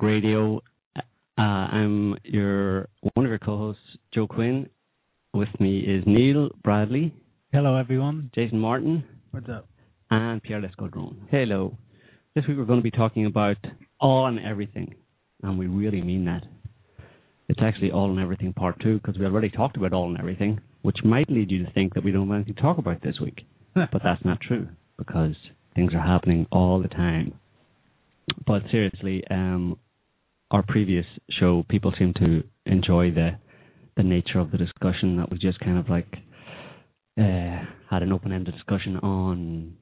Talk Radio. Uh, I'm your one of your co-hosts, Joe Quinn. With me is Niall Bradley, Hello, everyone. Jason Martin, What's up? and Pierre Lescaudron. Hello. This week we're going to be talking about all and everything, and we really mean that. It's actually all and everything part two because we already talked about all and everything, which might lead you to think that we don't have anything to talk about this week. but that's not true because things are happening all the time. But seriously, um, our previous show, people seem to enjoy the the nature of the discussion. That we just kind of like uh, had an open-ended discussion on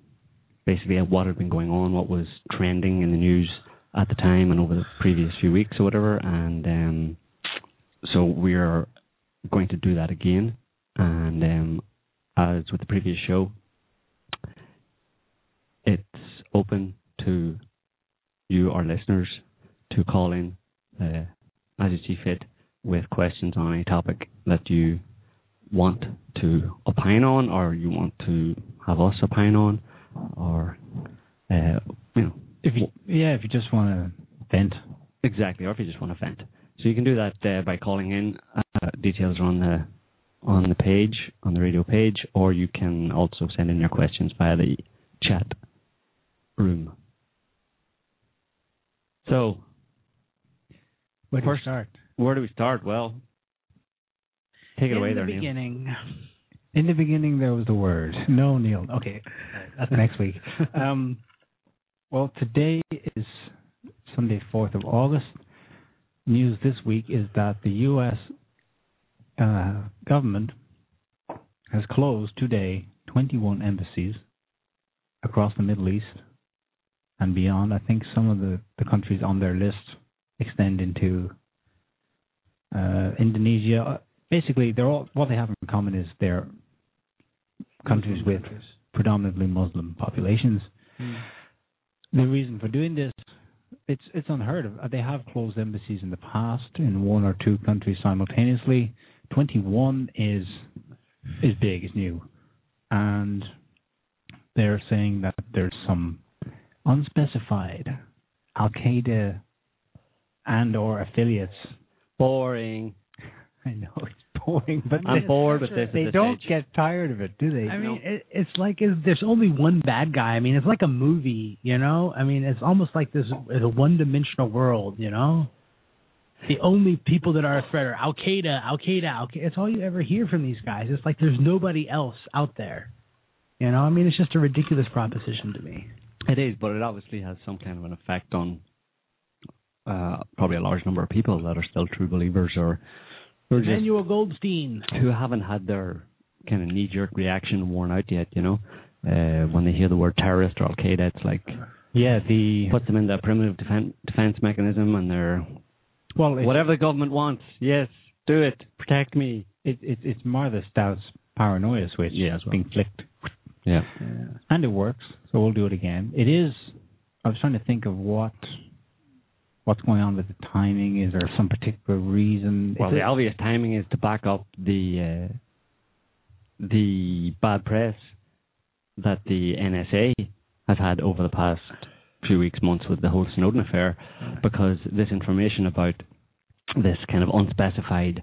basically what had been going on, what was trending in the news at the time and over the previous few weeks or whatever. And um, so we are going to do that again. And um, as with the previous show, it's open to you, our listeners, to call in uh, as you see fit with questions on any topic that you want to opine on, or you want to have us opine on, or uh, you know, If you, yeah, if you just want to vent, exactly, or if you just want to vent. So you can do that uh, by calling in. Uh, details are on the on the page, on the radio page, or you can also send in your questions via the chat room. So, where do we start? where do we start? Well, take it In away the there, Niall. beginning. In the beginning, there was the word. No, Niall. Okay, that's next week. Um, well, today is Sunday, fourth of August. News this week is that the U.S. Uh, government has closed today 21 embassies across the Middle East and beyond. I think some of the, the countries on their list extend into uh, Indonesia. Basically, they're all what they have in common is they're countries with predominantly Muslim populations. The reason for doing this, it's it's unheard of. They have closed embassies in the past in one or two countries simultaneously. Twenty one is is big, is new, and they're saying that there's some unspecified Al Qaeda and or affiliates. Boring. I know it's boring, but I'm they, bored with this. they this don't stage. get tired of it, do they? I mean, it, it's like is there's only one bad guy. I mean, it's like a movie, you know. I mean, it's almost like this is a one-dimensional world, you know. The only people that are a threat are Al Qaeda, Al Qaeda, Al Qaeda. It's all you ever hear from these guys. It's like there's nobody else out there, you know. I mean, it's just a ridiculous proposition to me. It is, but it obviously has some kind of an effect on uh, probably a large number of people that are still true believers or who just Emmanuel Goldstein. who haven't had their kind of knee jerk reaction worn out yet. You know, uh, when they hear the word terrorist or Al Qaeda, it's like yeah, the puts them in that primitive defense defense mechanism, and they're well, whatever the government wants. Yes, do it, protect me. it, it, it's Martha Stout's paranoia switch Yeah, as well. being flicked, Yeah, and it works. So we'll do it again. It is. I was trying to think of what what's going on with the timing. Is there some particular reason? Well, Is the obvious timing is to back up the uh, the bad press that the NSA has had over the past few weeks, months with the whole Snowden affair, because this information about this kind of unspecified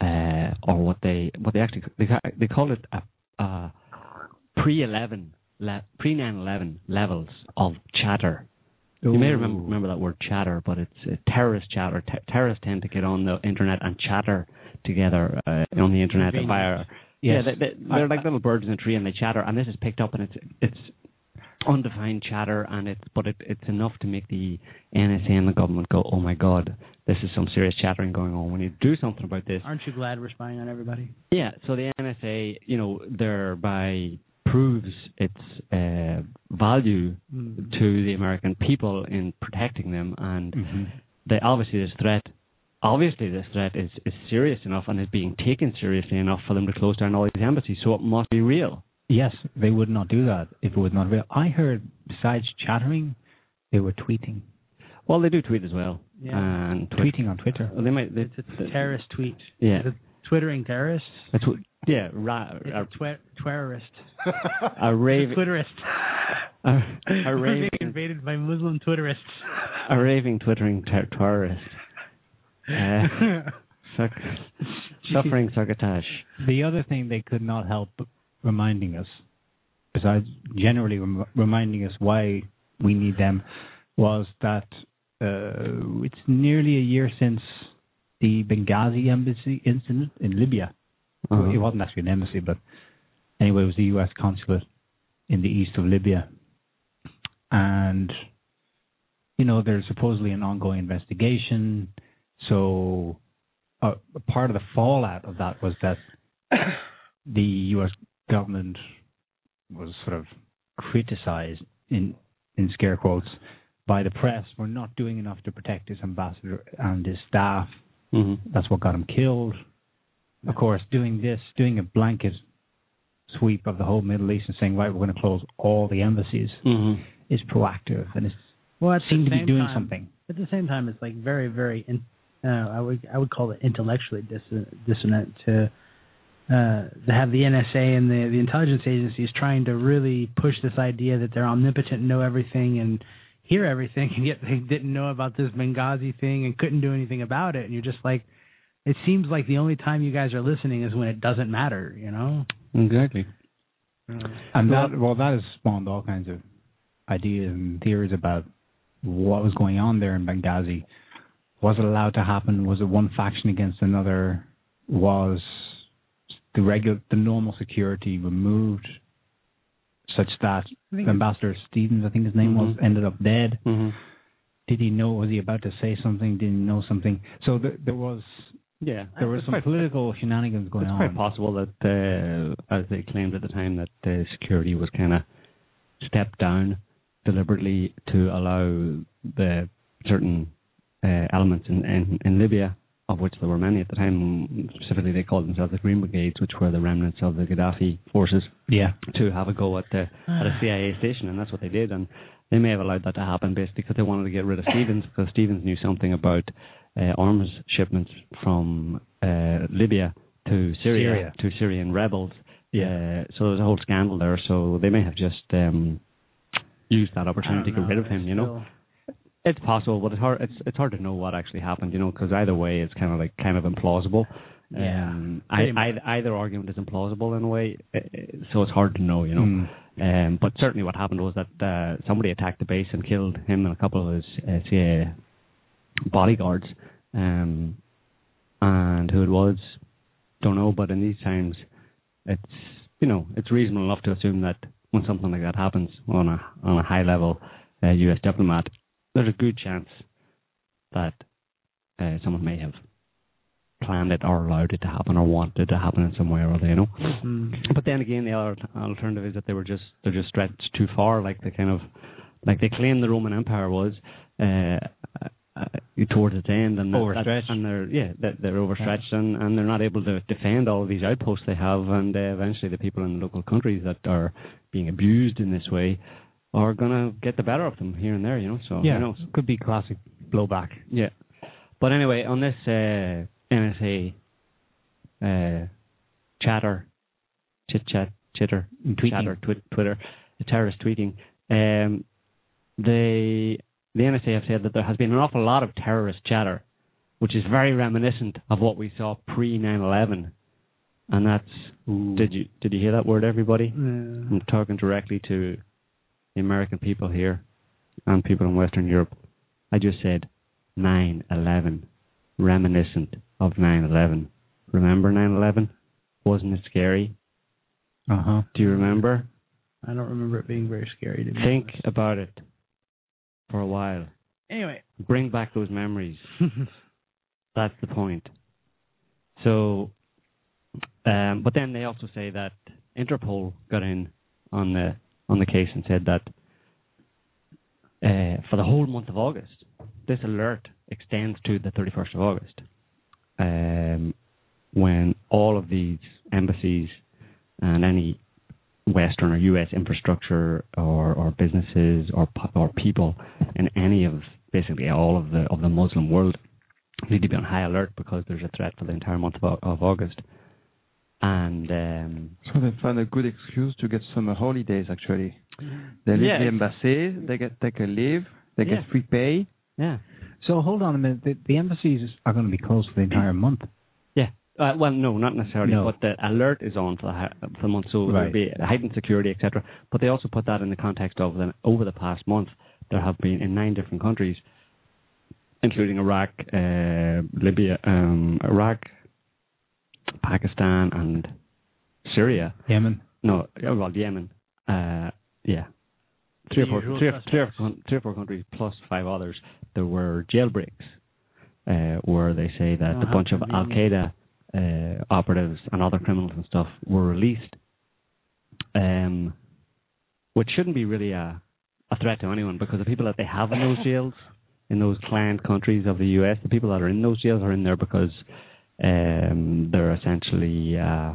uh, or what they what they actually they they call it a, a pre eleven le, pre nine eleven levels of chatter. You may remember, remember that word chatter, but it's uh, terrorist chatter. Ter- terrorists tend to get on the internet and chatter together uh, on the internet via. Yes. Yeah, they, they, they're like little birds in a tree, and they chatter. And this is picked up, and it's it's undefined chatter, and it's but it, it's enough to make the NSA and the government go, "Oh my God, this is some serious chattering going on. We need to do something about this. Aren't you glad we're spying on everybody? Yeah, so the NSA, you know, thereby proves its uh, value Mm. to the American people in protecting them, and hmm they obviously this threat, obviously this threat is, is serious enough and is being taken seriously enough for them to close down all these embassies. So it must be real. Yes, they would not do that if it was not real. I heard besides chattering, they were tweeting, Well, they do tweet as well, Yeah. and tweet. tweeting on Twitter. Well, they might. They, It's a terrorist tweet. Yeah. Twittering terrorists? That's what. Yeah, ra- a, a twi- terrorist. a rave, Twitterist. a, a raving, invaded by Muslim Twitterists. a raving, twittering ter- terrorist. Uh, suck, suffering succotash. The other thing they could not help reminding us, besides generally rem- reminding us why we need them, was that uh, it's nearly a year since the Benghazi embassy incident in Libya. Uh-huh. It wasn't actually an embassy, but anyway, it was the U.S. consulate in the east of Libya. And, you know, there's supposedly an ongoing investigation. So, uh, part of the fallout of that was that the U.S. government was sort of criticized in in scare quotes by the press for not doing enough to protect his ambassador and his staff. hmm That's what got him killed. Of course, doing this, doing a blanket sweep of the whole Middle East and saying, right, we're going to close all the embassies hmm is proactive and it Well, at seemed the to be doing time, something. At the same time, it's like very, very. In, uh, I would I would call it intellectually dissonant, dissonant to uh, to have the NSA and the the intelligence agencies trying to really push this idea that they're omnipotent, know everything, and hear everything, and yet they didn't know about this Benghazi thing and couldn't do anything about it. And you're just like, it seems like the only time you guys are listening is when it doesn't matter, you know. Exactly. And that, well, that has spawned all kinds of ideas and theories about what was going on there in Benghazi. Was it allowed to happen? Was it one faction against another? Was the regular, the normal security removed such that Ambassador Stevens, I think his name was, Mhm. ended up dead? hmm Did he know? Was he about to say something? Did he know something? So th- there was Yeah, there was some political shenanigans going It's on. quite possible that, uh, as they claimed at the time, that uh, security was kind of stepped down deliberately to allow the certain uh, elements in, in, in Libya, of which there were many at the time. Specifically, they called themselves the Green Brigades, which were the remnants of the Gaddafi forces, Yeah. to have a go at the at a CIA station, and that's what they did. And they may have allowed that to happen basically because they wanted to get rid of Stevens, because Stevens knew something about uh, arms shipments from uh, Libya to Syria, Syria. to Syrian rebels. Yeah. Uh, so there was a whole scandal there. So they may have just um, used that opportunity to get rid of him. You know, still- it's possible, but it's hard. It's it's hard to know what actually happened. You know, because either way, it's kind of like kind of implausible. Yeah, Um, pretty I, either, either argument is implausible in a way, uh, so it's hard to know. You know. Mm. Um, but certainly, what happened was that uh, somebody attacked the base and killed him and a couple of his uh, CIA bodyguards. Um, and who it was, don't know. But in these times, it's you know it's reasonable enough to assume that when something like that happens on a on a high level uh, U.S. diplomat, there's a good chance that uh, someone may have planned it or allowed it to happen or wanted it to happen in some way or other. You know. Mm. But then again, the other alternative is that they were just they're just stretched too far. Like they kind of like they claim the Roman Empire was uh, uh, towards its end and Overstretched. and they're yeah that they're overstretched and and they're not able to defend all of these outposts they have, and uh, eventually the people in the local countries that are being abused in this way are gonna get the better of them here and there. You know, so Yeah, who knows? could be classic blowback. Yeah. But anyway, on this uh, NSA uh, chatter, chit chat, chitter, Tweeting. chatter, twi- Twitter, the terrorist tweeting, um, they the NSA have said that there has been an awful lot of terrorist chatter, which is very reminiscent of what we saw pre 9/11, and that's did you did you hear that word, everybody? Yeah. I'm talking directly to the American people here and people in Western Europe. I just said 9 11, reminiscent of 9 11. Remember 9 11? Wasn't it scary? Uh huh. Do you remember? I don't remember it being very scary to me. Think about it for a while. Anyway, Bring back those memories. That's the point. So, um, but then they also say that Interpol got in on the on the case and said that uh, for the whole month of August, this alert extends to the 31st of August, um, when all of these embassies and any Western or U.S. infrastructure or, or businesses or or people in any of basically all of the of the Muslim world need to be on high alert because there's a threat for the entire month of, of August. And um, So they find a good excuse to get summer holidays. Actually, they leave Yeah, the embassy, they get take a leave, they Yeah. get free pay. yeah, So hold on a minute. The, the embassies are going to be closed for the entire month. yeah. Uh, well, no, not necessarily, No. but the alert is on for the, hi- for the month, so there'll be heightened security, etc. But they also put that in the context of the, over the past month, there have been in nine different countries, including Iraq, uh, Libya, um, Iraq, Pakistan, and Syria. Yemen. No, well, Yemen. Uh, yeah, three or four, three or, three, or, three or four countries plus five others. There were jailbreaks uh, where they say that Oh, a bunch of Al Qaeda uh, operatives and other criminals and stuff were released, um, which shouldn't be really a, a threat to anyone because the people that they have in those jails, in those client countries of the U.S., the people that are in those jails are in there because um, they're essentially. Uh,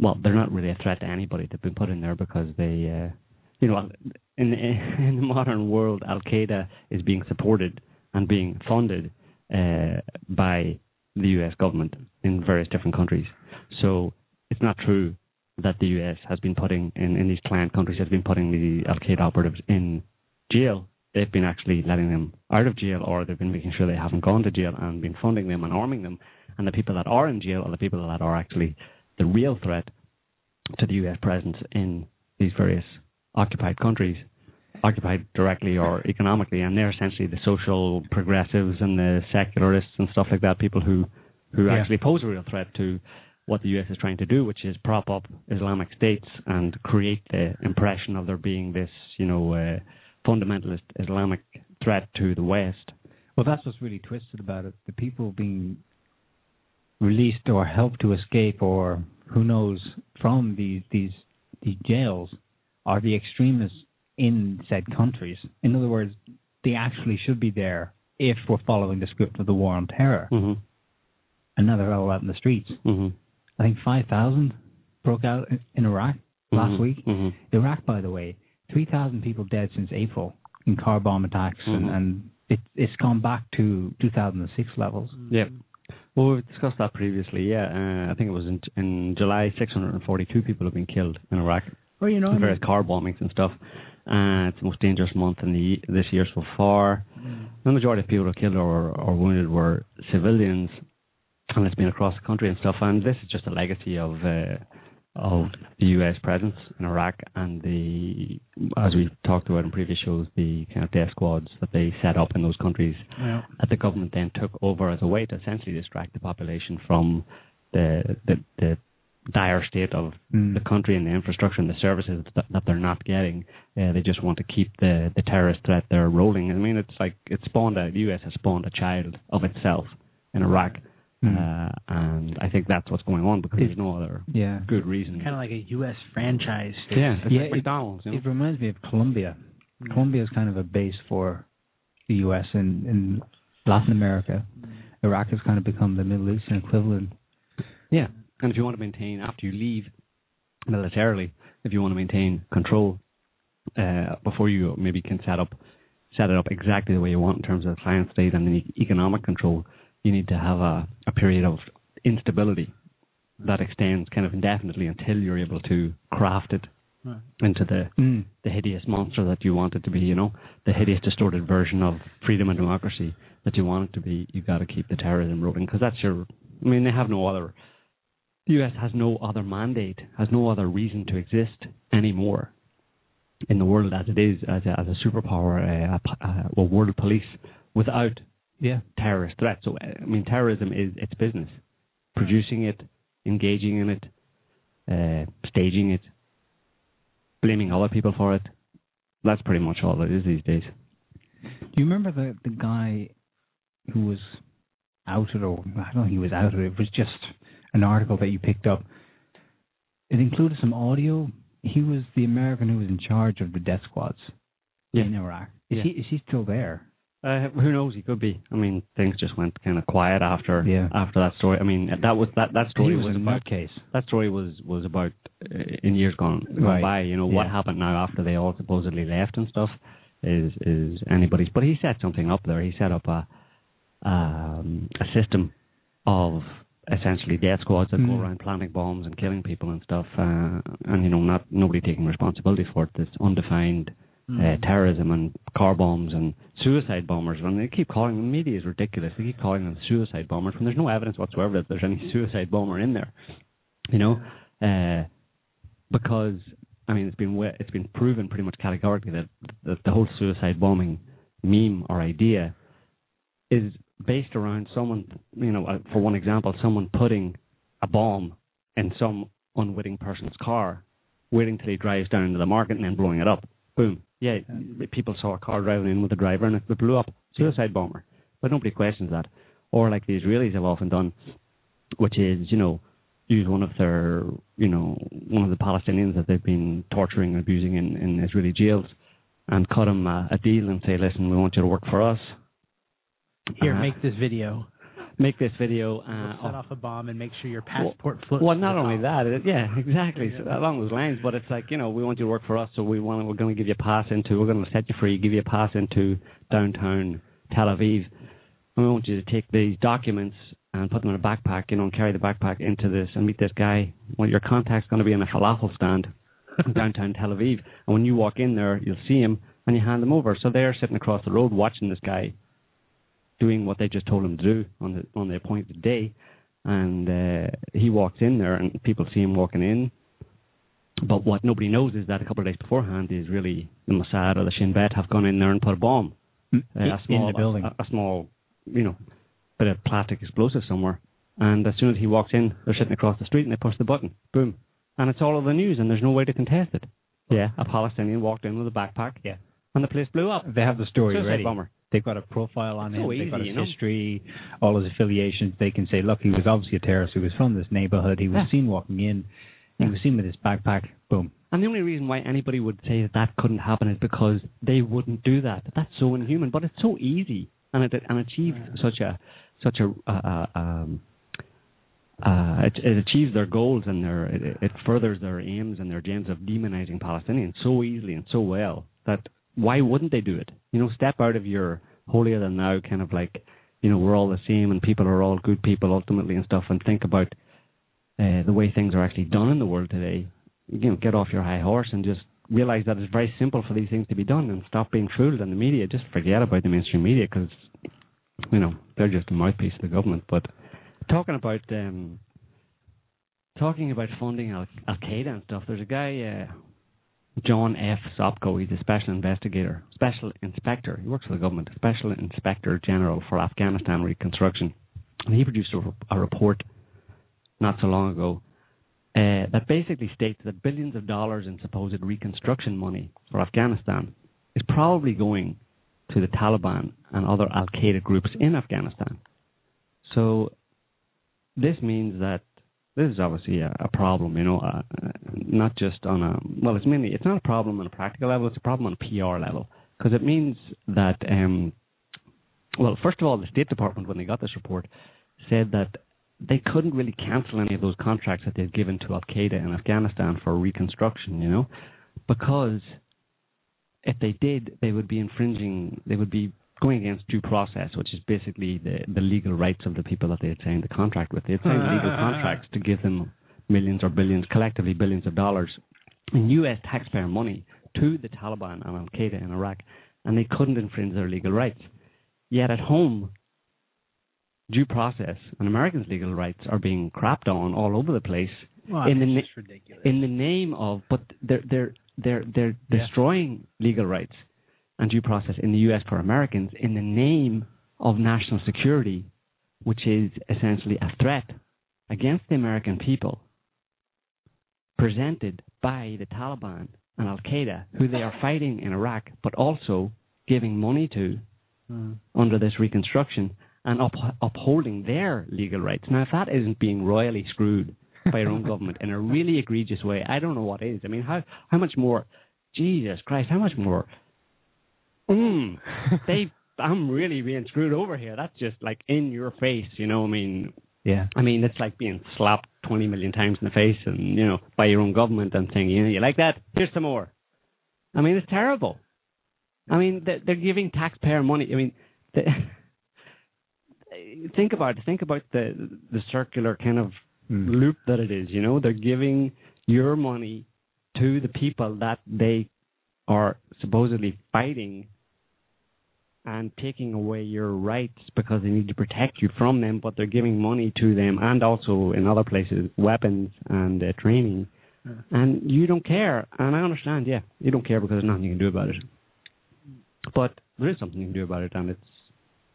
well, they're not really a threat to anybody. They've been put in there because they, uh, you know, in in the modern world, Al Qaeda is being supported and being funded uh, by the U.S. government in various different countries. So it's not true that the U.S. has been putting in in these client countries has been putting the Al Qaeda operatives in jail. They've been actually letting them out of jail, or they've been making sure they haven't gone to jail and been funding them and arming them. And the people that are in jail are the people that are actually the real threat to the U.S. presence in these various occupied countries, occupied directly or economically, and they're essentially the social progressives and the secularists and stuff like that, people who who Yeah. actually pose a real threat to what the U.S. is trying to do, which is prop up Islamic states and create the impression of there being this, you know, uh, fundamentalist Islamic threat to the West. Well, that's what's really twisted about it. The people being released or helped to escape, or who knows, from these these these jails, are the extremists in said countries. In other words, they actually should be there if we're following the script of the war on terror. hmm And now they're all out in the streets. hmm I think five thousand broke out in- Iraq last Mhm. week. Mhm. Iraq, by the way, 3,000 people dead since April in car bomb attacks, Mhm. and, and it, it's gone back to 2006 levels. Yeah. Well, we've discussed that previously. Yeah, uh, I think it was in, in July. 642 people have been killed in Iraq Well, you know, I in various mean, car bombings and stuff. Uh, it's the most dangerous month in the this year so far. The majority of people who were killed or, or wounded were civilians, and it's been across the country and stuff. And this is just a legacy of uh, of the U.S. presence in Iraq and the, as we talked about in previous shows, the kind of death squads that they set up in those countries yeah. that the government then took over as a way to essentially distract the population from the the, the dire state of Mm. the country and the infrastructure and the services that, that they're not getting. Uh, they just want to keep the the terrorist threat there rolling. I mean, it's like it spawned a the U.S. has spawned a child of itself in Iraq, Mm. uh, and I think that's what's going on because It- there's no other Yeah. good reason. Kind of like a U.S. franchise. yeah, it's Yeah, like it- McDonald's. You know? It reminds me of Colombia. Mm. Colombia is kind of a base for the U.S. in, in Latin America. Iraq has kind of become the Middle Eastern equivalent. Yeah, and if you want to maintain after you leave militarily, if you want to maintain control uh, before you maybe can set up set it up exactly the way you want in terms of the client state and the e- economic control, you need to have a, a period of instability that extends kind of indefinitely until you're able to craft it Right. into the Mm. the hideous monster that you want it to be, you know, the hideous distorted version of freedom and democracy that you want it to be, You've got to keep the terrorism rolling because that's your. I mean, they have no other. The U.S. has no other mandate, has no other reason to exist anymore in the world as it is as a, as a superpower, a, a, a, a world police without Yeah. terrorist threats. So, I mean, terrorism is its business, producing it, engaging in it, uh, staging it, blaming other people for it. That's pretty much all it is these days. Do you remember the the guy who was outed, or I don't think he was outed. It was just an article that you picked up. It included some audio. He was the American who was in charge of the death squads Yeah. in Iraq. Is Yeah. he is he still there? Uh, who knows? He could be. I mean, things just went kind of quiet after Yeah. after that story. I mean, that was that that story he was, was about nutcase. that story was was about uh, in years gone, gone Right. by. You know what happened now after they all supposedly left and stuff is is anybody's. But he set something up there. He set up a um, a system of essentially death squads that go Mm. around planting bombs and killing people and stuff, uh, and you know not nobody taking responsibility for it. This undefined uh, terrorism and car bombs and suicide bombers. And they keep calling the media is ridiculous. They keep calling them suicide bombers when there's no evidence whatsoever that there's any suicide bomber in there. You know, uh, because I mean it's been it's been proven pretty much categorically that that the whole suicide bombing meme or idea is based around someone, you know, uh, for one example, someone putting a bomb in some unwitting person's car, waiting till he drives down into the market and then blowing it up. Boom. Yeah, people saw a car driving in with a driver and it blew up. Suicide bomber. But nobody questions that. Or like the Israelis have often done, which is, you know, use one of their, you know, one of the Palestinians that they've been torturing and abusing in, in Israeli jails and cut him a, a deal and say, listen, we want you to work for us. Here, Uh, make this video. Make this video. We'll Uh, set off a bomb and make sure your passport floats. well, not only top. that, it, yeah, exactly, so along those lines. But it's like you know, we want you to work for us, so we want we're going to give you a pass into, we're going to set you free, give you a pass into downtown Tel Aviv, and we want you to take these documents and put them in a backpack, you know, and carry the backpack into this and meet this guy. Well, your contact's going to be in a falafel stand in downtown Tel Aviv, and when you walk in there, you'll see him and you hand them over. So they're sitting across the road watching this guy doing what they just told him to do on the on the appointed day, and uh, he walks in there, and people see him walking in. But what nobody knows is that a couple of days beforehand, is really the Mossad or the Shin Bet have gone in there and put a bomb, Mm, uh, a small, in the building. a, a small, you know, bit of plastic explosive somewhere. And as soon as he walks in, they're sitting across the street and they push the button, boom, and it's all over the news, and there's no way to contest it. Yeah, a Palestinian walked in with a backpack, Yeah. and the place blew up. They have the story Suicide ready. bomber. They've got a profile on So him. They've got his you know? history, all his affiliations. They can say, look, he was obviously a terrorist. He was from this neighborhood. He was Yeah. seen walking in. He Yeah. was seen with his backpack. Boom. And the only reason why anybody would say that that couldn't happen is because they wouldn't do that. That's so inhuman, but it's so easy, and it and achieves such a such a uh, uh, um, uh, it, it achieves their goals and their it, it furthers their aims and their aims of demonizing Palestinians so easily and so well that why wouldn't they do it? You know, step out of your holier than thou kind of like you know we're all the same and people are all good people ultimately and stuff, and think about uh, the way things are actually done in the world today you know, get off your high horse and just realize that it's very simple for these things to be done and stop being fooled in the media. Just forget about the mainstream media because, you know, they're just a mouthpiece of the government. But talking about um, talking about funding Al Qaeda and stuff, there's a guy, uh, John F. Sopko. He's a special investigator, special inspector. He works for the government, special inspector general for Afghanistan reconstruction, and he produced a, a report not so long ago uh, that basically states that billions of dollars in supposed reconstruction money for Afghanistan is probably going to the Taliban and other Al Qaeda groups in Afghanistan. So this means that this is obviously a, a problem, you know, uh, uh, not just on a well, it's mainly it's not a problem on a practical level, it's a problem on a PR level. Because it means that um, well, first of all, the State Department when they got this report said that they couldn't really cancel any of those contracts that they'd given to Al Qaeda in Afghanistan for reconstruction, you know, because if they did, they would be infringing, they would be going against due process, which is basically the, the legal rights of the people that they had signed the contract with. They had signed uh, legal uh, uh, contracts to give them millions or billions, collectively billions of dollars in U.S. taxpayer money to the Taliban and Al Qaeda in Iraq, and they couldn't infringe their legal rights. Yet at home, due process and Americans' legal rights are being crapped on all over the place Well, in the na- ridiculous. in the name of, but they're they're they're they're Yeah. destroying legal rights and due process in the U.S. for Americans in the name of national security, which is essentially a threat against the American people, presented by the Taliban and Al Qaeda, who they are fighting in Iraq, but also giving money to Mm. under this reconstruction, and up, upholding their legal rights. Now, if that isn't being royally screwed by your own government in a really egregious way, I don't know what is. I mean, how how much more? Jesus Christ, how much more? Mm, they, I'm really being screwed over here. That's just like in your face, you know. I mean, Yeah. I mean, it's like being slapped 20 million times in the face and, you know, by your own government and saying, you know, you like that? Here's some more. I mean, it's terrible. I mean, they're, they're giving taxpayer money. I mean, the, think about it. Think about the the circular kind of Mm. loop that it is. You know, they're giving your money to the people that they are supposedly fighting and taking away your rights because they need to protect you from them, but they're giving money to them and also in other places weapons and uh, training, and you don't care. And I understand, yeah, you don't care because there's nothing you can do about it. But there is something you can do about it, and it's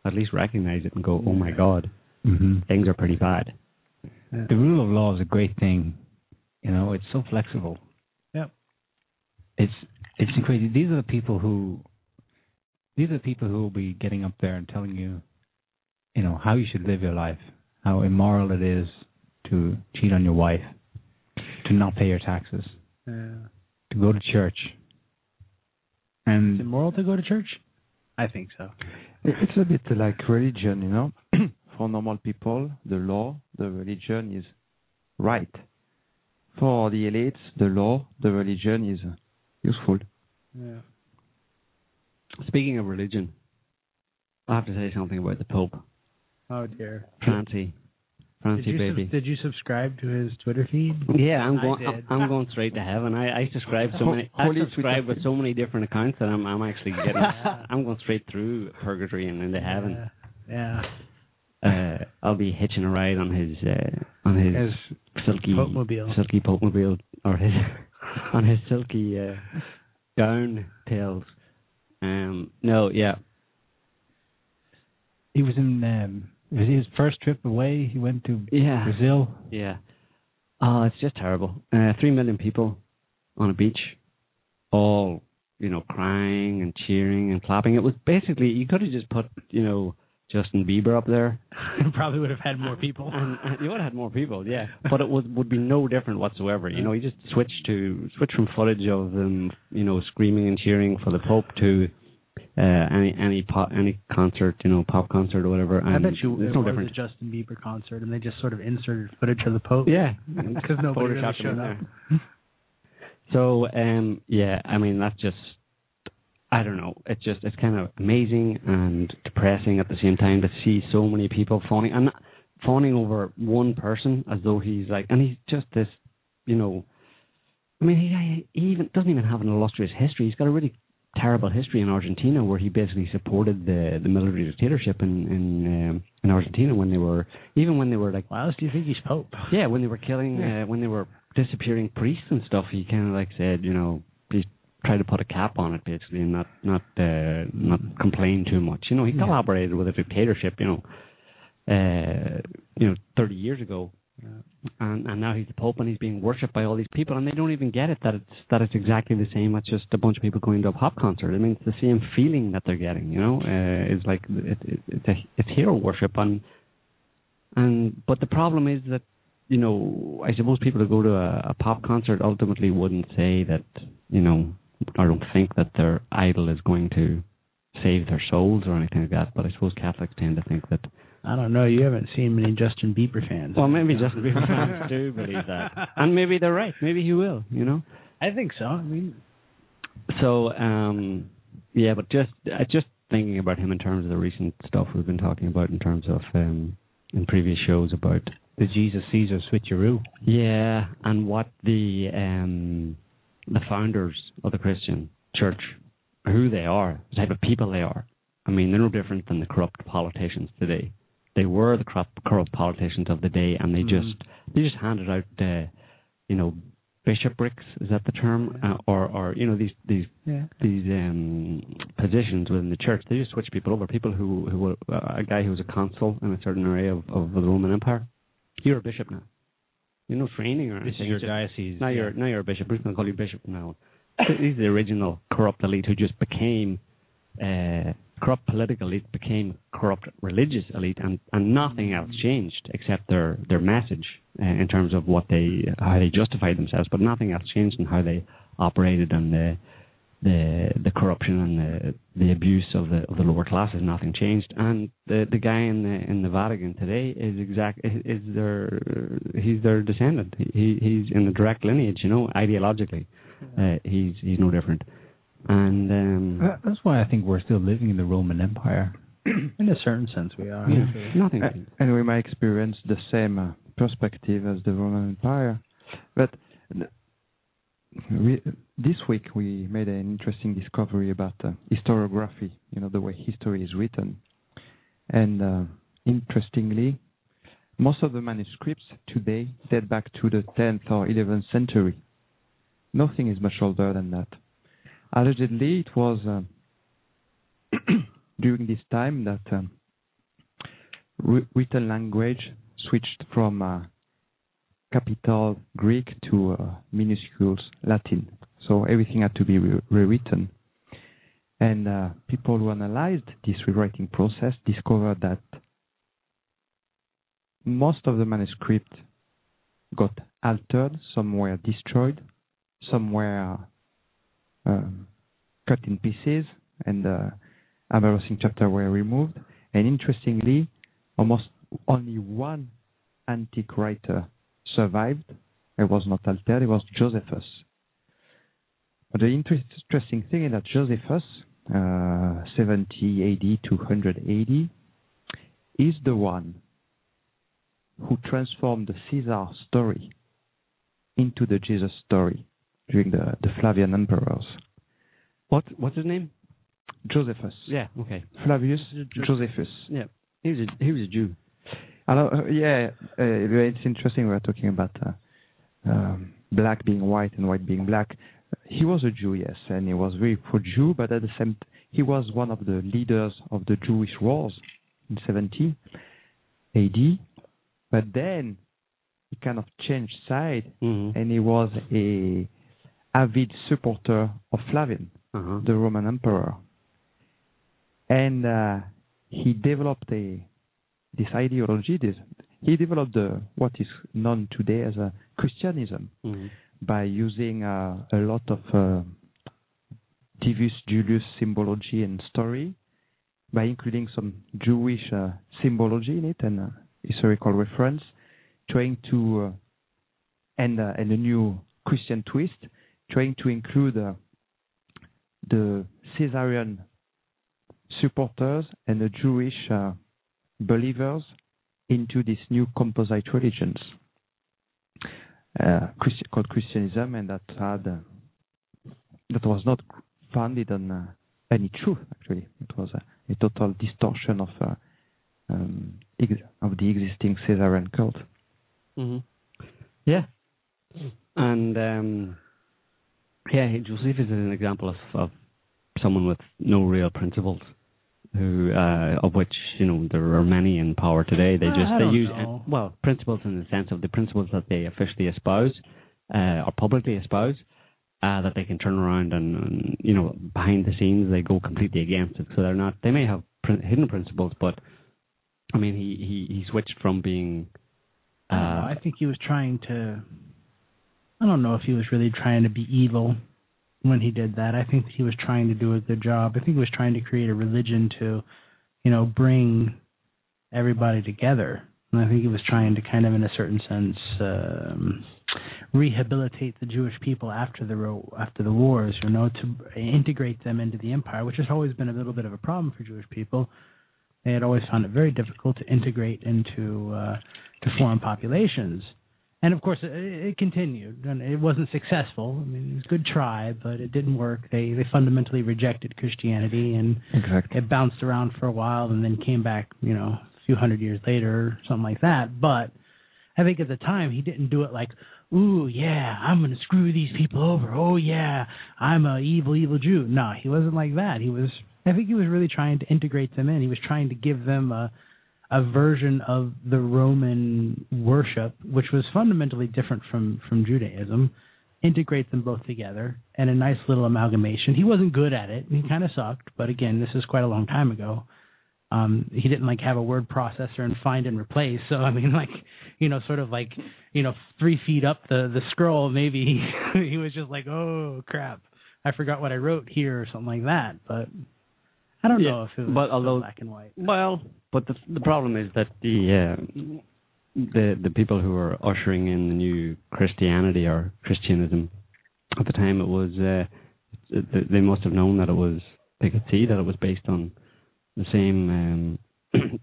at least recognize it and go, oh my god, hmm things are pretty bad. The rule of law is a great thing. You know, it's so flexible. Yeah. It's it's crazy. These are the people who these are the people who will be getting up there and telling you, you know, how you should live your life, how immoral it is to cheat on your wife, to not pay your taxes, Yeah. to go to church. Is And it moral to go to church? I think so. It's a bit like religion, you know. For normal people, the law, the religion is right. For the elites, the law, the religion is useful. Yeah. Speaking of religion, I have to say something about the Pope, Oh dear. Francie, Francie Did baby. sub- did you subscribe to his Twitter feed? Yeah, I'm going. I'm going straight to heaven. I, I subscribe so Ho- many. I subscribe with so many different accounts that I'm. I'm actually getting. I'm going straight through purgatory and into heaven. Yeah. Uh, I'll be hitching a ride on his uh, on his His silky Popemobile. silky Popemobile or his on his silky uh, gown tails. Um, no, yeah, he was in um was his first trip away, he went to yeah, Brazil. yeah. Oh, it's just terrible. Uh, three million people on a beach, all you know, crying and cheering and clapping. It was basically you could have just put you know Justin Bieber up there, Probably would have had more people. and, and you would have had more people, yeah. But it would would be no different whatsoever. You know, you just switch to switch from footage of them, you know, screaming and cheering for the Pope to uh, any any pop any concert, you know, pop concert or whatever. And I bet you it's it no was different. a Justin Bieber concert, and they just sort of inserted footage of the Pope. Yeah, because nobody really Photoshopped him in showed up. there. So um yeah, I mean that's just I don't know. It's just it's kind of amazing and depressing at the same time to see so many people fawning and fawning over one person as though he's like and he's just this, you know. I mean, he, he even doesn't even have an illustrious history. He's got a really terrible history in Argentina, where he basically supported the the military dictatorship in in um, in Argentina when they were even when they were like Why else do you think he's Pope? yeah, when they were killing, uh, when they were disappearing priests and stuff, he kind of like said, you know, tried to put a cap on it basically, and not not uh, not complain too much. You know, he collaborated with a dictatorship. You know, uh, you know, thirty years ago, and and now he's the pope, and he's being worshipped by all these people, and they don't even get it that it's that it's exactly the same. It's just a bunch of people going to a pop concert. I mean, it's the same feeling that they're getting. You know, uh, it's like it, it, it's a it's hero worship, and and but the problem is that you know I suppose people who go to a, a pop concert ultimately wouldn't say that you know or don't think that their idol is going to save their souls or anything like that. But I suppose Catholics tend to think that. I don't know. You haven't seen many Justin Bieber fans. Well, maybe Justin Bieber fans do believe that, and maybe they're right. Maybe he will. You know. I think so. I mean, So um yeah, but just uh, just thinking about him in terms of the recent stuff we've been talking about in terms of um in previous shows about The Jesus Caesar switcheroo. yeah, and what the um the founders of the Christian church who they are, the type of people they are. I mean, they're no different than the corrupt politicians today. They were the corrupt, corrupt politicians of the day, and they just they just handed out, uh, you know, bishoprics. Is that the term? Uh, or or you know these these yeah. these um, positions within the church. They just switch people over. People who who were uh, a guy who was a consul in a certain area of, of the Roman Empire. You're a bishop now. You're no training or This is your diocese. now you're now you're a bishop. Who's going to call you bishop from now on? These are the original corrupt elite who just became uh, corrupt political elite became corrupt religious elite, and and nothing else changed except their their message uh, in terms of what they how they justified themselves, but nothing else changed in how they operated and the the the corruption and the the abuse of the of the lower classes. Nothing changed, and the the guy in the in the Vatican today is exact is their he's their descendant. He he's in the direct lineage, you know, ideologically, uh, he's he's no different. And um, Uh, That's why I think we're still living in the Roman Empire. In a certain sense, we are. yeah, nothing. Uh, and we might experience the same uh, perspective as the Roman Empire. But th- we, this week we made an interesting discovery about uh, historiography, you know, the way history is written. And uh, interestingly, most of the manuscripts today date back to the 10th or 11th century. Nothing is much older than that. Allegedly, it was um, during this time that um, written language switched from uh, capital Greek to uh, minuscules Latin. So everything had to be re- rewritten. And uh, people who analyzed this rewriting process discovered that most of the manuscript got altered, some were destroyed, some were um, cut in pieces, and uh, embarrassing chapter were removed. And interestingly, almost only one antique writer survived. It was not altered. It was Josephus. But the interesting thing is that Josephus, uh, 70 AD to 100 AD, is the one who transformed the Caesar story into the Jesus story during the, the Flavian emperors. What what's his name? Josephus. Yeah, okay. Flavius Jo- Josephus. Yeah, he was a he was a Jew. Uh, yeah, uh, it's interesting we're talking about uh, um, black being white and white being black. He was a Jew, yes, and he was very pro-Jew, but at the same, t- he was one of the leaders of the Jewish wars in 70 AD. But then he kind of changed side, Mm-hmm. and he was a avid supporter of Flavian Uh-huh. the Roman emperor. And uh, he developed a this ideology. This, he developed the, what is known today as a Christianism Mhm. by using uh, a lot of uh, Divus Julius symbology and story, by including some Jewish uh, symbology in it and uh, historical reference, trying to uh, and uh, and a new Christian twist, trying to include uh, the Caesarian supporters and the Jewish uh, believers into these new composite religions uh, Christi- called Christianism, and that had uh, that was not founded on uh, any truth. Actually, it was a, a total distortion of uh, um, ex- of the existing Caesarian cult. hmm Yeah. And um, yeah, Josephus is an example of, of someone with no real principles, who uh, of which you know there are many in power today. They just I they use know. well principles in the sense of the principles that they officially espouse uh, or publicly espouse. Uh, that they can turn around and, and you know behind the scenes they go completely against it. So they're not. They may have prin- hidden principles, but I mean he he, he switched from being. I, Uh, I think he was trying to. I don't know if he was really trying to be evil when he did that. I think he was trying to do a good job. I think he was trying to create a religion to, you know, bring everybody together. And I think he was trying to kind of, in a certain sense, um, rehabilitate the Jewish people after the after the wars. You know, to integrate them into the empire, which has always been a little bit of a problem for Jewish people. They had always found it very difficult to integrate into uh, to foreign populations. And of course, it, it continued, and it wasn't successful. I mean, it was a good try, but it didn't work. They they fundamentally rejected Christianity, and Exactly. it bounced around for a while, and then came back, you know, a few hundred years later, something like that. But I think at the time he didn't do it like, "Ooh, yeah, I'm going to screw these people over. Oh yeah, I'm a evil, evil Jew." No, he wasn't like that. He was. I think he was really trying to integrate them in. He was trying to give them a a version of the Roman worship, which was fundamentally different from from Judaism, integrate them both together and a nice little amalgamation. He wasn't good at it. He kind of sucked, but again, this is quite a long time ago. Um, he didn't like have a word processor and find and replace. So I mean, like, you know, sort of like, you know, three feet up the the scroll, maybe he, he was just like, oh crap, I forgot what I wrote here or something like that. But I don't Yeah, know if it was but although- black and white. Well, but the the problem is that the uh, the the people who were ushering in the new Christianity or Christianism at the time, it was uh, they must have known that it was they could see that it was based on the same um,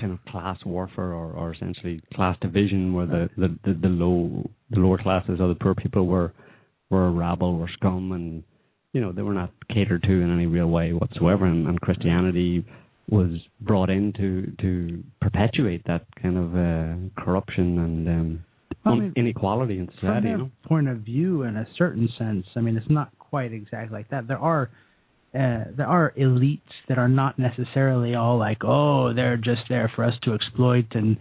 kind of class warfare or, or essentially class division, where the, the, the, the low the lower classes or the poor people were were a rabble, were scum, and you know they were not catered to in any real way whatsoever. And, and Christianity was brought in to to perpetuate that kind of uh, corruption and um, I mean, inequality in From society. their You know? point of view, in a certain sense, I mean, it's not quite exactly like that. There are uh, there are elites that are not necessarily all like, oh, they're just there for us to exploit, and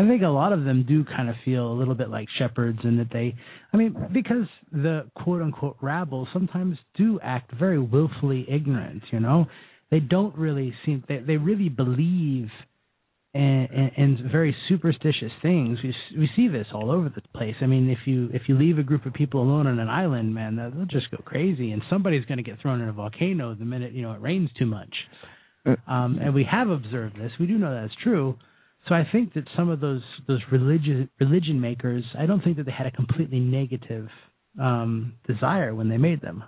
I think a lot of them do kind of feel a little bit like shepherds, and that they, I mean, because the quote unquote rabble sometimes do act very willfully ignorant. You know, they don't really seem they they really believe and very superstitious things. We we see this all over the place. I mean, if you if you leave a group of people alone on an island, man, they'll they'll just go crazy, and somebody's going to get thrown in a volcano the minute you know it rains too much. Uh, Um, and we have observed this. We do know that's true. So I think that some of those those religion religion makers, I don't think that they had a completely negative um, desire when they made them.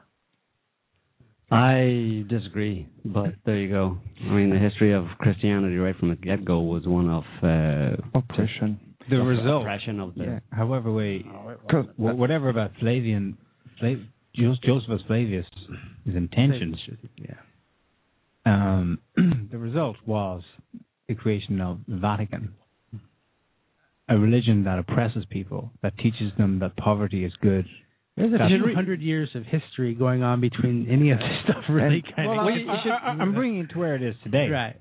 I disagree, but there you go. I mean, the history of Christianity right from the get go was one of uh, oppression. The of result, oppression of the. Yeah. however way, Cause whatever about Flavian, Flav, Josephus Flavius, his intentions, Yeah. um, the result was the creation of the Vatican, a religion that oppresses people, that teaches them that poverty is good. There's a few hundred years of history going on between any of this stuff. Really, And- kind Well, of. I, am bringing it to where it is today. Right.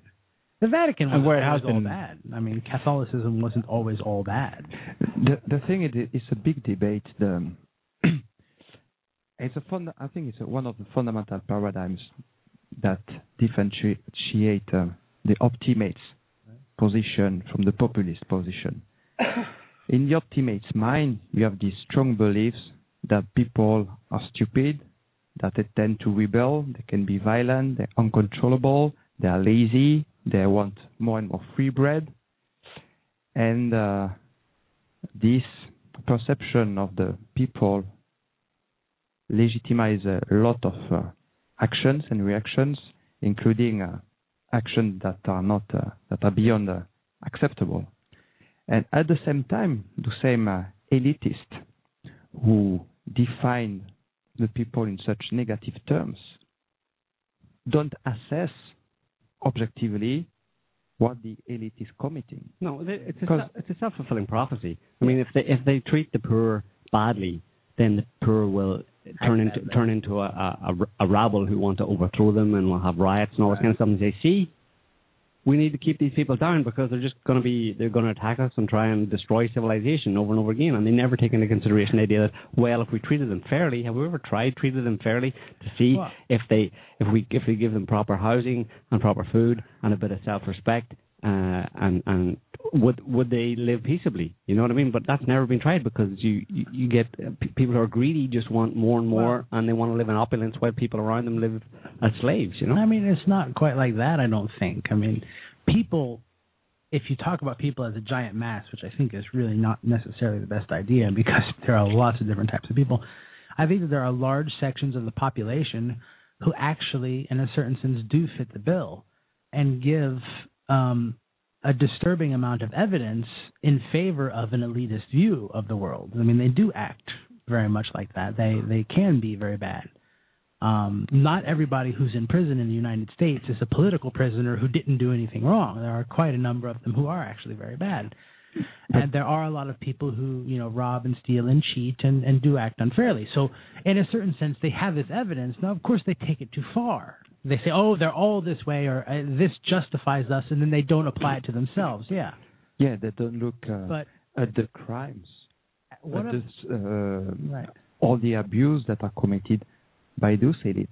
The Vatican wasn't where it always has all been- bad. I mean, Catholicism wasn't always all bad. the the thing is, it's a big debate. The it's a fund. I think it's a, one of the fundamental paradigms that differentiate uh, the optimate's position from the populist position. In the optimate's mind, you have these strong beliefs that people are stupid, that they tend to rebel, they can be violent, they're uncontrollable, they are lazy, they want more and more free bread, and uh, this perception of the people legitimizes a lot of uh, actions and reactions, including uh, actions that are not uh, that are beyond uh, acceptable. And at the same time, the same uh, elitists who define the people in such negative terms don't assess objectively what the elite is committing. No, it's a, it's a self fulfilling prophecy. I mean, if they if they treat the poor badly, then the poor will turn into turn into a, a, a, rabble who want to overthrow them and will have riots and all this kind of stuff. And say, see, we need to keep these people down because they're just going to be they're going to attack us and try and destroy civilization over and over again. And they never take into consideration the idea that well, if we treated them fairly, have we ever tried treated them fairly to see Well- if they if we if we give them proper housing and proper food and a bit of self respect uh, and and would would they live peaceably? You know what I mean? But that's never been tried because you you, you get uh, p- people who are greedy just want more and more, and they want to live in opulence while people around them live as slaves. You know? I mean, it's not quite like that. I don't think. I mean, people. If you talk about people as a giant mass, which I think is really not necessarily the best idea, because there are lots of different types of people, I think that there are large sections of the population who actually, in a certain sense, do fit the bill and give um, a disturbing amount of evidence in favor of an elitist view of the world. I mean, they do act very much like that. They they can be very bad. Um, not everybody who's in prison in the United States is a political prisoner who didn't do anything wrong. There are quite a number of them who are actually very bad. And there are a lot of people who, you know, rob and steal and cheat and, and do act unfairly. So, in a certain sense, they have this evidence. Now, of course, they take it too far. They say, oh, they're all this way or uh, this justifies us, and then they don't apply it to themselves. Yeah. Yeah, they don't look uh, But at the crimes, one at of, the, uh, right. all the abuse that are committed by those elites.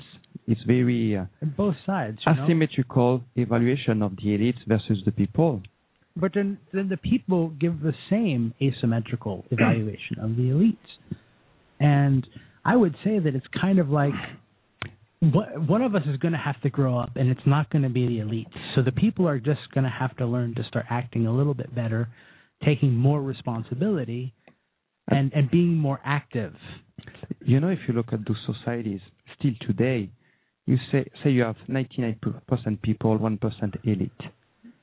It's very uh, both sides. You know? asymmetrical evaluation of the elites versus the people. But then, then the people give the same asymmetrical evaluation of the elites. And I would say that it's kind of like what, one of us is going to have to grow up, and it's not going to be the elites. So the people are just going to have to learn to start acting a little bit better, taking more responsibility, and, and being more active. You know, if you look at those societies still today, you say say you have 99% people, 1% elite.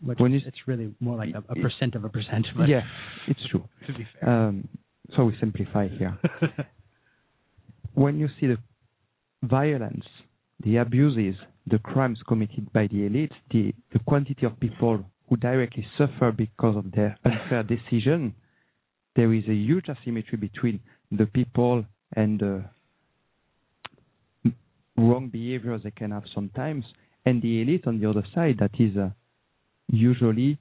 Which When you- it's really more like a, a percent of a percent. But yeah, it's true. to be fair. Um, so we simplify here. when you see the violence, the abuses, the crimes committed by the elites, the, the quantity of people who directly suffer because of their unfair decision, there is a huge asymmetry between the people and the wrong behaviors they can have sometimes, and the elite on the other side that is uh, usually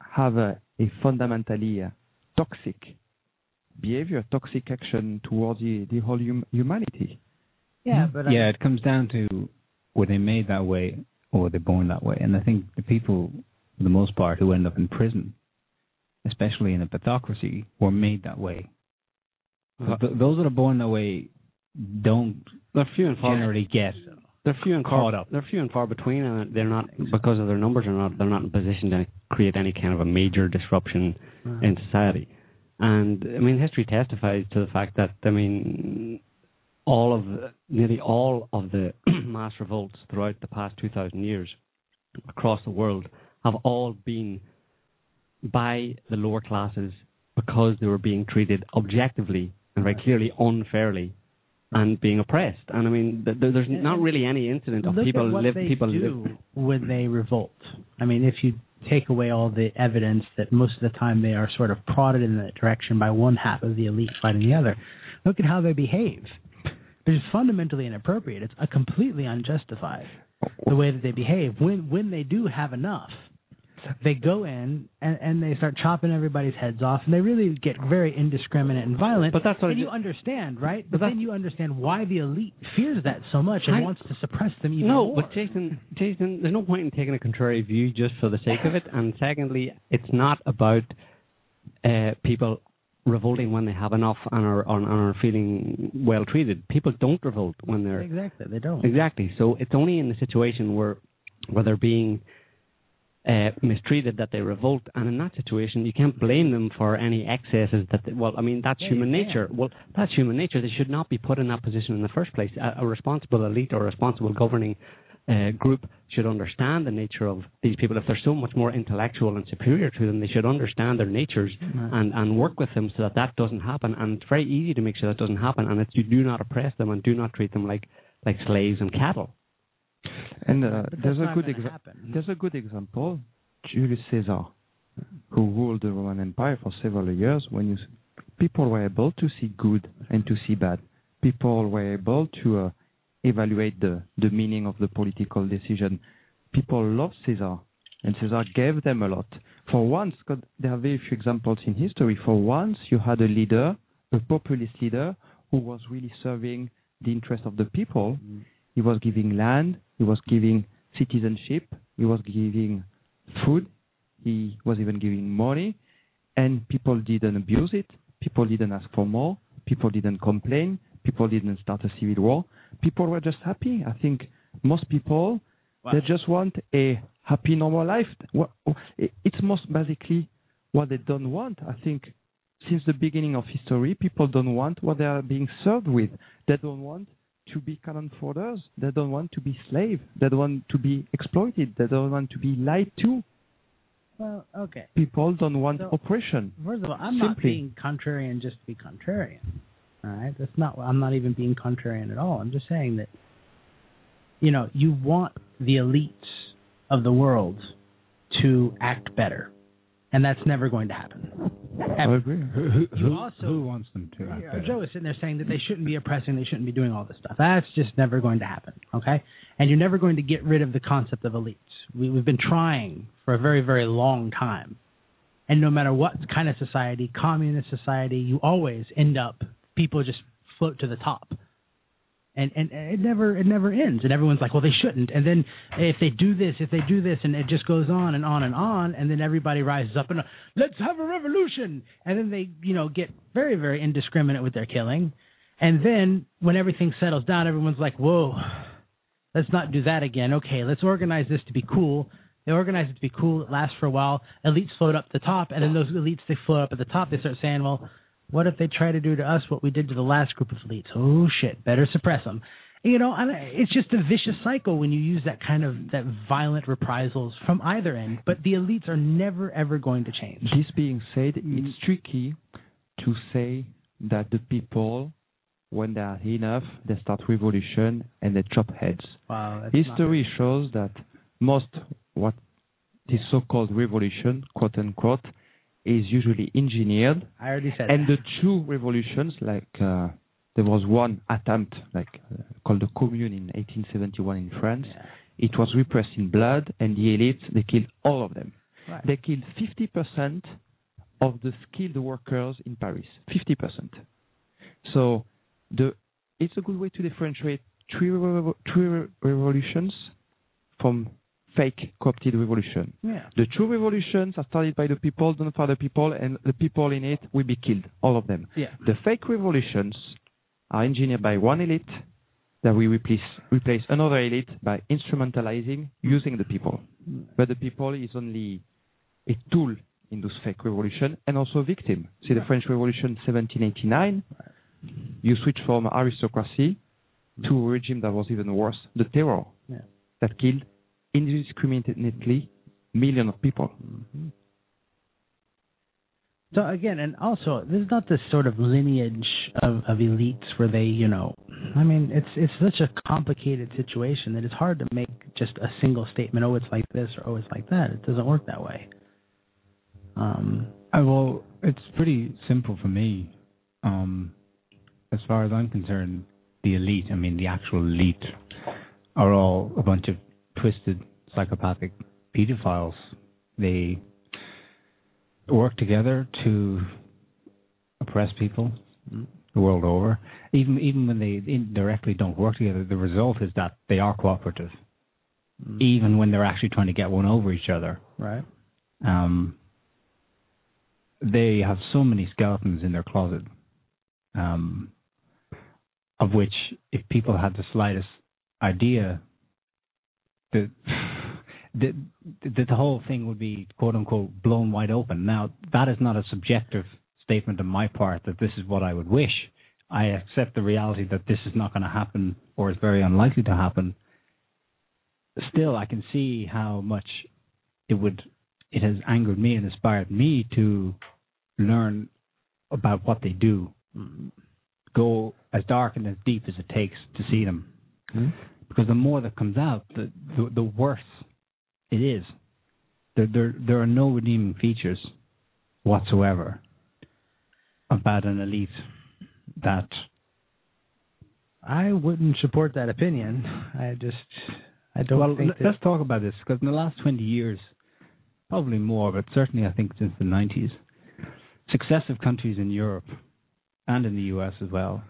have a, a fundamentally uh, toxic behavior, toxic action towards the, the whole hum- humanity. Yeah, but I- yeah, it comes down to were they made that way or were they born that way? And I think the people, for the most part, who end up in prison, especially in a pathocracy, were made that way. Uh, Th- those that are born that way don't They're few and far. generally get. They're few and caught far. up. They're few and far between, and they're not because of their numbers. Are not. They're not in position to create any kind of a major disruption in society. And I mean, history testifies to the fact that I mean, all of the, nearly all of the mass revolts throughout the past two thousand years across the world have all been by the lower classes because they were being treated objectively and very clearly unfairly and being oppressed. And I mean, th- th- there's not really any incident of Look people at what live they people do live. when they revolt. I mean, if you take away all the evidence that most of the time they are sort of prodded in that direction by one half of the elite fighting the other, look at how they behave. It's fundamentally inappropriate. It's uh, completely unjustified the way that they behave. When when they do have enough, they go in and, and they start chopping everybody's heads off, and they really get very indiscriminate and violent. But that's what and you understand, right? But But then you understand why the elite fears that so much and I- wants to suppress them even No, more. but Jason, Jason, there's no point in taking a contrary view just for the sake of it. And secondly, it's not about uh, people revolting when they have enough and are, and are feeling well treated. People don't revolt when they're exactly, they don't. Exactly. So it's only in the situation where where they're being uh, mistreated that they revolt, and in that situation, you can't blame them for any excesses. That they, well, I mean, that's Yeah, human nature. Well, that's human nature. They should not be put in that position in the first place. A, a responsible elite or a responsible governing uh, group should understand the nature of these people. If they're so much more intellectual and superior to them, they should understand their natures and, and work with them so that that doesn't happen. And it's very easy to make sure that doesn't happen. And it's you do not oppress them and do not treat them like like slaves and cattle. And uh, there's a good gonna exa- there's a good example, Julius Caesar, who ruled the Roman Empire for several years. When you, people were able to see good and to see bad, people were able to uh, evaluate the the meaning of the political decision. People loved Caesar, and Caesar gave them a lot. For once, 'cause there are very few examples in history. For once, you had a leader, a populist leader, who was really serving the interest of the people. Mm. He was giving land, he was giving citizenship, he was giving food, he was even giving money, and people didn't abuse it. People didn't ask for more. People didn't complain. People didn't start a civil war. People were just happy. I think most people they just want a happy normal life. It's most basically what they don't want. I think since the beginning of history, people don't want what they are being served with. They don't want to be cannon fodder. They don't want to be slave. They don't want to be exploited. They don't want to be lied to. Well, okay. People don't want So- oppression. First of all, I'm not Simply. being contrarian just to be contrarian. All right, that's not. I'm not even being contrarian at all. I'm just saying that, you know, you want the elites of the world to act better, and that's never going to happen. I agree. Who, who, also- who wants them to act better? Joe is sitting there saying that they shouldn't be oppressing, they shouldn't be doing all this stuff. That's just never going to happen, okay? And you're never going to get rid of the concept of elites. We, we've been trying for a very, very long time. And no matter what kind of society, communist society, you always end up people just float to the top. And, and it never it never ends. And everyone's like well they shouldn't. And then if they do this if they do this and it just goes on and on and on and then everybody rises up and let's have a revolution. And then they you know get very very indiscriminate with their killing. And then when everything settles down everyone's like whoa let's not do that again. Okay let's organize this to be cool. They organize it to be cool. It lasts for a while. Elites float up the top and then those elites they float up at the top. They start saying well what if they try to do to us what we did to the last group of elites? Oh shit, better suppress them. You know, and it's just a vicious cycle when you use that kind of that violent reprisals from either end. But the elites are never ever going to change. This being said, it's mm. tricky to say that the people, when they are enough, they start revolution and they chop heads. Wow, that's History shows that most what is so-called revolution, quote unquote, is usually engineered, I already said. and that. the true revolutions, like uh, there was one attempt, like uh, called the Commune in 1871 in France. Yeah. It was repressed in blood, and the elites they killed all of them. Right. They killed 50% of the skilled workers in Paris. 50%. So the it's a good way to differentiate revo- true revolutions from fake co-opted revolution. yeah. The true revolutions are started by the people, done for the people, and the people in it will be killed, all of them. Yeah. The fake revolutions are engineered by one elite that we replace replace another elite by instrumentalizing using the people. Mm. But the people is only a tool in those fake revolution and also a victim. See the French Revolution 1789, mm. you switch from aristocracy to a regime that was even worse, the terror Yeah. that killed indiscriminately millions of people. So again, and also, there's not this sort of lineage of, of elites where they, you know, I mean, it's it's such a complicated situation that it's hard to make just a single statement. Oh, it's like this, or oh, it's like that. It doesn't work that way. Um, Uh, well, it's pretty simple for me. Um, as far as I'm concerned, the elite, I mean, the actual elite, are all a bunch of twisted, psychopathic pedophiles. They work together to oppress people the world over. Even even when they indirectly don't work together, the result is that they are cooperative. Even when they're actually trying to get one over each other right. um, they have so many skeletons in their closet, um, of which, if people had the slightest idea, the, the the whole thing would be quote unquote blown wide open. Now, that is not a subjective statement on my part that this is what I would wish. I accept the reality that this is not going to happen or is very unlikely to happen. Still, I can see how much it would it has angered me and inspired me to learn about what they do. Mm-hmm. Go as dark and as deep as it takes to see them. Mm-hmm. Because the more that comes out, the, the the worse it is. There there there are no redeeming features whatsoever about an elite that I wouldn't support that opinion. I just, I don't well, think let's talk about this because in the last 20 years, probably more, but certainly I think since the 90s, successive countries in Europe and in the US as well,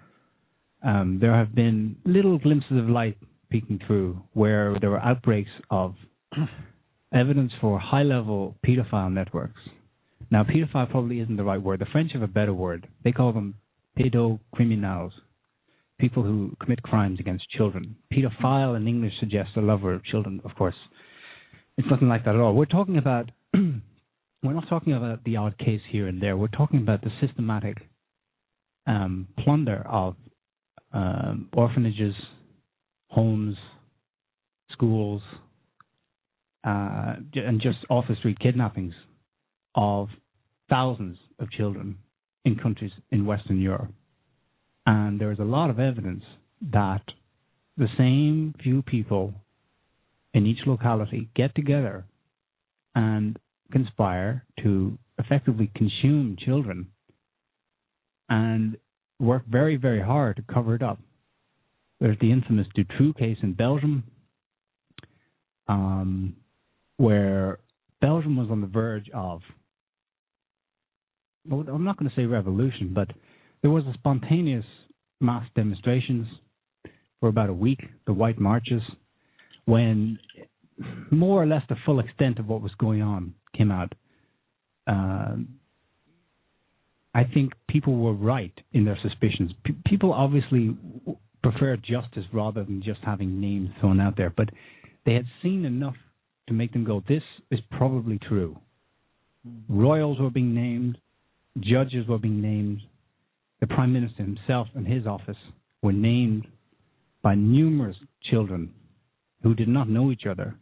um, there have been little glimpses of light peeking through where there were outbreaks of evidence for high level pedophile networks. Now, pedophile probably isn't the right word. The French have a better word. They call them pedocriminals, people who commit crimes against children. Pedophile in English suggests a lover of children, of course. It's nothing like that at all. We're talking about, we're not talking about the odd case here and there. We're talking about the systematic um, plunder of um, orphanages, homes, schools, uh, and just off the street kidnappings of thousands of children in countries in Western Europe. And there is a lot of evidence that the same few people in each locality get together and conspire to effectively consume children and work very, very hard to cover it up. There's the infamous Dutroux case in Belgium, um, where Belgium was on the verge of, well, I'm not going to say revolution, but there was a spontaneous mass demonstrations for about a week, the white marches, when more or less the full extent of what was going on came out. Um, I think people were right in their suspicions. P- people obviously prefer justice rather than just having names thrown out there, but they had seen enough to make them go, this is probably true. Hmm. Royals were being named, judges were being named, the Prime Minister himself and his office were named by numerous children who did not know each other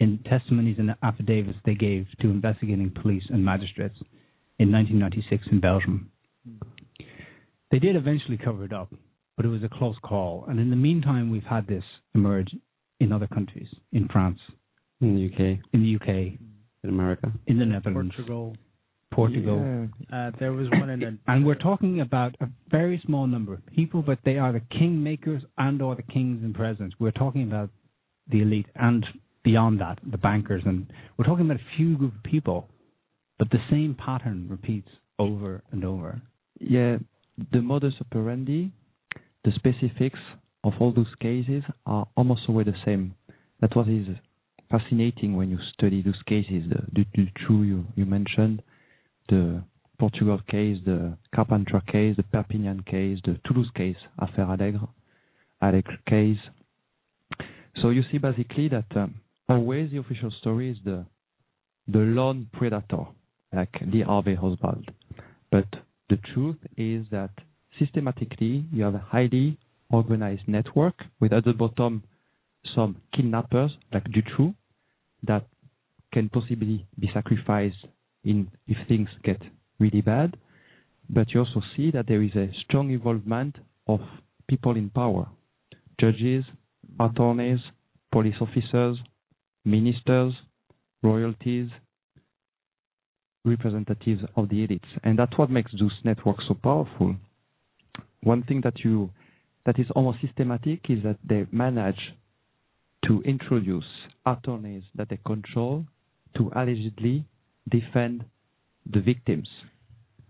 in testimonies and affidavits they gave to investigating police and magistrates in 1996 in Belgium. Hmm. They did eventually cover it up, but it was a close call. And in the meantime, we've had this emerge in other countries, in France, In the UK, in the UK, in America. in the Netherlands, Portugal. Portugal. Yeah. Uh, there was one in the And we're talking about a very small number of people, but they are the kingmakers and or the kings and presidents. We're talking about the elite and beyond that, the bankers, and we're talking about a few group of people, but the same pattern repeats over and over. Yeah, the modus operandi, the specifics of all those cases are almost always the same. That's what is fascinating when you study those cases. The, the, the true you, you mentioned, the Portugal case, the Carpenter case, the Perpignan case, the Toulouse case, Affaire Allègre, Allègre case. So you see basically that um, always the official story is the the lone predator, like Lee Harvey Oswald. But the truth is that systematically you have a highly organized network with at the bottom some kidnappers like Dutroux that can possibly be sacrificed in if things get really bad. But you also see that there is a strong involvement of people in power, judges, attorneys, police officers, ministers, royalties, representatives of the elites. And that's what makes those networks so powerful. One thing that you that is almost systematic is that they manage to introduce attorneys that they control to allegedly defend the victims,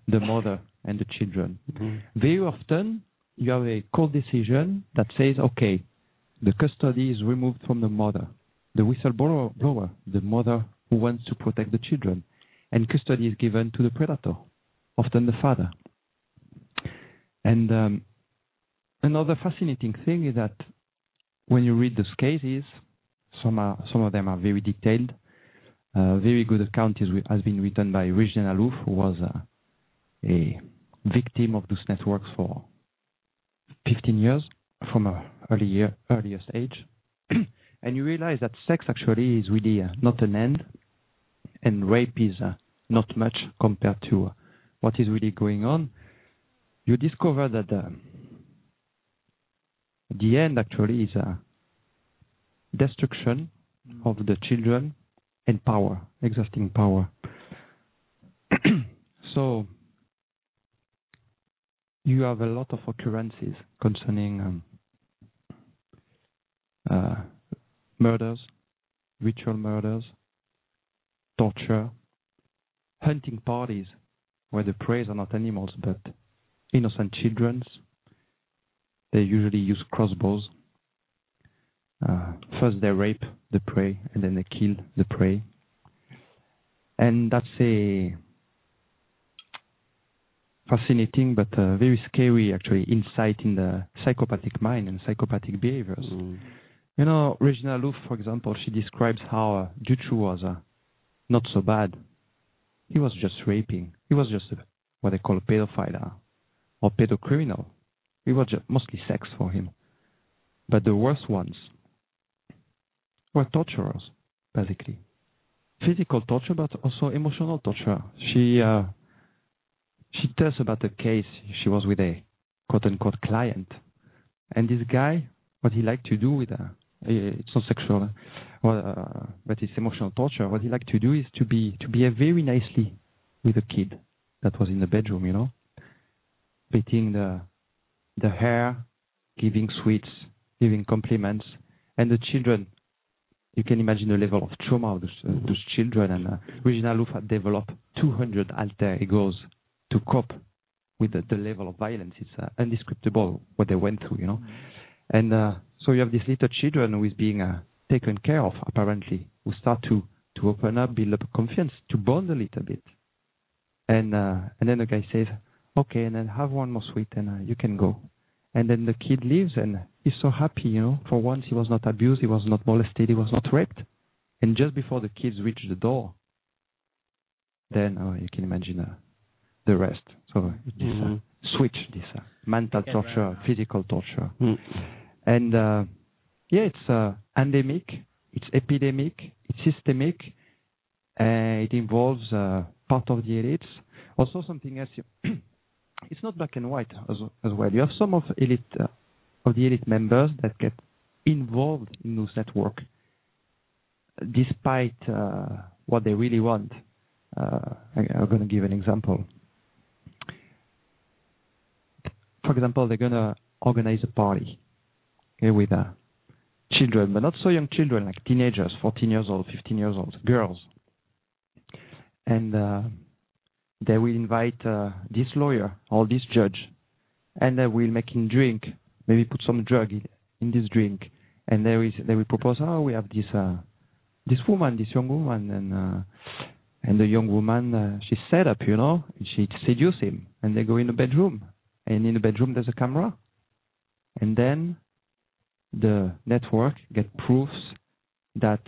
the mother and the children. Mm-hmm. Very often you have a court decision that says, okay, the custody is removed from the mother, the whistleblower, blower, the mother who wants to protect the children, and custody is given to the predator, often the father. And um, another fascinating thing is that when you read those cases, some are some of them are very detailed. A very good account is, has been written by Regina Alouf, who was uh, a victim of those networks for 15 years from a early year, earliest age. and you realize that sex actually is really uh, not an end, and rape is uh, not much compared to uh, what is really going on. You discover that uh, the end actually is a destruction of the children and power, exhausting power. so you have a lot of occurrences concerning um, uh, murders, ritual murders, torture, hunting parties where the prey are not animals but innocent children. They usually use crossbows. Uh, first they rape the prey and then they kill the prey. And that's a fascinating but uh, very scary actually insight in the psychopathic mind and psychopathic behaviors. Mm. You know, Regina Alouf, for example, she describes how uh, was uh, not so bad. He was just raping. He was just a, what they call a pedophile or pedocriminal. It was just mostly sex for him. But the worst ones were torturers, basically. Physical torture, but also emotional torture. She uh, she tells about a case she was with a quote unquote client, and this guy, what he liked to do with her, uh, it's not sexual, uh, well, uh, but it's emotional torture. What he liked to do is to be to behave very nicely with a kid that was in the bedroom, you know, petting the the hair, giving sweets, giving compliments, and the children. You can imagine the level of trauma of those, uh, those children. And uh, Regina Alouf had developed 200 alter egos to cope with the, the level of violence. It's uh, indescribable what they went through, you know. And uh, so you have these little children who is being uh, taken care of, apparently, who start to to open up, build up confidence, to bond a little bit. And uh, and then the guy says, "Okay, and then have one more sweet, and uh, you can go." And then the kid leaves, and he's so happy, you know. For once, he was not abused, he was not molested, he was not raped. And just before the kids reach the door, then oh, you can imagine uh, the rest. So this Mhm. uh, switch, this uh, mental Yeah, torture, right. physical torture, Mm. and uh, yeah, it's uh, endemic, it's epidemic, it's systemic, uh, it involves uh, part of the elites. Also, something else. it's not black and white as, as well. You have some of elite uh, of the elite members that get involved in those network, despite uh, what they really want. Uh, I, I'm going to give an example. For example, they're going to organize a party okay, with uh, children, but not so young children, like teenagers, 14 years old, 15 years old, girls. And uh, they will invite uh, this lawyer or this judge, and they will make him drink, maybe put some drug in, in this drink, and there is they will propose, oh, we have this uh, this woman, this young woman, and uh, and the young woman uh, she's set up, you know, she seduce him, and they go in the bedroom, and in the bedroom there's a camera, and then the network get proofs that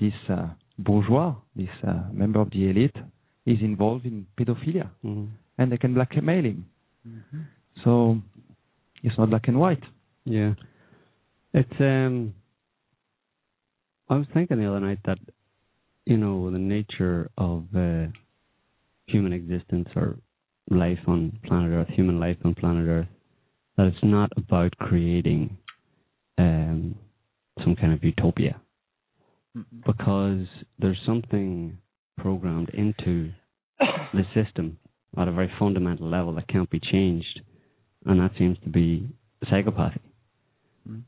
this uh, bourgeois, this uh, member of the elite, is involved in pedophilia, Mhm. and they can blackmail him. Mm-hmm. So it's not black and white. Yeah. It's um I was thinking the other night that you know, the nature of uh, human existence or life on planet Earth, human life on planet Earth, that it's not about creating um some kind of utopia. Because there's something programmed into the system at a very fundamental level that can't be changed, and that seems to be psychopathy.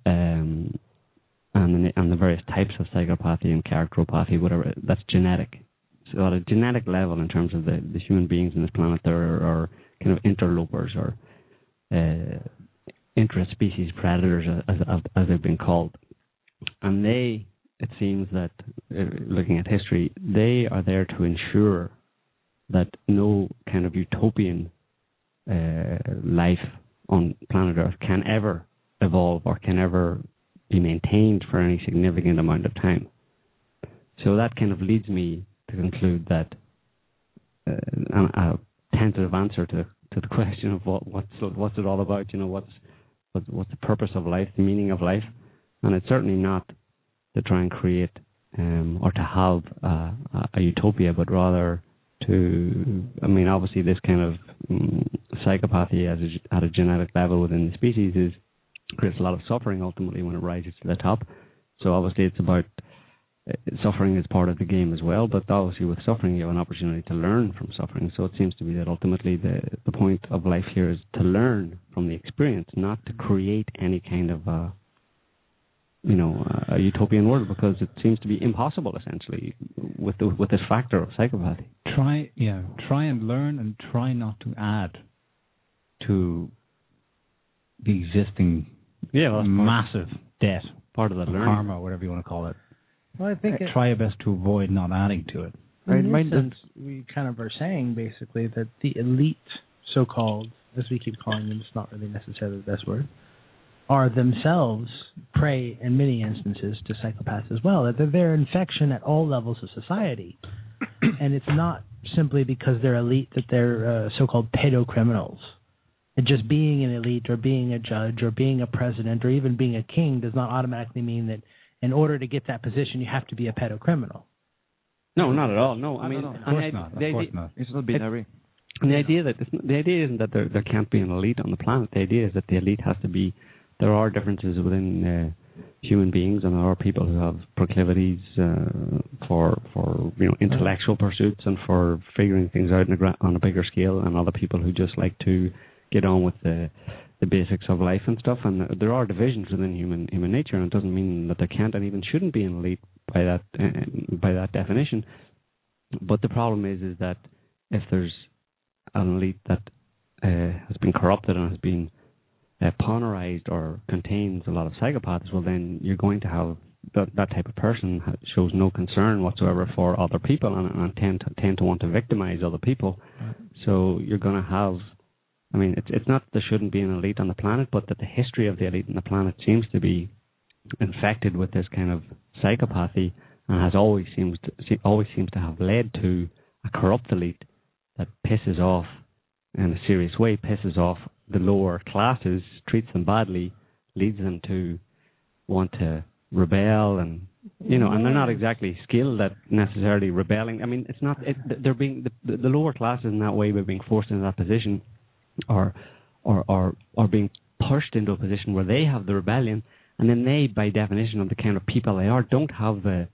Um, and the, and the various types of psychopathy and characteropathy, whatever, that's genetic. So at a genetic level, in terms of the, the human beings on this planet, there are, are kind of interlopers or uh, interspecies predators, as, as, as they've been called. And they, it seems that, uh, looking at history, they are there to ensure that no kind of utopian uh, life on planet Earth can ever evolve or can ever be maintained for any significant amount of time. So that kind of leads me to conclude that uh, a, tentative answer to, to the question of what what's what's it all about? You know, what's, what's the purpose of life, the meaning of life, and it's certainly not to try and create um, or to have a, a utopia, but rather to, I mean, obviously this kind of um, psychopathy as a, at a genetic level within the species is creates a lot of suffering ultimately when it rises to the top. So obviously it's about uh, suffering is part of the game as well, but obviously with suffering you have an opportunity to learn from suffering. So it seems to be that ultimately the the point of life here is to learn from the experience, not to create any kind of uh you know a utopian world because it seems to be impossible essentially with the, with this factor of psychopathy. Try, yeah, try and learn and try not to add to the existing Yeah, well, that's massive debt, part of that or learning. karma, whatever you want to call it. Well, I think uh, it, Try your best to avoid not adding to it. Right, in mind this sense, we kind of are saying basically that the elite, so-called, as we keep calling them, it's not really necessarily the best word, are themselves prey in many instances to psychopaths as well. That they're, they're infection at all levels of society, and it's not simply because they're elite that they're uh, so-called pedocriminals. And just being an elite or being a judge or being a president or even being a king does not automatically mean that in order to get that position you have to be a pedo criminal. No, not at all. No, I mean, no, no. Of and course the- not. Of the course idea- not. It's not binary. And the idea that the idea isn't that there there can't be an elite on the planet. The idea is that the elite has to be. There are differences within uh, human beings, and there are people who have proclivities uh, for for you know intellectual pursuits and for figuring things out on a, gra- on a bigger scale, and other people who just like to get on with the the basics of life and stuff. And there are divisions within human human nature, and it doesn't mean that there can't and even shouldn't be an elite by that uh, by that definition. But the problem is is that if there's an elite that uh, has been corrupted and has been uh, polarized or contains a lot of psychopaths, well, then you're going to have that, that type of person shows no concern whatsoever for other people and, and tend to tend to want to victimize other people. So you're going to have. I mean, it's it's not that there shouldn't be an elite on the planet, but that the history of the elite on the planet seems to be infected with this kind of psychopathy, and has always seems to, always seems to have led to a corrupt elite that pisses off in a serious way, pisses off the lower classes, treats them badly, leads them to want to rebel and you know, and they're not exactly skilled at necessarily rebelling. I mean, it's not. It, they're being the, the lower classes in that way by being forced into that position, or or or or being pushed into a position where they have the rebellion, and then they, by definition of the kind of people they are, don't have the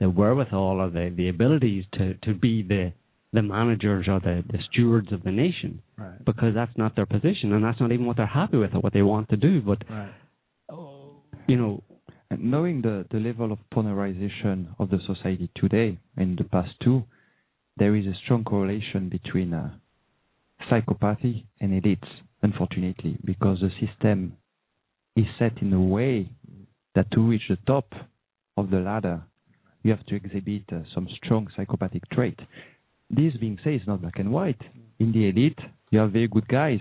the wherewithal or the the abilities to to be the the managers or the the stewards of the nation Right. because that's not their position and that's not even what they're happy with or what they want to do. But Right. you know, And knowing the, the level of polarization of the society today and the past too, there is a strong correlation between uh, psychopathy and elites, unfortunately, because the system is set in a way that to reach the top of the ladder, you have to exhibit uh, some strong psychopathic trait. This being said, it's not black and white. In the elite, you have very good guys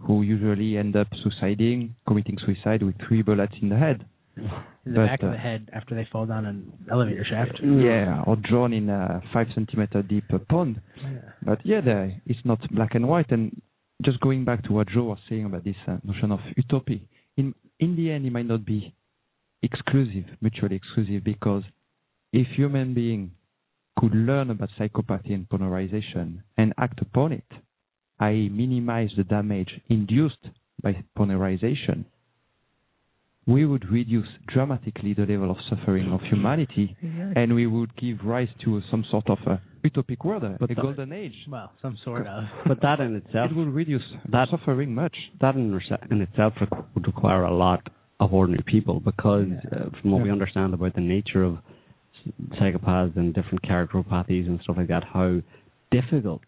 who usually end up suiciding, committing suicide with three bullets in the head. In the But, back of uh, the head after they fall down an elevator shaft. Yeah, or drawn in a five centimeter deep uh, pond. Yeah. But yeah, it's not black and white. And just going back to what Joe was saying about this uh, notion of utopia, in in the end, it might not be exclusive, mutually exclusive, because if human being could learn about psychopathy and polarization and act upon it, i.e., minimize the damage induced by polarization, we would reduce dramatically the level of suffering of humanity and we would give rise to some sort of a utopic world, But a the- golden age. Well, some sort of. but that in itself, It will reduce That- suffering much. that in, in itself would require a lot of ordinary people because, uh, from what we understand about the nature of s- psychopaths and different characteropathies and stuff like that, how difficult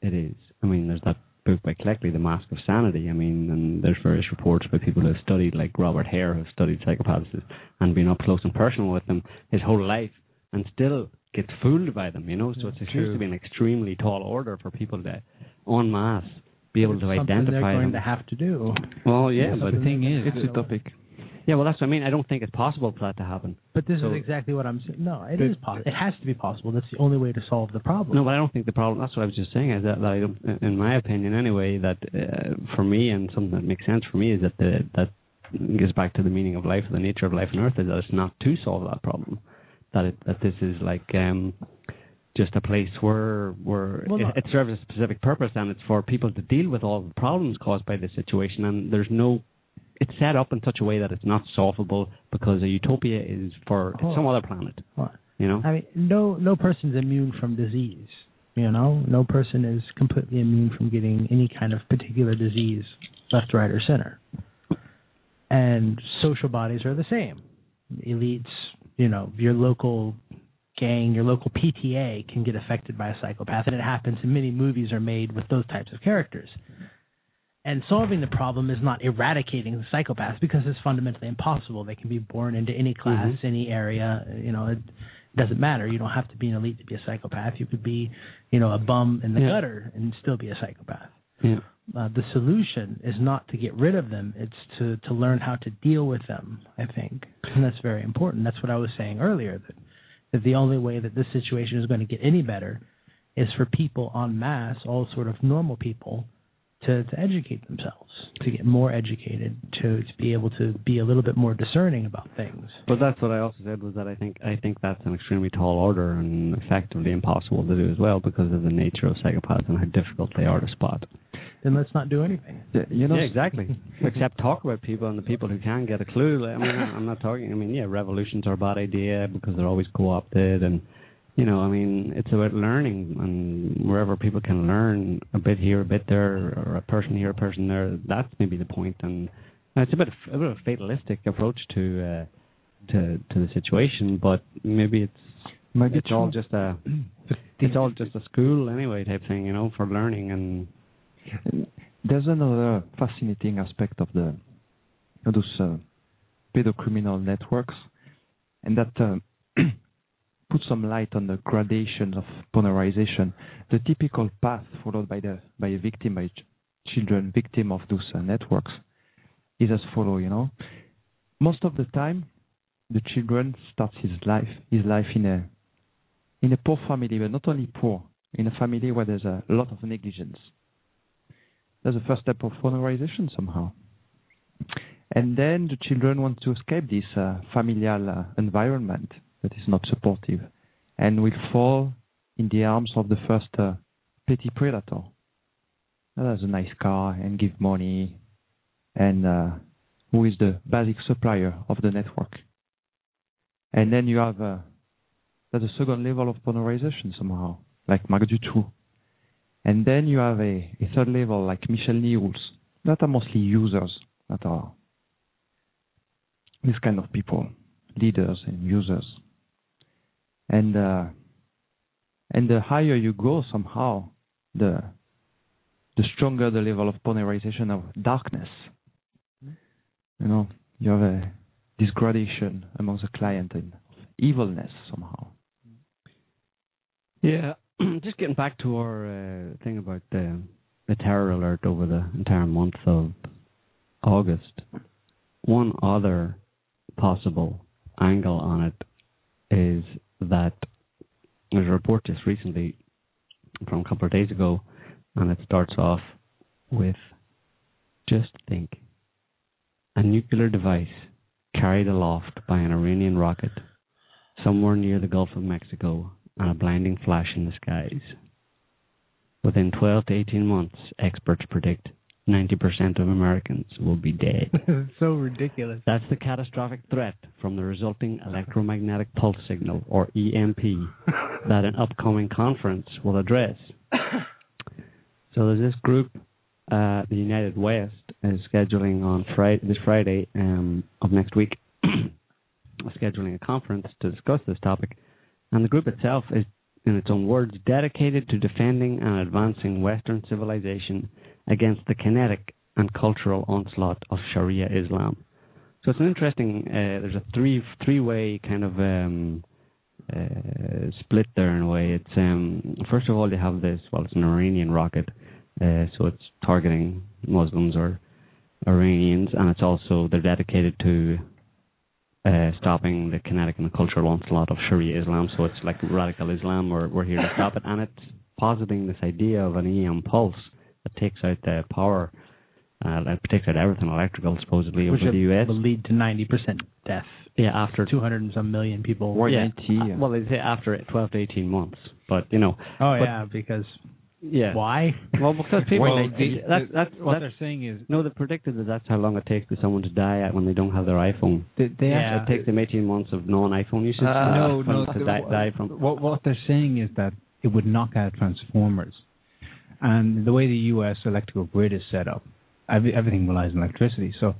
it is. I mean, there's that book by Cleckley, The Mask of Sanity. I mean, and there's various reports by people who have studied, like Robert Hare, who studied psychopaths and been up close and personal with them his whole life, and still gets fooled by them. You know, so it seems to be an extremely tall order for people to, en masse, be able to Something identify they're going them. to have to do. Well, yeah, but the thing is, It's utopic. Yeah, well, that's what I mean. I don't think it's possible for that to happen. But this So- is exactly what I'm saying. No, it is possible. It has to be possible. That's the only way to solve the problem. No, but I don't think the problem. That's what I was just saying. Is that, that I don't, in my opinion, anyway, that uh, for me and something that makes sense for me is that the that gets back to the meaning of life, the nature of life on Earth, is that it's not to solve that problem. That it that this is like um just a place where where Well, it, it serves a specific purpose and it's for people to deal with all the problems caused by this situation and there's no it's set up in such a way that it's not solvable because a utopia is for Oh. some other planet. You know? I mean, no, no person's immune from disease. You know, no person is completely immune from getting any kind of particular disease, left, right, or center. And social bodies are the same. Elites, you know, your local gang, your local PTA can get affected by a psychopath, and it happens. And many movies are made with those types of characters. And solving the problem is not eradicating the psychopaths because it's fundamentally impossible. They can be born into any class, any area. You know, it doesn't matter. You don't have to be an elite to be a psychopath. You could be, you know, a bum in the Yeah. gutter and still be a psychopath. yeah. Uh, the solution is not to get rid of them; it's to to learn how to deal with them. I think, and that's very important. That's what I was saying earlier that that the only way that this situation is going to get any better is for people en masse, all sort of normal people, to, to educate themselves, to get more educated, to, to be able to be a little bit more discerning about things. But that's what I also said was that I think I think that's an extremely tall order and effectively impossible to do as well because of the nature of psychopaths and how difficult they are to spot. Then let's not do anything. You know, yeah, exactly. Except talk about people and the people who can get a clue. I mean, I'm not talking. I mean, yeah, revolutions are a bad idea because they're always co-opted, and you know, I mean, it's about learning, and wherever people can learn a bit here, a bit there, or a person here, a person there. That's maybe the point. and it's a bit of, a bit of a fatalistic approach to uh, to to the situation, but maybe it's Maybe it's all just a it's all just a school anyway type thing, you know, for learning and There's another fascinating aspect of the of those uh, pedocriminal networks, and that uh, put some light on the gradations of polarization. The typical path followed by the by a victim, by ch- children victim of those uh, networks, is as follow. You know, most of the time, the children starts his life his life in a in a poor family, but not only poor, in a family where there's a lot of negligence. That's the first step of polarization somehow. And then the children want to escape this uh, familial uh, environment that is not supportive and will fall in the arms of the first uh, petty predator. That has a nice car and give money and uh, who is the basic supplier of the network. And then you have uh, that's a second level of polarization somehow, like Marc Dutroux. And then you have a, a third level like Michel Nihoul, that are mostly users, that are these kind of people, leaders and users. And uh, and the higher you go, somehow, the the stronger the level of polarization of darkness. You know, you have a this gradation among the client and evilness somehow. Yeah, just getting back to our uh, thing about the the terror alert over the entire month of August. One other possible angle on it is that there's a report just recently from a couple of days ago, and it starts off with just think a nuclear device carried aloft by an Iranian rocket somewhere near the Gulf of Mexico and a blinding flash in the skies. Within 12 to 18 months, experts predict 90% of Americans will be dead. so ridiculous. That's the catastrophic threat from the resulting electromagnetic pulse signal, or EMP, that an upcoming conference will address. So there's this group, uh, the United West, is scheduling on Friday, this Friday um, of next week, scheduling a conference to discuss this topic. And the group itself is, in its own words, dedicated to defending and advancing Western civilization against the kinetic and cultural onslaught of Sharia Islam. So it's an interesting. Uh, there's a three three way kind of um, uh, split there in a way. It's um, first of all they have this. Well, it's an Iranian rocket, uh, so it's targeting Muslims or Iranians, and it's also they're dedicated to uh, stopping the kinetic and the cultural onslaught of Sharia Islam. So it's like radical Islam. We're we're here to stop it, and it's positing this idea of an EM pulse that takes out the power, uh, that takes out everything electrical supposedly Which over the US. will lead to 90% death. Yeah, after 200 and some million people. Or yeah, 90, uh, well, they say after 12 to 18 months, but you know, Oh, but- yeah, because yeah. why? Well, because people Well, they- the- that's that's what that's they're saying is no, they predicted that that's how long it takes for someone to die when they don't have their iPhone. they, they Yeah. It takes them 18 months of non-iPhone usage Uh, uh, no, no. to the- die, die from. What what they're saying is that it would knock out transformers, and the way the U.S. electrical grid is set up, every, everything relies on electricity. So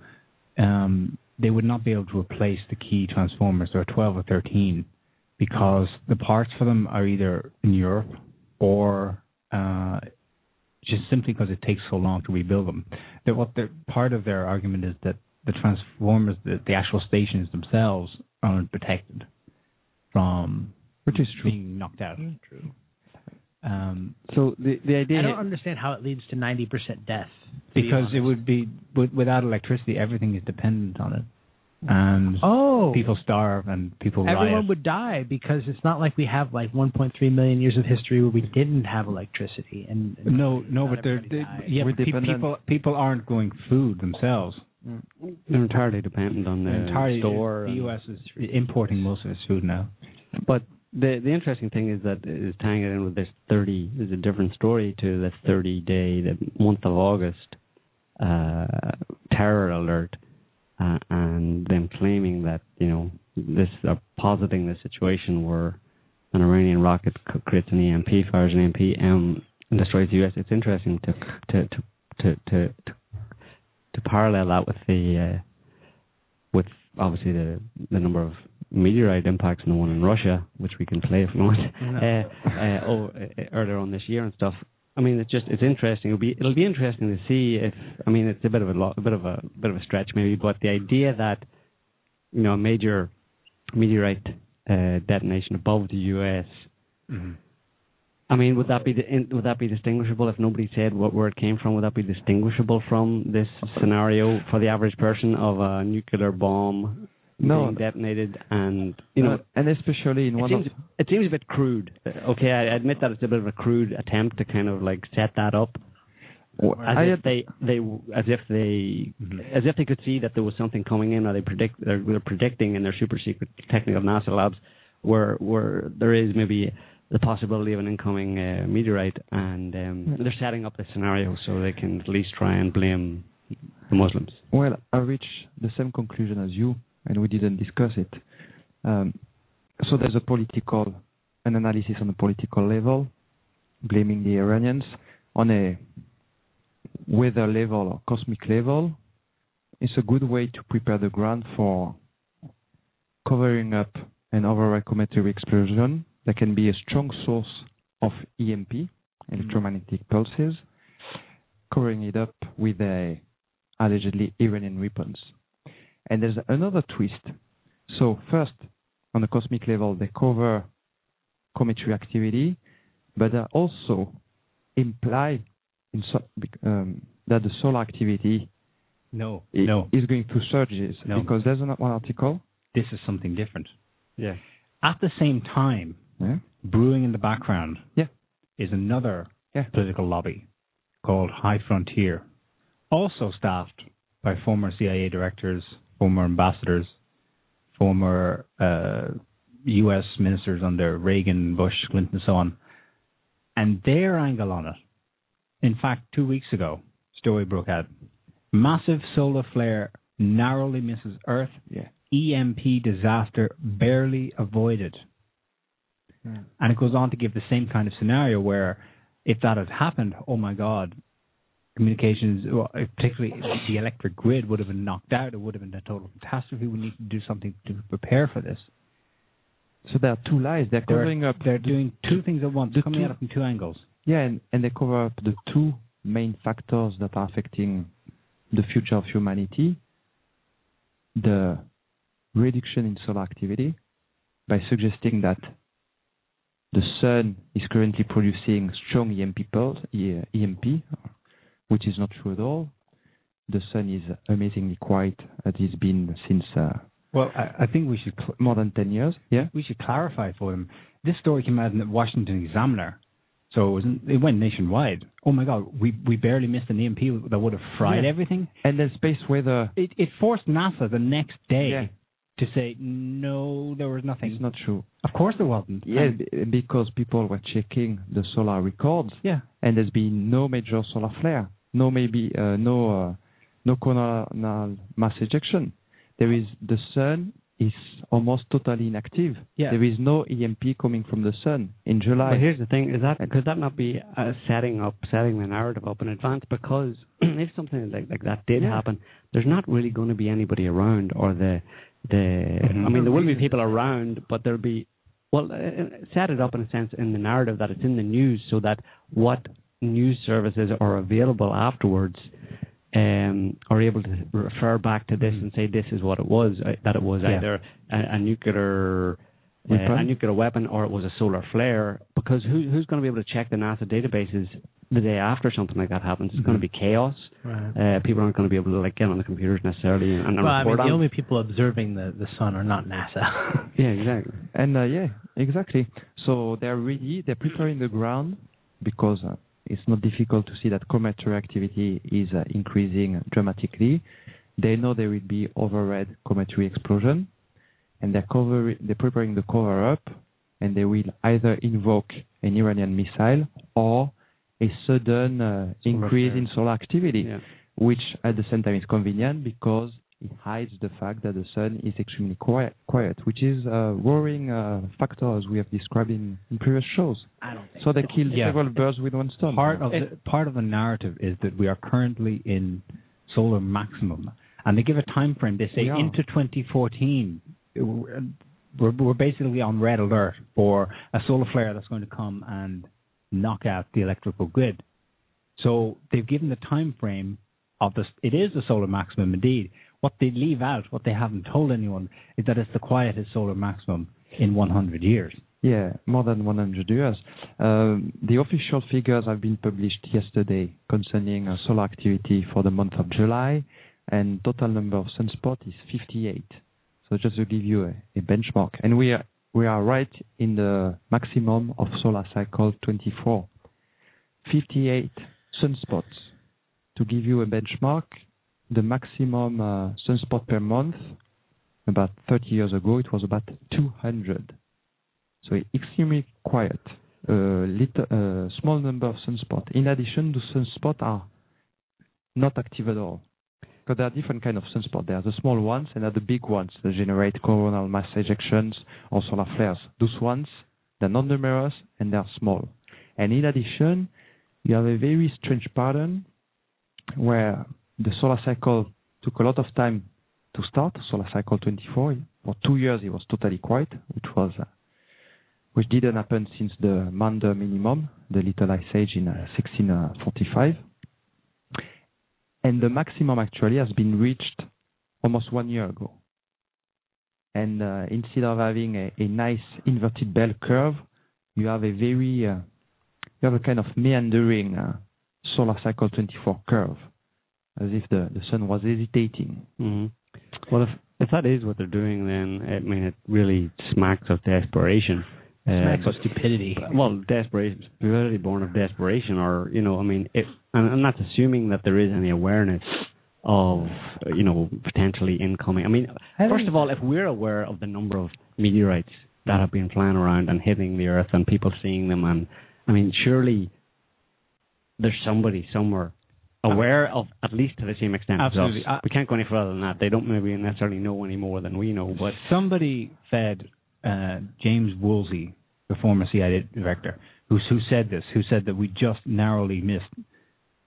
um, they would not be able to replace the key transformers. There are 12 or 13 because the parts for them are either in Europe or uh, just simply because it takes so long to rebuild them. That what they're, part of their argument is that the transformers, the, the actual stations themselves, aren't protected from Which is true. being knocked out. True. Um, So the the idea I don't understand how it leads to 90% death. to be because it would be with, without electricity, everything is dependent on it, and Oh, people starve and people everyone riot. would die because it's not like we have like 1.3 million years of history where we didn't have electricity and no, no, but they're, they, yeah, We're but pe- people people aren't going food themselves. they're entirely dependent on the entirely store. The and- U.S. is importing most of its food now. But the the interesting thing is that is tying it in with this thirty is a different story to the thirty day the month of August uh, terror alert uh, and them claiming that you know this are positing the situation where an Iranian rocket creates an EMP fires an EMP um, and destroys the US. It's interesting to to to to to, to, to parallel that with the uh, with obviously the the number of meteorite impacts and the one in Russia, which we can play if we want, uh, uh, oh, uh, earlier on this year and stuff. I mean, it's just it's interesting. It'll be it'll be interesting to see if I mean it's a bit of a lo- a bit of a bit of a stretch maybe, but the idea that you know a major meteorite uh, detonation above the U.S. Mhm. I mean, would that be would that be distinguishable if nobody said what where it came from? Would that be distinguishable from this scenario for the average person of a nuclear bomb No. being detonated and you know and especially in one seems, of it seems a bit crude. Okay, I admit that it's a bit of a crude attempt to kind of like set that up, as I if they they as if they mm-hmm. as if they could see that there was something coming in, or they predict they're, they're predicting in their super secret technical NASA labs where where there is maybe the possibility of an incoming uh, meteorite, and um, they're setting up the scenario so they can at least try and blame the Muslims. Well, I reached the same conclusion as you, and we didn't discuss it. Um, so there's a political, an analysis on a political level, blaming the Iranians on a weather level or cosmic level. It's a good way to prepare the ground for covering up an cometary explosion that can be a strong source of EMP, electromagnetic pulses, covering it up with a allegedly Iranian weapons. And there's another twist. So first, on the cosmic level, they cover cometary activity, but they also imply in so, um, that the solar activity No, i- no, is going through surges. No. Because there's an- one article. this is something different. Yeah. At the same time, Yeah. brewing in the background Yeah. is another Yeah. political lobby called High Frontier, also staffed by former CIA directors, former ambassadors, former uh, U.S. ministers under Reagan, Bush, Clinton, and so on. And their angle on it, in fact, two weeks ago, story broke out. Massive solar flare narrowly misses Earth. Yeah. EMP disaster barely avoided. And it goes on to give the same kind of scenario where if that had happened, oh my God, communications, well, particularly the electric grid would have been knocked out. It would have been a total catastrophe. We need to do something to prepare for this. So there are two lies. They're They're, covering up. they're doing two things at once, the coming two- at it from two angles. Yeah, and, and they cover up the two main factors that are affecting the future of humanity the reduction in solar activity by suggesting that the sun is currently producing strong EMP pulse, EMP, which is not true at all. The sun is amazingly quiet, as it's been since uh, Well, I, think we should cl- more than 10 years. Yeah. we should clarify for them. This story came out in the Washington Examiner, so it, it went nationwide. Oh my God, we we barely missed an EMP that would have fried everything. And then space weather It it forced NASA the next day Yeah. To say no, there was nothing. It's not true. Of course there wasn't. Yeah, And- b- because people were checking the solar records, yeah. and there's been no major solar flare, no maybe uh, no uh, no coronal mass ejection. There is the sun is almost totally inactive. Yeah. There is no EMP coming from the sun in July. But July. here's the thing: is that could that not be uh, setting up, setting the narrative up in advance? Because if something like like that did Yeah. happen, there's not really going to be anybody around, or the the. Mhm. I mean, there will be people around, but there'll be. Well, uh, set it up in a sense in the narrative that it's in the news, so that what news services are available afterwards um, are able to refer back to this and say this is what it was, uh, that it was Yeah. either a, a nuclear uh, Weapon? a nuclear weapon or it was a solar flare. Because who, who's going to be able to check the NASA databases the day after something like that happens? It's going to be chaos. Uh, people aren't going to be able to like get on the computers necessarily and, and Well, I mean, report the only people observing the, the sun are not NASA. yeah, exactly. And uh, yeah, exactly. So they're ready. They're preparing the ground because uh, it's not difficult to see that cometary activity is uh, increasing dramatically. They know there will be overhead cometary explosion, and they're cover they're preparing the cover up, and they will either invoke an Iranian missile or a sudden uh, increase in solar activity Yeah. which at the same time is convenient because it hides the fact that the sun is extremely quiet, quiet which is a worrying uh, factor as we have described in, in previous shows. I don't think So they kill Yeah. several birds with one stone. Part of the, part of the narrative is that we are currently in solar maximum, and they give a time frame. They say We into 2014. We're, we're basically on red alert for a solar flare that's going to come and knock out the electrical grid. So they've given the time frame of this. It is the solar maximum indeed. What they leave out, what they haven't told anyone, is that it's the quietest solar maximum in 100 years. Yeah, more than 100 years. Um, the official figures have been published yesterday concerning uh, solar activity for the month of July, and total number of sunspots is 58. So just to give you a, a benchmark, and we are we are right in the maximum of solar cycle 24. 58 sunspots. To give you a benchmark, the maximum uh, sunspot per month about 30 years ago it was about 200. So extremely quiet. A little, uh, small number of sunspots. In addition, the sunspots are not active at all. Because there are different kind of sunspots. There are the small ones and there are the big ones that generate coronal mass ejections or solar flares. Those ones, they're not numerous and they're small. And in addition, you have a very strange pattern where the solar cycle took a lot of time to start, solar cycle 24. For two years, it was totally quiet, which was uh, which didn't happen since the Maunder minimum, the Little Ice Age in uh, 1645. And the maximum actually has been reached almost one year ago. And uh, instead of having a, nice inverted bell curve, you have a very uh, you have a kind of meandering uh, solar cycle 24 curve, as if the, sun was hesitating. Mm-hmm. Well, if if that is what they're doing, then I mean it really smacks of desperation. Smacks uh, of stupidity. Well, desperation, stupidity born of desperation, or you know, I mean, it, and, and that's assuming that there is any awareness of you know potentially incoming. I mean, I first of all, if we're aware of the number of meteorites that have been flying around and hitting the Earth, and people seeing them, and I mean, surely there's somebody somewhere aware of at least to the same extent Absolutely. as us. we can't go any further than that. They don't maybe necessarily know any more than we know, but somebody fed uh, James Woolsey, the former CIA director, who who said this, who said that we just narrowly missed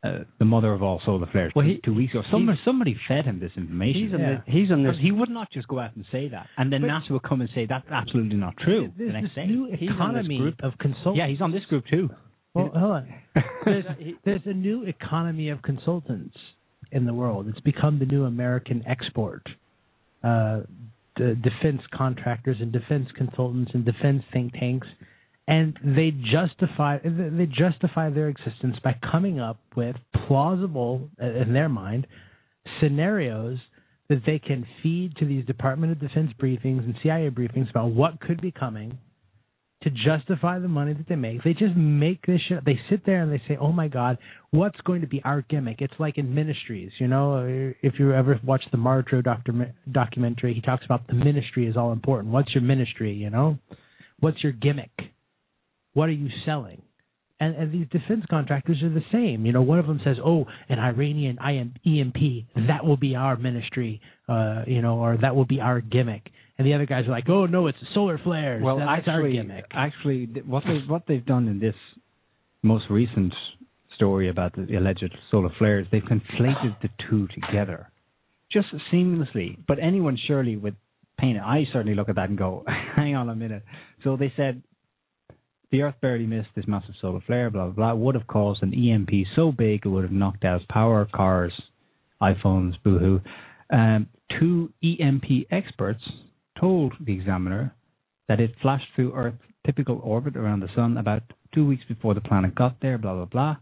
uh, the mother of all solar flares well, he, two weeks ago. Somebody, somebody fed him this information. He's on, yeah. the, he's on this. he would not just go out and say that, and then but NASA would come and say that's absolutely not true. There's the next this day. new economy of consultants. Yeah, he's on this group too. Well, hold on. There's, there's a new economy of consultants in the world. It's become the new American export. Uh, the defense contractors and defense consultants and defense think tanks, and they justify they justify their existence by coming up with plausible, uh, in their mind, scenarios that they can feed to these Department of Defense briefings and CIA briefings about what could be coming to justify the money that they make. They just make this shit. They sit there and they say, "Oh my God, what's going to be our gimmick?" It's like in ministries, you know. If you ever watch the Marjoe doctor, documentary, he talks about the ministry is all important. What's your ministry? You know, what's your gimmick? What are you selling? And, and these defense contractors are the same. You know, one of them says, "Oh, an Iranian EMP, that will be our ministry," uh, you know, or that will be our gimmick and the other guys are like, "Oh no, it's solar flares." Well, That's actually, our gimmick. actually, what they what they've done in this most recent story about the alleged solar flares, they've conflated the two together, just seamlessly. But anyone surely with pain, I certainly look at that and go, "Hang on a minute." So they said the Earth barely missed this massive solar flare, blah blah blah, would have caused an EMP so big it would have knocked out power, cars, iPhones, boohoo. Um, two EMP experts told the examiner that it flashed through Earth's typical orbit around the Sun about two weeks before the planet got there, blah, blah, blah.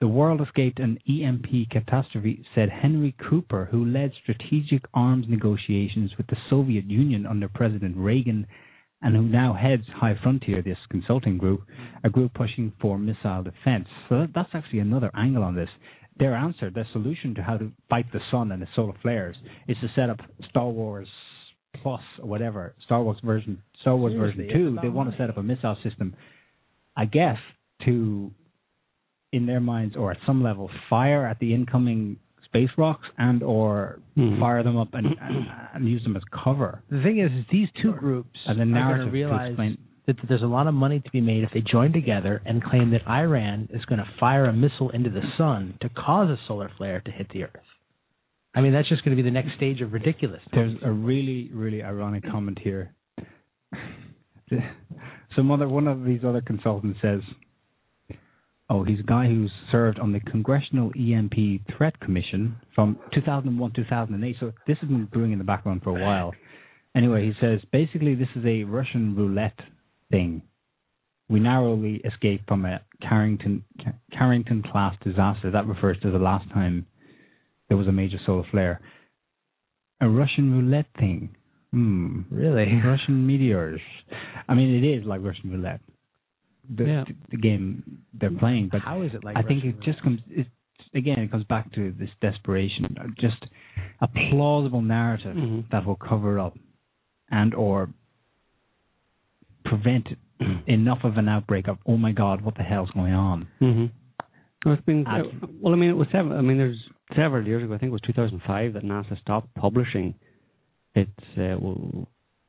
The world escaped an EMP catastrophe, said Henry Cooper, who led strategic arms negotiations with the Soviet Union under President Reagan and who now heads High Frontier, this consulting group, a group pushing for missile defense. So that's actually another angle on this their answer, their solution to how to fight the sun and the solar flares is to set up Star Wars Plus or whatever, Star Wars version, Star Wars Seriously, version two. They want to set up a missile system, I guess, to, in their minds or at some level, fire at the incoming space rocks and or Hmm. fire them up and, and, and use them as cover. The thing is, is these two groups As a are going narrative to to explain- that there's a lot of money to be made if they join together and claim that Iran is going to fire a missile into the sun to cause a solar flare to hit the Earth. I mean, that's just going to be the next stage of ridiculous. There's a really, really ironic comment here. some other one of these other consultants says, "Oh, he's a guy who's served on the Congressional EMP Threat Commission from 2001 2008." So this has been brewing in the background for a while. Anyway, he says basically this is a Russian roulette thing. We narrowly escaped from a Carrington Carrington class disaster. That refers to the last time there was a major solar flare. A Russian roulette thing. Hmm. Really? Russian meteors. I mean, it is like Russian roulette. The, Yeah. the game they're playing, but How is it like? I think Russian it just comes. It, again, it comes back to this desperation, just a plausible narrative Mhm. that will cover up and or prevent enough of an outbreak of oh my god, what the hell's going on? hmm Well, it's been well. I mean, it was several. I mean, there's several years ago. I think it was 2005 that NASA stopped publishing its uh,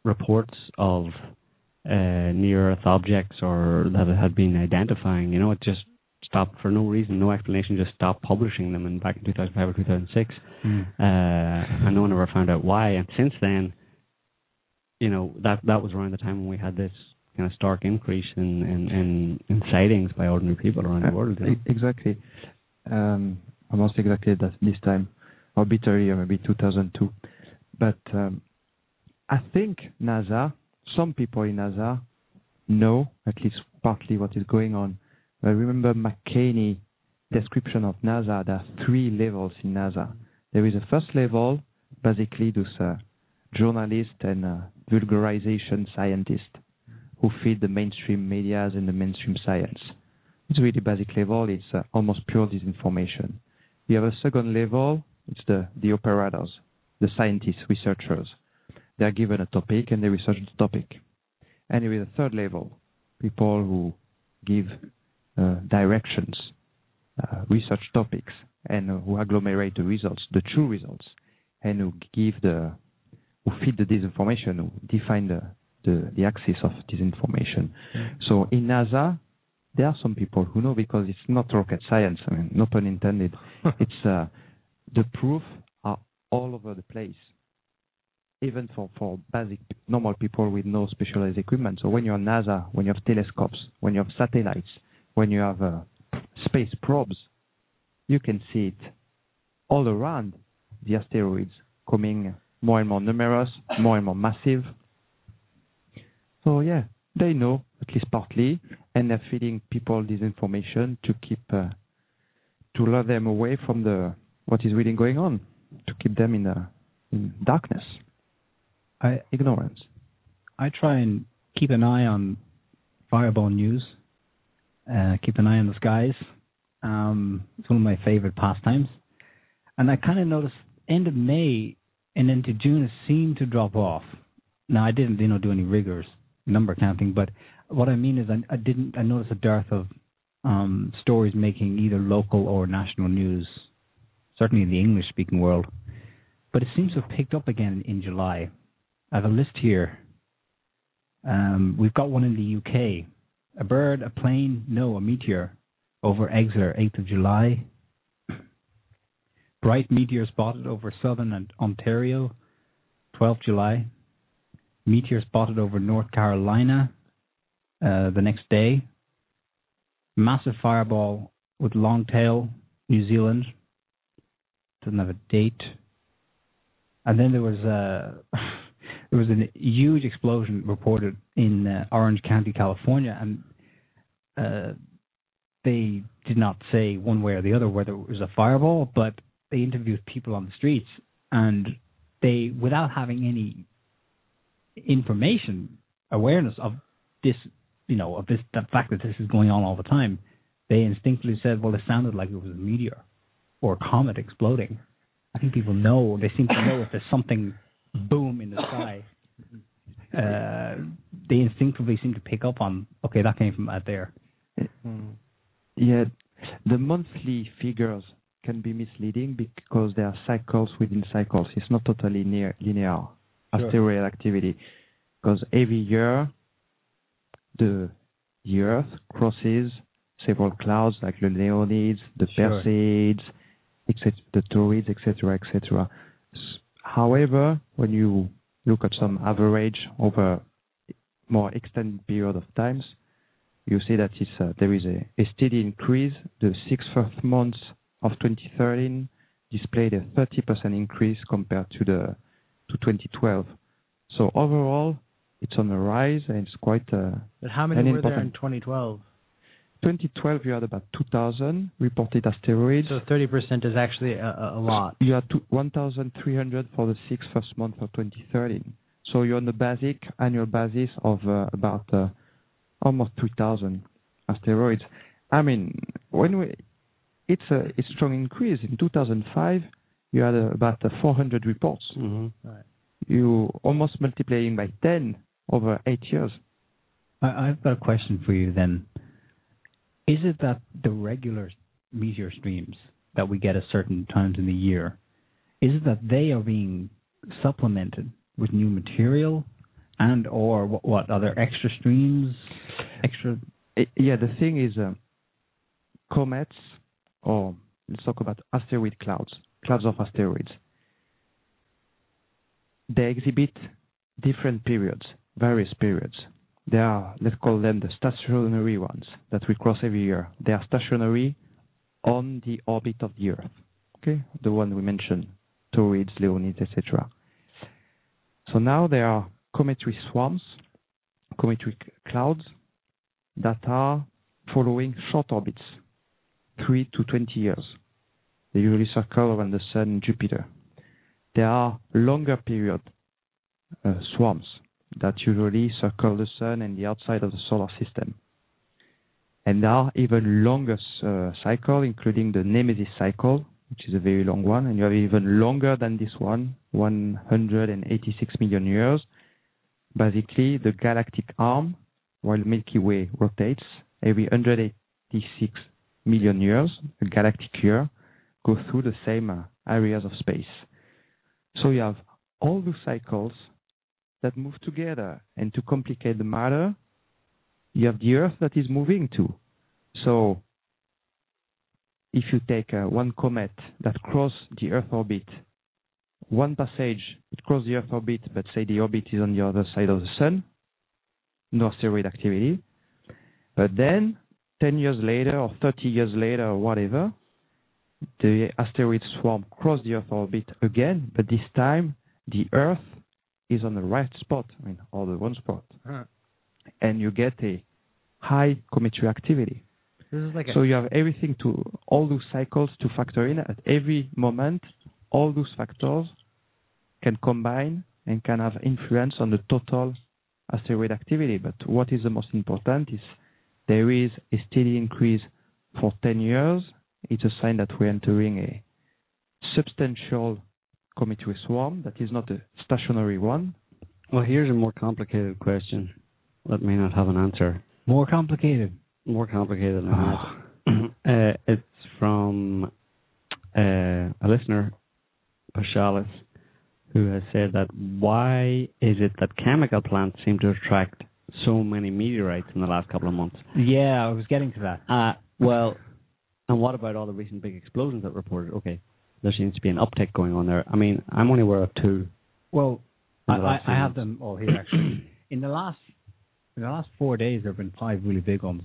reports of uh, near Earth objects or that it had been identifying. You know, it just stopped for no reason, no explanation. Just stopped publishing them. And back in 2005 or 2006, uh, and no one ever found out why. And since then, you know, that that was around the time when we had this kind of stark increase in in, in, in sightings by ordinary people around the world. You know? Exactly. Um, almost exactly that this time, or a bit earlier, maybe 2002. But um, I think NASA, some people in NASA know at least partly what is going on. I remember McCanney description of NASA. There are three levels in NASA. There is a first level, basically those uh, journalists and vulgarization scientists who feed the mainstream media and the mainstream science. It's really basic level. It's uh, almost pure disinformation. You have a second level. It's the, the operators, the scientists, researchers. They are given a topic and they research the topic. And is a third level, people who give uh, directions, uh, research topics, and who agglomerate the results, the true results, and who give the, who feed the disinformation, who define the, the, the axis of disinformation. So in NASA, there are some people who know because it's not rocket science. I mean, no pun intended. it's uh, the proof are all over the place, even for for basic normal people with no specialized equipment. So when you're NASA, when you have telescopes, when you have satellites, when you have uh, space probes, you can see it all around the asteroids coming more and more numerous, more and more massive. So yeah, they know at least partly, and they're feeding people this information to keep uh, to lure them away from the what is really going on, to keep them in uh, in darkness, I ignorance. I try and keep an eye on Fireball News. Uh, keep an eye on the skies. Um, it's one of my favorite pastimes. And I kind of noticed end of May and then to June it seemed to drop off. Now I didn't, you know, do any rigorous number counting, but what I mean is I, I didn't. I noticed a dearth of um, stories making either local or national news, certainly in the English-speaking world. But it seems to have picked up again in July. I have a list here. Um, we've got one in the UK. A bird, a plane, no, a meteor over Exeter, 8th of July. Bright meteor spotted over southern Ontario, 12 July. Meteor spotted over North Carolina uh, the next day. Massive fireball with long tail, New Zealand. Doesn't have a date. And then there was a there was a huge explosion reported in uh, Orange County, California, and uh, they did not say one way or the other whether it was a fireball, but they interviewed people on the streets, and they, without having any information, awareness of this, you know, of this, the fact that this is going on all the time, they instinctively said, well, it sounded like it was a meteor or a comet exploding. I think people know, they seem to know if there's something boom in the sky. Uh, they instinctively seem to pick up on, okay, that came from out there. Yeah, the monthly figures can be misleading because there are cycles within cycles. It's not totally linear, linear Sure. asteroid activity because every year the the Earth crosses several clouds like the Leonids, the Sure. Perseids, etc., the Taurids, etc., etc. However, when you look at some average over more extended period of times, you see that it's, uh, there is a, a steady increase. The six first months of 2013 displayed a 30% increase compared to the to 2012. So overall, it's on the rise and it's quite. Uh, But how many were there in 2012? 2012, you had about 2,000 reported asteroids. So 30% is actually a, lot. You had 1,300 for the six first months of 2013. So you're on the basic annual basis of uh, about uh, almost 3,000 asteroids. I mean, when we, it's a a strong increase. In 2005, you had uh, about uh, 400 reports. hmm You almost multiplying by 10 over eight years. I, I've got a question for you then. Is it that the regular meteor streams that we get at certain times in the year, is it that they are being supplemented with new material and or what, what other extra streams, extra I- yeah, the thing is, uh, comets, or let's talk about asteroid clouds, clouds of asteroids. They exhibit different periods, various periods. They are, let's call them the stationary ones that we cross every year. They are stationary on the orbit of the Earth. Okay, the one we mentioned, Taurids, Leonids, etc. So now there are cometary swarms, cometary clouds that are following short orbits, 3 to 20 years. They usually circle around the Sun and Jupiter. There are longer period uh, swarms that usually circle the Sun and the outside of the solar system. And there are even longer uh, including the Nemesis cycle, which is a very long one, and you have even longer than this one, 186 million years. Basically, the galactic arm while the Milky Way rotates every 186 million years, a galactic year, go through the same uh, areas of space. So you have all those cycles that move together, and to complicate the matter, you have the Earth that is moving too. So if you take uh, one comet that cross the Earth orbit, one passage, it crosses the Earth orbit, but say the orbit is on the other side of the Sun, no asteroid activity. But then, 10 years later or 30 years later or whatever, the asteroid swarm cross the Earth orbit again, but this time the Earth is on the right spot, I mean, or the one spot. Huh. And you get a high cometary activity. This is like So you have everything to, all those cycles to factor in at every moment. All those factors can combine and can have influence on the total asteroid activity. But what is the most important is there is a steady increase for 10 years. It's a sign that we're entering a substantial cometary swarm that is not a stationary one. Well, here's a more complicated question that may not have an answer. more complicated. More complicated than that. uh, it's from uh, a listener, Pashalis, who has said that why is it that chemical plants seem to attract so many meteorites in the last couple of months? Yeah, I was getting to that. Uh, well, and what about all the recent big explosions that reported? Okay, there seems to be an uptick going on there. I mean, I'm only aware of two. Well, I, I, I have them all here actually. in the last in the last four days, there have been five really big ones.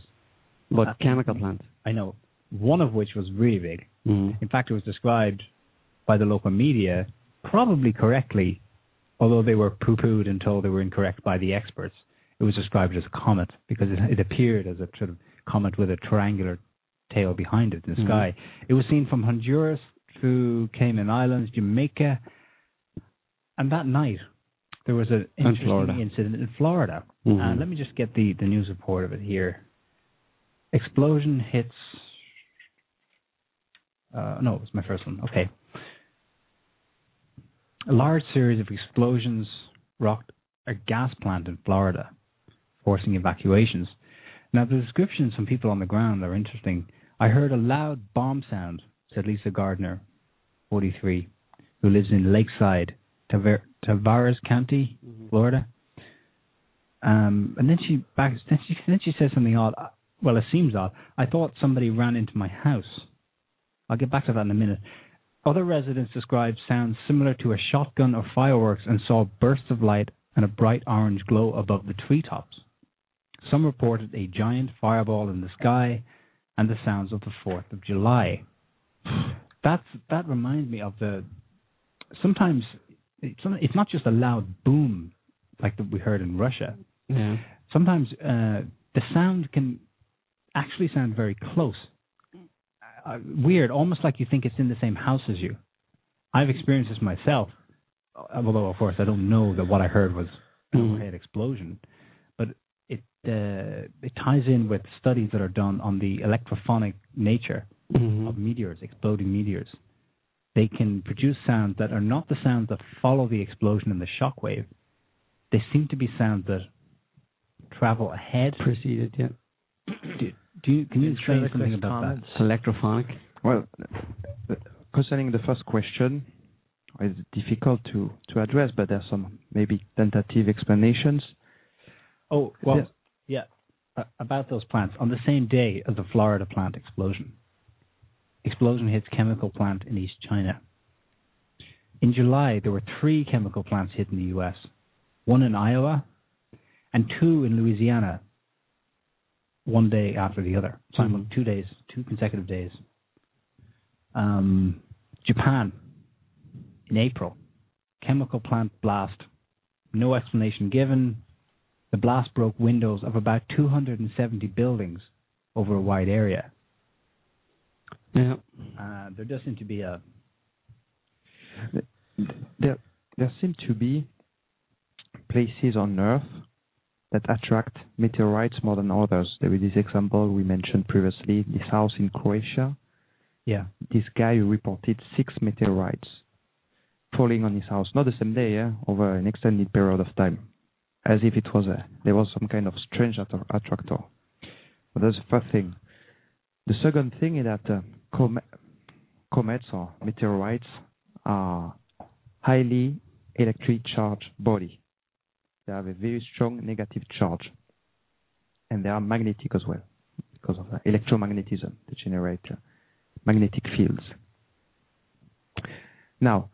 But Uh, chemical plants. I know one of which was really big. Mm. In fact, it was described by the local media probably correctly, although they were poo-pooed and told they were incorrect by the experts. It was described as a comet because it, it appeared as a sort of comet with a triangular tail behind it in the Mhm. sky. It was seen from Honduras through Cayman Islands, Jamaica, and that night there was an interesting incident in Florida. Mhm. Uh, let me just get the, the news report of it here. Explosion hits. Uh, no, it was my first one. Okay. A large series of explosions rocked a gas plant in Florida, forcing evacuations. Now, the descriptions from people on the ground are interesting. I heard a loud bomb sound, said Lisa Gardner, 43, who lives in Lakeside, Taver- Tavares County, Florida. Um, and then she back. Then she then she says something odd. Well, it seems odd. I thought somebody ran into my house. I'll get back to that in a minute. Other residents described sounds similar to a shotgun or fireworks and saw bursts of light and a bright orange glow above the treetops. Some reported a giant fireball in the sky and the sounds of the 4th of July. That's that reminds me of the sometimes it's not just a loud boom like that we heard in Russia. Yeah. Sometimes uh, the sound can actually sound very close. Uh, weird, almost like you think it's in the same house as you. I've experienced this myself, although of course I don't know that what I heard was an Mm. overhead explosion. But it uh, it ties in with studies that are done on the electrophonic nature Mhm. of meteors, exploding meteors. They can produce sounds that are not the sounds that follow the explosion and the shock wave. They seem to be sounds that travel ahead. Preceded, yeah. Do, do you, can you explain something about comments. Electrophonic. Well, concerning the first question, it's difficult to, to address, but there are some maybe tentative explanations. Oh, well, Yes. yeah. Uh, about those plants, on the same day as the Florida plant explosion, explosion hits chemical plant in East China. In July, there were three chemical plants hit in the U.S. One in Iowa, and two in Louisiana. One day after the other, Mhm. two days, two consecutive days. Um, Japan, in April, chemical plant blast. No explanation given. The blast broke windows of about 270 buildings over a wide area. Yeah. Uh, there does seem to be a There, there seem to be places on Earth that attract meteorites more than others. There is this example we mentioned previously, this house in Croatia. yeah. This guy reported six meteorites falling on his house, not the same day, yeah, over an extended period of time, as if it was a there was some kind of strange attra- attractor. But that's the first thing. The second thing is that uh, com- comets or meteorites are highly electric charged body. They have a very strong negative charge, and they are magnetic as well because of the electromagnetism. They generate uh, magnetic fields. Now,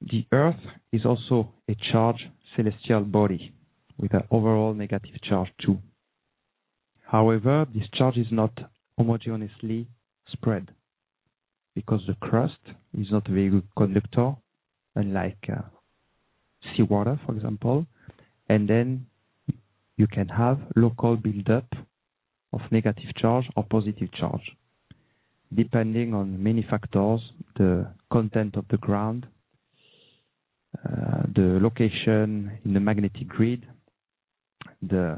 the Earth is also a charged celestial body with an overall negative charge too. However, this charge is not homogeneously spread because the crust is not a very good conductor, unlike uh, seawater, for example, and then you can have local buildup of negative charge or positive charge, depending on many factors, the content of the ground, uh, the location in the magnetic grid, the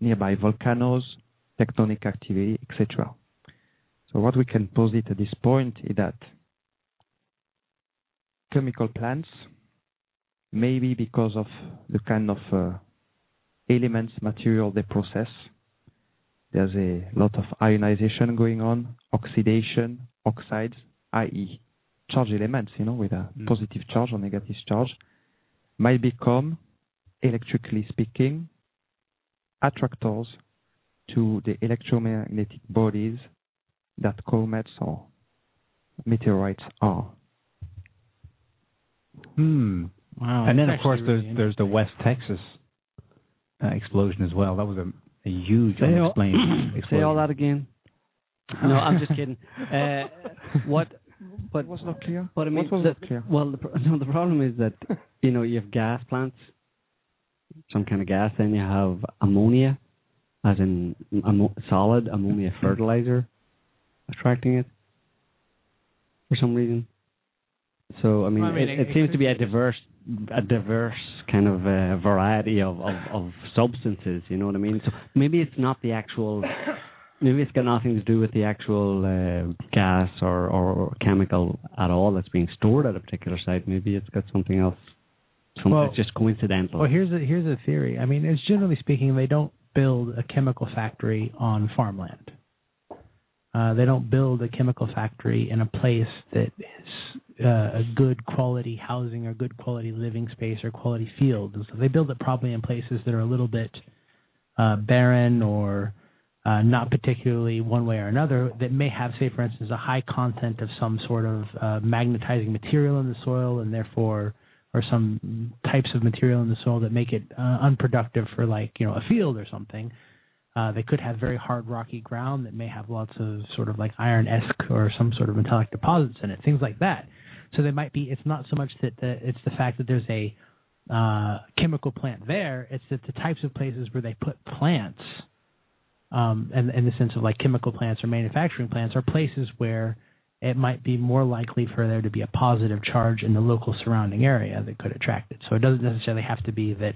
nearby volcanoes, tectonic activity, etc. So what we can posit at this point is that chemical plants, maybe because of the kind of uh, elements, material they process, there's a lot of ionization going on, oxidation, oxides, i.e., charge elements, you know, with a Mm. positive charge or negative charge, might become, electrically speaking, attractors to the electromagnetic bodies that comets or meteorites are. Hmm. Wow. and then, of course, actually there's really there's the West Texas uh, explosion as well. That was a, a huge Say all, unexplained say all that again. No, I'm just kidding. Uh, what? But It was not clear. But I mean, what was the, not clear? well, the, no, the problem is that you know you have gas plants, some kind of gas, then you have ammonia, as in ammo- solid ammonia fertilizer, attracting it for some reason. So I mean, I mean, it, it- it it seems to be a diverse, a diverse kind of uh, variety of, of of substances. You know what I mean? So maybe it's not the actual. Maybe it's got nothing to do with the actual uh, gas or, or chemical at all that's being stored at a particular site. Maybe it's got something else. Something Well- it's just coincidental. Well, here's a here's a theory. I mean, it's generally speaking, they don't build a chemical factory on farmland. Uh, they don't build a chemical factory in a place that is uh, a good quality housing or good quality living space or quality field. And so they build it probably in places that are a little bit uh, barren or uh, not particularly one way or another. That may have, say, for instance, a high content of some sort of uh, magnetizing material in the soil, and therefore or some types of material in the soil that make it uh, unproductive for like you know a field or something. Uh, they could have very hard rocky ground that may have lots of sort of like iron esque or some sort of metallic deposits in it, things like that. So they might be. It's not so much that the, it's the fact that there's a uh, chemical plant there. It's that the types of places where they put plants, um, and in the sense of like chemical plants or manufacturing plants, are places where it might be more likely for there to be a positive charge in the local surrounding area that could attract it. So it doesn't necessarily have to be that,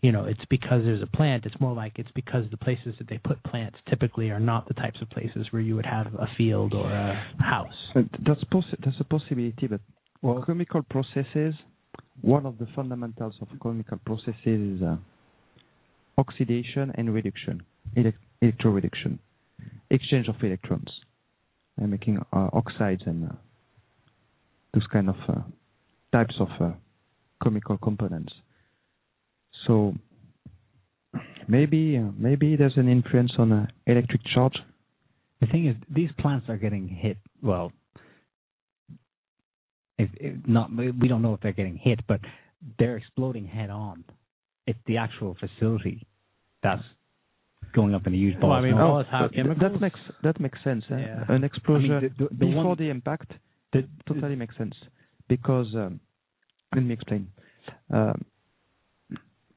you know, it's because there's a plant. It's more like it's because the places that they put plants typically are not the types of places where you would have a field or a house. Uh, That's possi- that's a possibility, but well, chemical processes. One of the fundamentals of chemical processes is uh, oxidation and reduction, elec- electroreduction, exchange of electrons, making uh, oxides and uh, those kind of uh, types of chemical components. So maybe maybe there's an influence on electric charge. The thing is, these plants are getting hit. Well, if, if not, we don't know if they're getting hit, but they're exploding head on. It's the actual facility that's going up in a huge ball. Well, I mean, of all smoke. is how but th- chemicals. that makes that makes sense. eh? Yeah. An explosion I mean, the- the- the before one- the impact the- totally makes sense because um, let me explain. Um,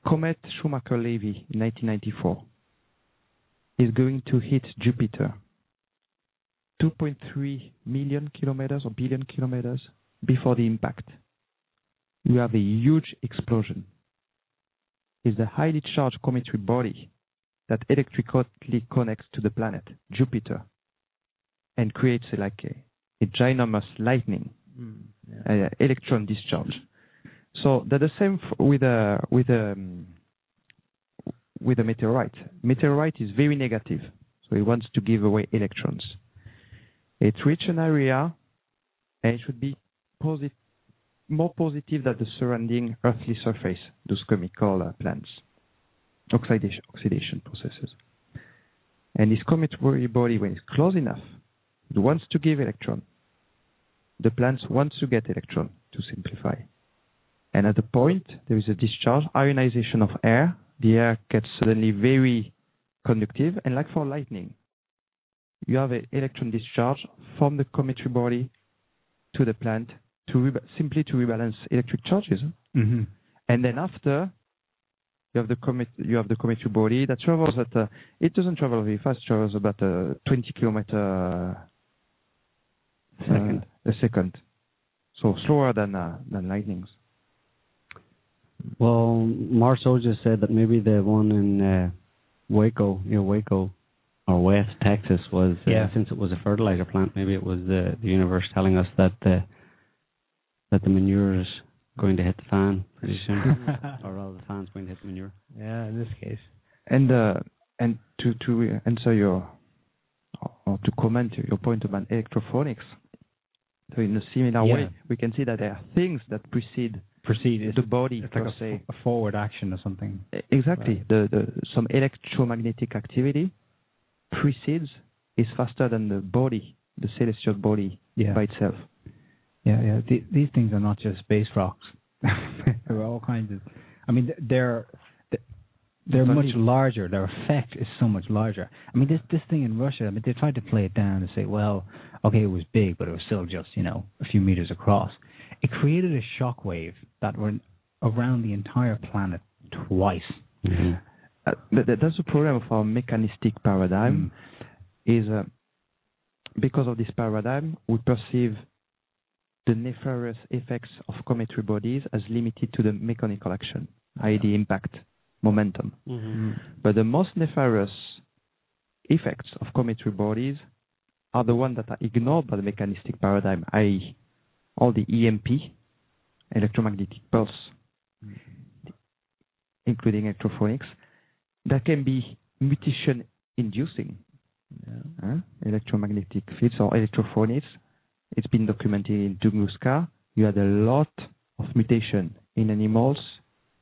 comet Shoemaker-Levy in 1994 is going to hit Jupiter 2.3 million kilometers or billion kilometers before the impact. You have a huge explosion. It's a highly charged cometary body that electrically connects to the planet Jupiter and creates a, like a, a ginormous lightning Mm, yeah. uh, electron discharge. So they're the same f- with a with a um, with a meteorite. Meteorite is very negative, so it wants to give away electrons. It reaches an area, and it should be posit- more positive than the surrounding earthly surface. Those chemical uh, plants, oxidation oxidation processes. And this cometary body, when it's close enough, it wants to give electron the plants want to get electron to simplify. And at the point there is a discharge, ionization of air, the air gets suddenly very conductive, and like for lightning, you have an electron discharge from the cometary body to the plant to simply to rebalance electric charges. Mhm. And then after, you have the comet, you have the cometary body that travels at, uh, it doesn't travel very fast, travels about uh, 20 kilometer Second. uh, a second. So slower than uh, than lightnings. Well, Marceau just said that maybe the one in uh, Waco, near Waco, or West Texas, was uh, Yeah. since it was a fertilizer plant. Maybe it was the, the universe telling us that the that the manure is going to hit the fan pretty soon, or rather, the fan's going to hit the manure. yeah, in this case. And uh, and to to answer your or to comment your point about electrophonics. So in a similar Yeah. way, we can see that there are things that precede Proceed. It's, the body it's like a, se. f- a forward action or something. Exactly. The, the some electromagnetic activity precedes is faster than the body, the celestial body Yeah. by itself. Yeah, yeah. The, these things are not just space rocks. they're all kinds of. I mean, they're they're But much it- larger. Their effect is so much larger. I mean, this this thing in Russia. I mean, they tried to play it down and say, well, okay, it was big, but it was still just you know a few meters across. It created a shock wave that went around the entire planet twice. Mm-hmm. Uh, that- that's the problem of our mechanistic paradigm. Is uh, because of this paradigm, we perceive the nefarious effects of cometary bodies as limited to the mechanical action, i.e., the impact momentum. Mm-hmm. But the most nefarious effects of cometary bodies are the ones that are ignored by the mechanistic paradigm, i.e., all the EMP, electromagnetic pulse, including electrophonics, that can be mutation inducing. Huh? Electromagnetic fields or electrophonics. It's been documented in Tunguska. You had a lot of mutation in animals,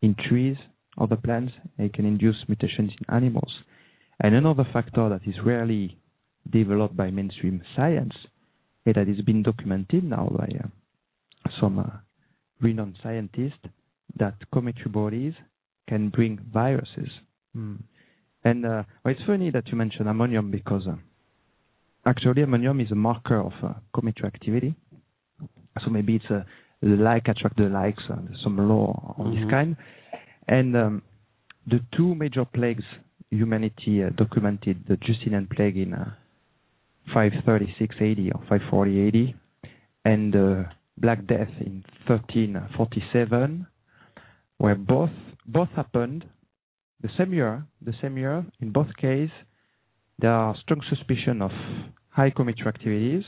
in trees, other plants. It can induce mutations in animals. And another factor that is rarely developed by mainstream science is that it's been documented now by uh, some uh, renowned scientists that cometary bodies can bring viruses. And uh, well, it's funny that you mentioned ammonium because uh, actually ammonium is a marker of uh, cometary activity. So maybe it's a the like attract the likes, uh, some law of Mhm. this kind. And um, the two major plagues humanity uh, documented, the Justinian plague in uh, 536 AD or 540 AD, and the Black Death in 1347, where both both happened the same year. The same year, in both cases, there are strong suspicion of high cometary activities.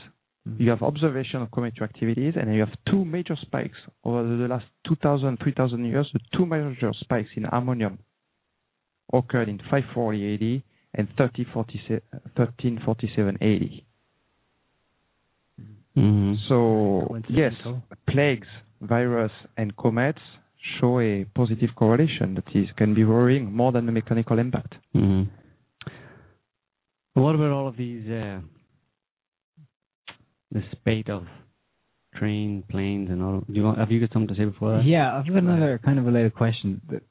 You have observation of cometary activities, and you have two major spikes over the last 2,000, 3,000 years. The two major spikes in ammonium occurred in 540 AD and 1347 1347 AD. Mhm. So yes, plagues, virus, and comets show a positive correlation that is can be worrying more than the mechanical impact. Mhm. What about all of these? Uh, the spate of train, planes, and all. Do you want, have you got something to say before that? Yeah, I've got another kind of related question. That-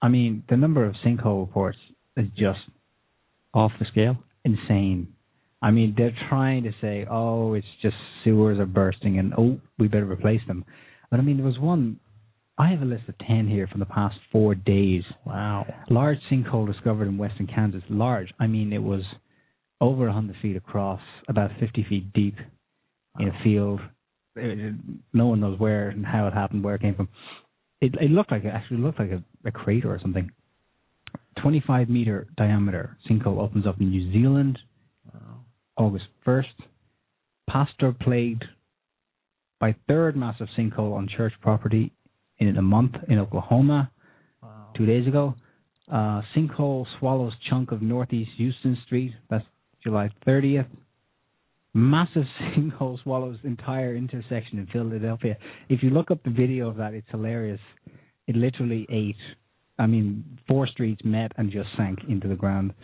I mean, the number of sinkhole reports is just Off the scale. insane. I mean, they're trying to say, oh, it's just sewers are bursting and, oh, we better replace them. But I mean, there was one, I have a list of 10 here from the past four days. Wow. Large sinkhole discovered in western Kansas. Large. I mean, it was over 100 feet across, about 50 feet deep in a field. It- no one knows where and how it happened, where it came from. It, it looked like, it actually looked like a, a crater or something. 25 meter diameter sinkhole opens up in New Zealand August 1st. Pastor plagued by third massive sinkhole on church property in a month in Oklahoma two days ago. Uh, sinkhole swallows chunk of Northeast Houston Street. That's July 30th. Massive sinkhole swallows entire intersection in Philadelphia. If you look up the video of that, it's hilarious. It literally ate. I mean, four streets met and just sank into the ground.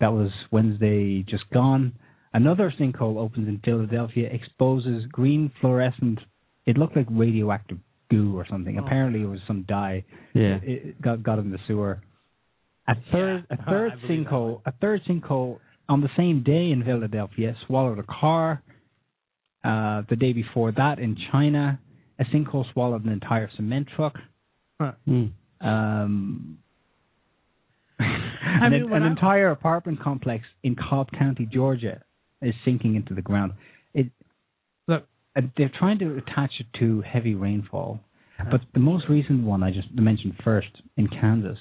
That was Wednesday, just gone. Another sinkhole opens in Philadelphia, exposes green fluorescent. It looked like radioactive goo or something. Oh. Apparently, it was some dye. Yeah. It, it got got in the sewer. A third, Yeah, a third I believe that sinkhole, a third sinkhole on the same day in Philadelphia swallowed a car. Uh, the day before that in China, a sinkhole swallowed an entire cement truck. Mm. Um, an, mean, when an I- entire apartment complex in Cobb County, Georgia, is sinking into the ground. It look, uh, they're trying to attach it to heavy rainfall, but the most recent one I just mentioned first in Kansas,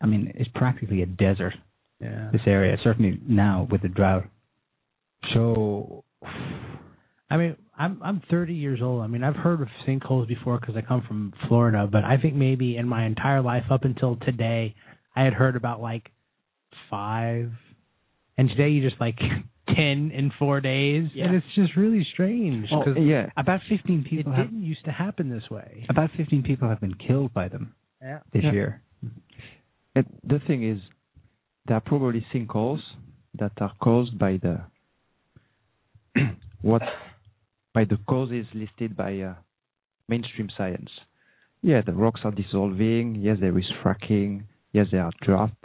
I mean, is practically a desert. Yeah. This area, certainly now with the drought. So, I mean, I'm I'm 30 years old. I mean, I've heard of sinkholes before because I come from Florida, but I think maybe in my entire life up until today, I had heard about like five, and today you just like 10 in four days, Yeah. and it's just really strange because yeah, about 15 it people have didn't used to happen this way. about 15 people have been killed by them Yeah. this Yeah. year. And the thing is, there are probably sinkholes that are caused by the what by the causes listed by uh, mainstream science. Yeah, the rocks are dissolving. Yes, there is fracking. Yes, there are drought.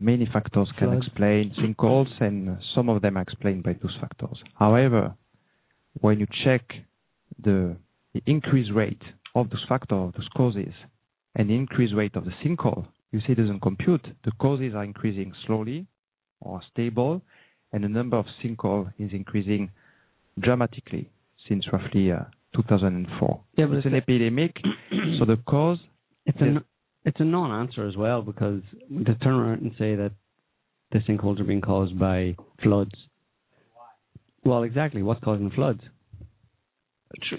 Many factors can Flood. explain sinkholes, and some of them are explained by those factors. However, when you check the, the increase rate of those factors, those causes, and the increase rate of the sinkhole, you see it doesn't compute. The causes are increasing slowly or stable, and the number of sinkhole is increasing dramatically since roughly uh, 2004. Yeah, but it's an it's epidemic, so the cause It's a it's a non-answer as well because to turn around and say that the sinkholes are being caused by floods. Why? Well, exactly. What's causing the floods?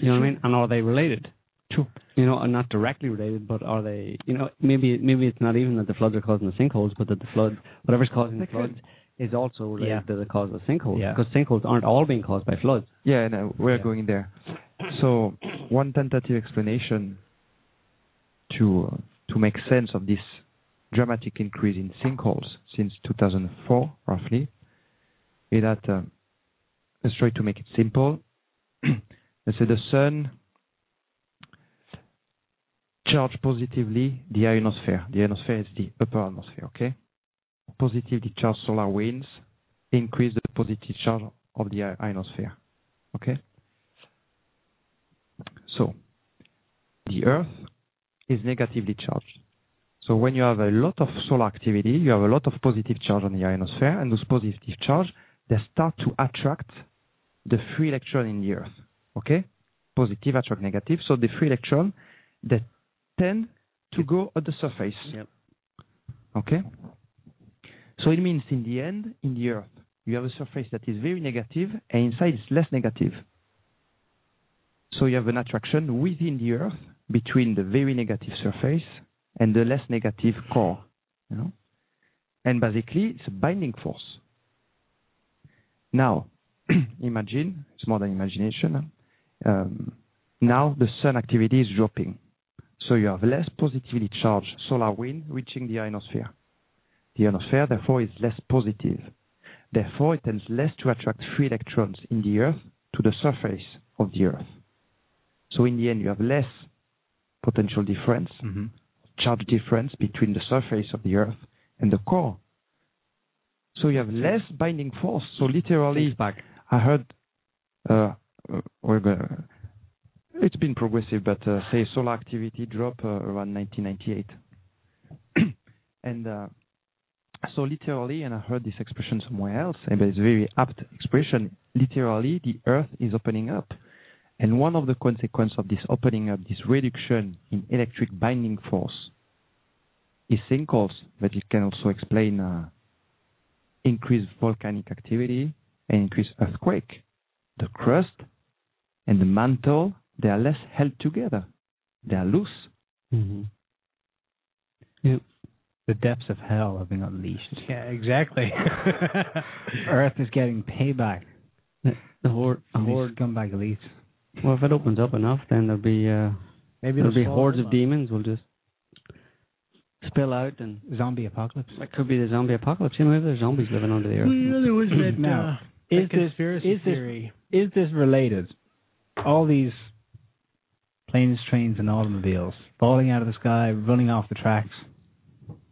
You know what I mean? And are they related? True. You know, are not directly related, but are they? You know, maybe maybe it's not even that the floods are causing the sinkholes, but that the flood, whatever's causing the floods, is also related Yeah. to the cause of sinkholes. Yeah. Because sinkholes aren't all being caused by floods. Yeah, no, we're Yeah. going there. So one tentative explanation to uh, to make sense of this dramatic increase in sinkholes since 2004, roughly, is that um, let's try to make it simple. let's say the sun charge positively the ionosphere. The ionosphere is the upper atmosphere, okay? Positively charged solar winds increase the positive charge of the ionosphere, okay? So, the Earth is negatively charged. So when you have a lot of solar activity, you have a lot of positive charge on the ionosphere, and those positive charge, they start to attract the free electron in the Earth, okay? Positive attract negative, so the free electron, they tend to go at the surface. Yep. Okay? So it means in the end, in the Earth, you have a surface that is very negative, and inside it's less negative. So you have an attraction within the Earth between the very negative surface and the less negative core. You know? And basically, it's a binding force. Now, imagine, it's more than imagination. Um, now the sun activity is dropping. So you have less positively charged solar wind reaching the ionosphere. The ionosphere, therefore, is less positive. Therefore, it tends less to attract free electrons in the Earth to the surface of the Earth. So in the end, you have less potential difference, hmm charge difference between the surface of the Earth and the core. So you have less binding force. So literally, back. I heard uh, uh, it's been progressive, but uh, say solar activity drop uh, around 1998, and uh, so literally, and I heard this expression somewhere else, but it's a very apt expression. Literally, the Earth is opening up, and one of the consequences of this opening up, this reduction in electric binding force, is sinkholes, but it can also explain uh, increased volcanic activity and increased earthquake. The crust and the mantle, they are less held together. They are loose. Mm-hmm. The depths of hell have been unleashed. Yeah, exactly. Earth is getting payback. The horde, a from these horde. scumbag elites. Well, if it opens up enough, then there'll be uh, Maybe there'll be hordes of up. demons will just spill out, and Zombie apocalypse. that could be the zombie apocalypse. You know, maybe there's zombies living under the earth. Well, there was that, Now, uh, is that this- conspiracy is this- Is this related? All these planes, trains, and automobiles falling out of the sky, running off the tracks.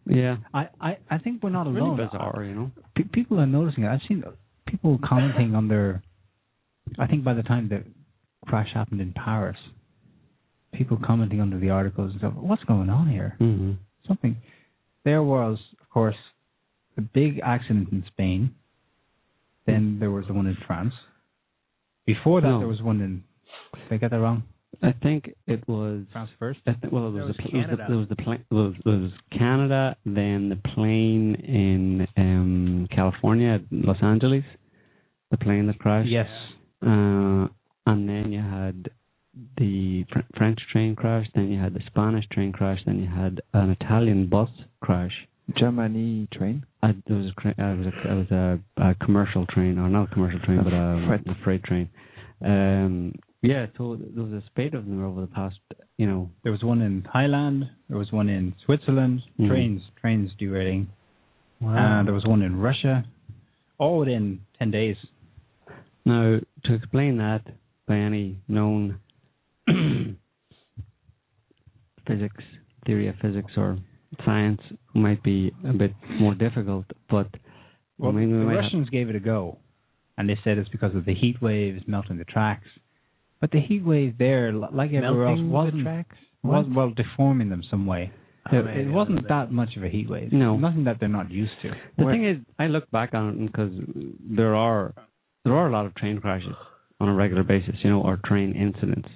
Yeah, I, I, I think we're not really alone. bizarre, you know. Pe- people are noticing it. I've seen people commenting on their. I think by the time the crash happened in Paris, people commenting under the articles and stuff. What's going on here? Mm-hmm. Something. There was, of course, a big accident in Spain. Then there was the one in France. Before that, No. there was one in. Did I get that wrong? I think it was. France first. I think, well, it was, was the, pl- it was Canada. the, it was the plane. It was, it was Canada, then the plane in um, California, Los Angeles, the plane that crashed. Yes. Uh, and then you had the Fr- French train crash. Then you had the Spanish train crash. Then you had an Italian bus crash. Germany train. Uh, there was a, uh, it was a, it was a, a commercial train, or not a commercial train, but a freight. a freight train. Um, yeah, so there was a spate of them over the past, you know, There was one in Thailand. There was one in Switzerland. Mhm. Trains, trains derailing. And there was one in Russia. All within ten days. Now, to explain that by any known physics, theory of physics, or science might be a bit more difficult, but Well, I mean, we the might have- Russians gave it a go, and they said it's because of the heat waves melting the tracks. But the heat wave there, like everywhere else, Melting the wasn't tracks? was well deforming them some way. Oh, It, maybe it a wasn't little bit. that much of a heat wave. No. nothing that they're not used to. the Where- thing is, I look back on it because there are there are a lot of train crashes on a regular basis, you know, or train incidents,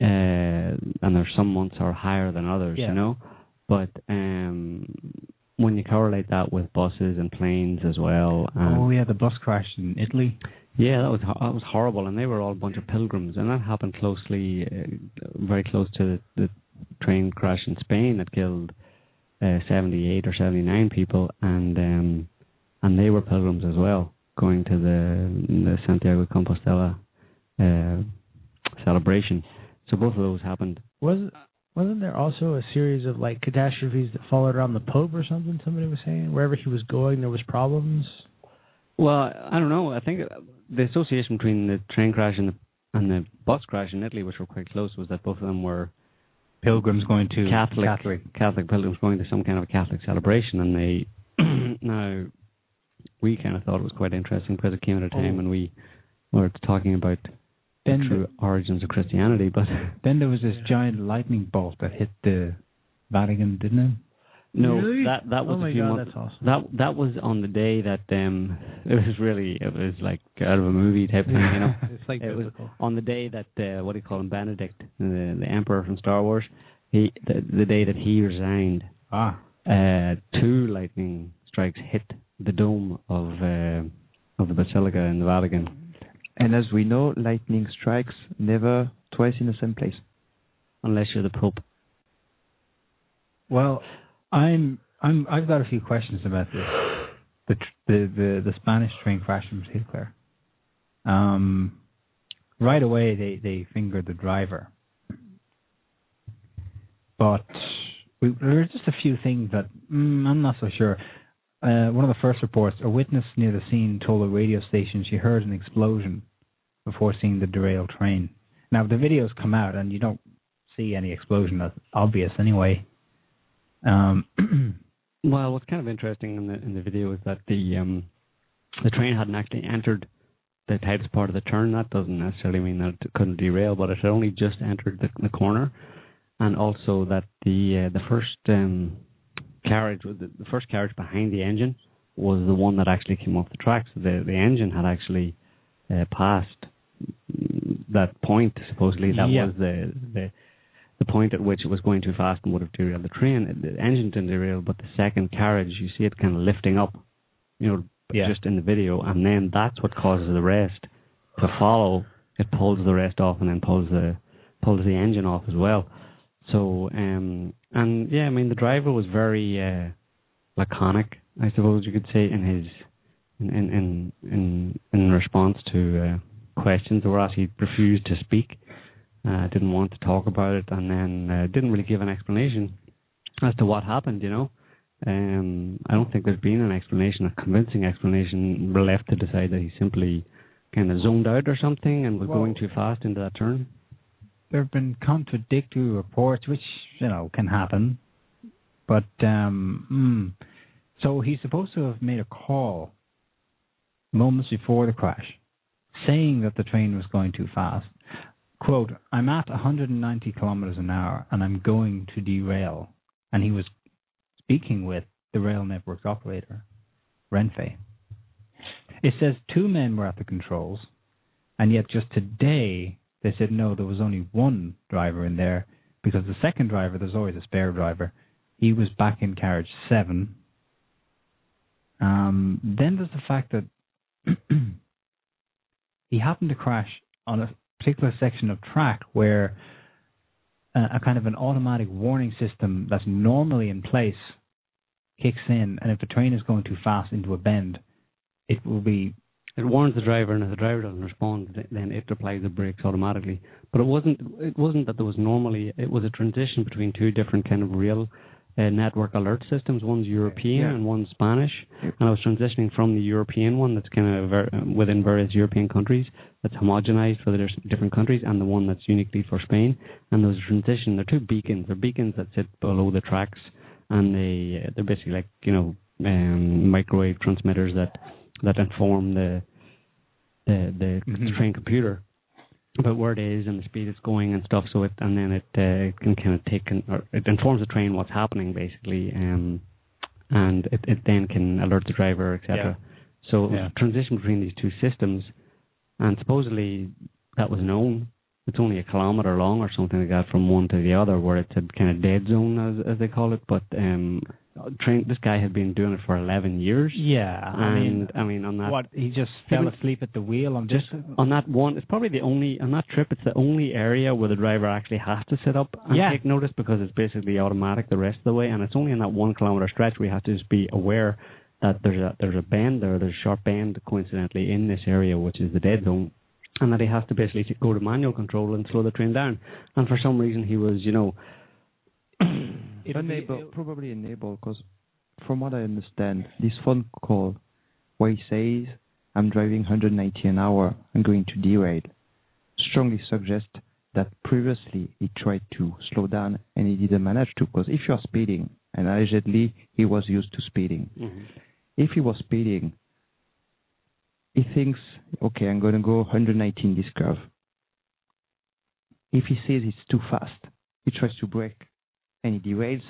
uh, and there's some months are higher than others, Yeah. you know. But um, when you correlate that with buses and planes as well, and oh yeah, the bus crash in Italy. Yeah, that was that was horrible, and they were all a bunch of pilgrims, and that happened closely, uh, very close to the, the train crash in Spain that killed uh, seventy eight or seventy nine people, and um, and they were pilgrims as well, going to the the Santiago de Compostela uh, celebration. So both of those happened. Was wasn't there also a series of like catastrophes that followed around the Pope or something? Somebody was saying wherever he was going, there was problems. Well, I don't know. I think the association between the train crash and the and the bus crash in Italy, which were quite close, was that both of them were pilgrims going to Catholic Catholic. Catholic pilgrims going to some kind of a Catholic celebration, and they now we kind of thought it was quite interesting because it came at a time Oh. when we were talking about the Then true origins of Christianity, but Then there was this giant lightning bolt that hit the Vatican, didn't it? No, Really? that that was oh a few god, months. that's awesome. That that was on the day that um it was really it was like out of a movie type thing, you know. it's like it was on the day that uh, what do you call him Benedict, the, the emperor from Star Wars. He the, the day that he resigned, Ah, uh, two lightning strikes hit the dome of uh, of the basilica in the Vatican, And as we know, lightning strikes never twice in the same place. unless you're the Pope. well, I'm I'm I've got a few questions about this. The the the, the Spanish train crash in particular. Um, right away they they fingered the driver, but we, there are just a few things that mm, I'm not so sure. Uh, one of the first reports, a witness near the scene told a radio station she heard an explosion before seeing the derailed train. Now the videos come out and you don't see any explosion. That's obvious anyway. Um, Well, what's kind of interesting in the in the video is that the um the train hadn't actually entered the tightest part of the turn. That doesn't necessarily mean that it couldn't derail, but it had only just entered the, the corner, and also that the uh, the first um carriage, the, the first carriage behind the engine, was the one that actually came off the tracks. The the engine had actually uh, passed that point. Supposedly, that Yeah. was the the the point at which it was going too fast and would have derailed the train. The engine didn't derail, but the second carriage, you see it kind of lifting up, you know, Yeah. just in the video, and then that's what causes the rest to follow. It pulls the rest off and then pulls the pulls the engine off as well. So, um, and yeah, I mean the driver was very uh, laconic, I suppose you could say, in his in in in in, in response to uh, questions that were asked. He refused to speak uh, didn't want to talk about it, and then uh, didn't really give an explanation as to what happened. You know, um, I don't think there's been an explanation, a convincing explanation. We're left to decide that he simply kind of zoned out or something and was Well- going too fast into that turn. there have been contradictory reports, which you know can happen. But um, mm, so he's supposed to have made a call moments before the crash, saying that the train was going too fast. "Quote: I'm at 190 kilometers an hour and I'm going to derail." And he was speaking with the rail network's operator, Renfe. It says two men were at the controls, and yet just today they said no, there was only one driver in there because the second driver, there's always a spare driver, he was back in carriage seven. Um, then there's the fact that he happened to crash on a particular section of track where a, a kind of an automatic warning system that's normally in place kicks in, and if the train is going too fast into a bend, it will be It warns the driver, and if the driver doesn't respond, then it applies the brakes automatically. But it wasn't. It wasn't that there was normally. It was a transition between two different kind of uh, network alert systems. One's European Yeah. and one's Spanish. And I was transitioning from the European one that's kind of ver- um, within various European countries that's homogenized for the different countries, and the one that's uniquely for Spain. And those transition. They're two beacons. They're beacons that sit below the tracks, and they uh, they're basically like you know um, microwave transmitters that that inform the the the Mhm. train computer about where it is and the speed it's going and stuff. So it and then it, uh, it can kind of take con- or it informs the train what's happening basically, um, and it, it then can alert the driver, etc. So Yeah. transition between these two systems, and supposedly that was known. It's only a kilometer long or something like that from one to the other, where it's a kind of dead zone as as they call it. But um, train this guy had been doing it for 11 years. yeah. I mean, I mean on that what he just fell asleep at the wheel on just on that one, it's probably the only on that trip. It's the only area where the driver actually has to sit up and Yeah. take notice because it's basically automatic the rest of the way, and it's only in that one kilometer stretch we have to just be aware that there's a there's a bend there, there's a sharp bend coincidentally in this area which is the dead zone, and that he has to basically go to manual control and slow the train down. And for some reason he was, you know, Be- probably enable, because from what I understand, this phone call where he says, I'm driving 190 an hour, I'm going to derail, strongly suggests that previously he tried to slow down and he didn't manage to. Because if you're speeding, and allegedly he was used to speeding, Mhm. if he was speeding, he thinks, okay, I'm going to go 119 this curve. If he says it's too fast, he tries to brake and he derails.